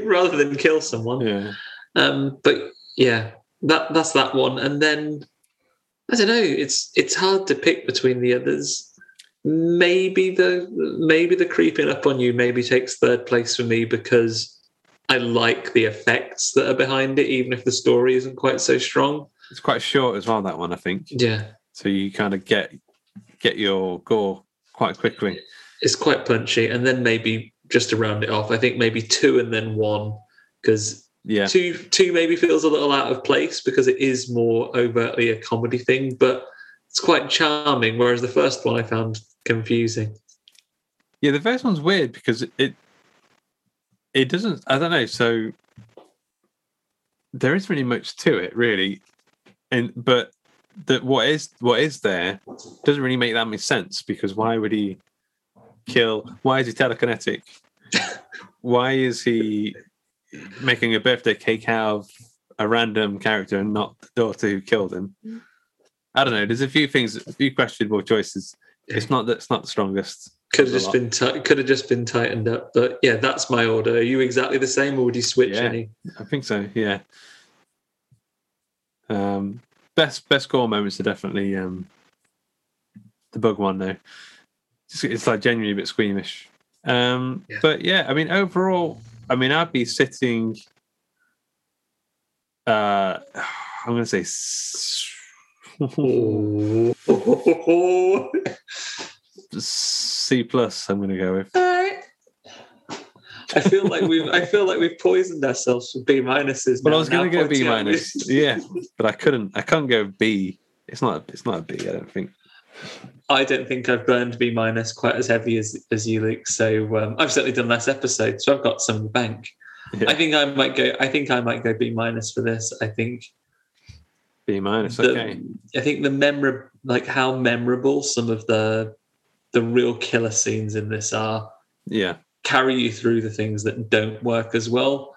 rather than kill someone Yeah. um but yeah that that's that one and then i don't know. It's it's hard to pick between the others. Maybe the maybe the creeping up on you maybe takes third place for me because i like the effects that are behind it even if the story isn't quite so strong. It's quite short as well, that one, I think. yeah. So you kind of get get your gore quite quickly. it's quite punchy. And then maybe just to round it off i think maybe two and then one because Yeah. two two maybe feels a little out of place because it is more overtly a comedy thing but it's quite charming whereas the first one i found confusing Yeah, the first one's weird because it it doesn't I don't know, so there isn't really much to it really. And but the what is what is there doesn't really make that much sense because why would he kill why is he telekinetic? why is he making a birthday cake out of a random character and not the daughter who killed him? I don't know. There's a few things, a few questionable choices. It's not that it's not the strongest. could have just lot. been ti could have just been tightened up but yeah that's my order are you exactly the same or would you switch Yeah. any I think so. Yeah. Um, best best score moments are definitely um, the bug one though. It's, it's like genuinely a bit squeamish. Um, Yeah. But yeah, I mean overall, I mean I'd be sitting. Uh, I'm going to say. C plus. I'm going to go with. Alright. I feel like we've I feel like we've poisoned ourselves for B minuses. Well. I was going to go B minus. yeah, but I couldn't. I can't go B. It's not. It's not a B. I don't think. I don't think I've burned B minus quite as heavy as as you, Luke. So um, I've certainly done less episodes, so I've got some in the bank. Yeah. I think I might go. I think I might go B minus for this. I think B minus. Okay. I think the memor like how memorable some of the the real killer scenes in this are Yeah. carry you through the things that don't work as well.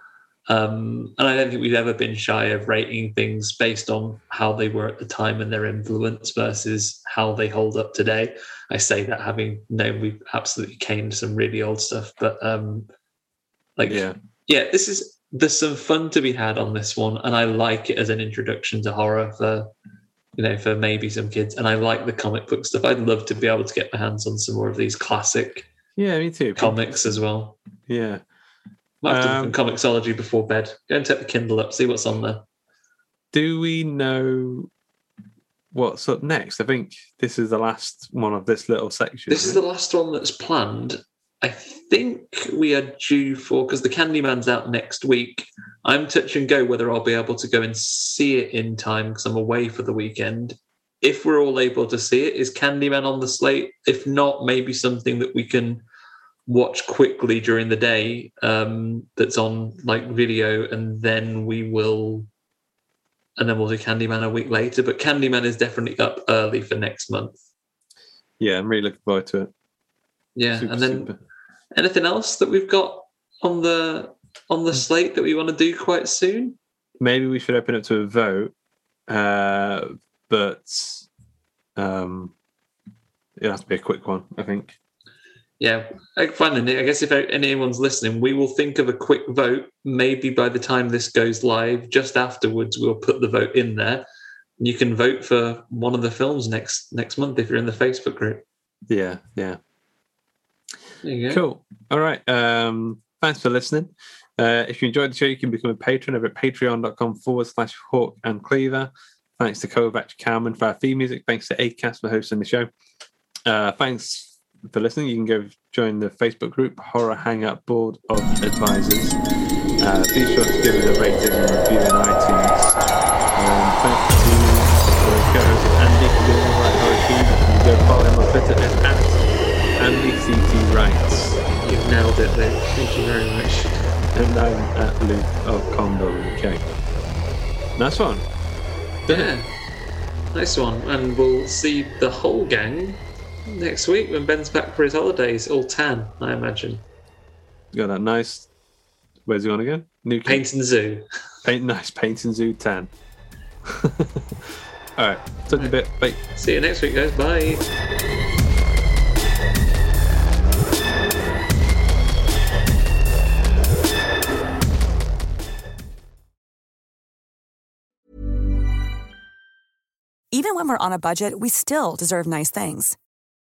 Um, and I don't think we've ever been shy of rating things based on how they were at the time and their influence versus how they hold up today. I say that having known we've absolutely caned some really old stuff, but um, like Yeah. yeah, this is there's some fun to be had on this one, and I like it as an introduction to horror for you know for maybe some kids. And I like the comic book stuff. I'd love to be able to get my hands on some more of these classic Yeah. Me too. comics as well. Yeah. Might have to Um, Comixology before bed. Go and take the Kindle up, see what's on there. Do we know what's up next? I think this is the last one of this little section. This is the last one that's planned. I think we are due for because the Candyman's out next week. I'm touch and go whether I'll be able to go and see it in time because I'm away for the weekend. If we're all able to see it, is Candyman on the slate? If not, maybe something that we can watch quickly during the day um, that's on like video, and then we will, and then we'll do Candyman a week later. But Candyman is definitely up early for next month. Yeah, I'm really looking forward to it. Yeah, Super, and then super. anything else that we've got on the on the slate that we want to do quite soon? maybe we should open it to a vote, uh, but um, it has to be a quick one. I think. Yeah, I find. I guess if anyone's listening, we will think of a quick vote. Maybe by the time this goes live, just afterwards, we'll put the vote in there. You can vote for one of the films next next month if you're in the Facebook group. Yeah, yeah. There you go. Cool. All right. Um, thanks for listening. Uh, if you enjoyed the show, you can become a patron over at patreon.com forward slash hawk and cleaver. Thanks to Kovac Calman for our theme music. Thanks to ACAST for hosting the show. Uh, thanks for listening. You can go join the Facebook group Horror Hangout Board of Advisors. Uh, be sure to give it a rating and review in iTunes. Um, thanks to uh, co-host Andy for doing the right horror team. You go follow him on Twitter at, at AndyCT Writes. You've nailed it, Luke. Thank you very much. And I'm at Luke of Condor UK. Nice one. It. Yeah, nice one. And we'll see the whole gang next week when Ben's back for his holidays. All tan, I imagine. You Got that nice. Where's he on again? New Paignton Zoo. Paint, nice Paignton Zoo tan. All right, talk to you a bit. Bye. See you next week, guys. Bye. Even when we're on a budget, we still deserve nice things.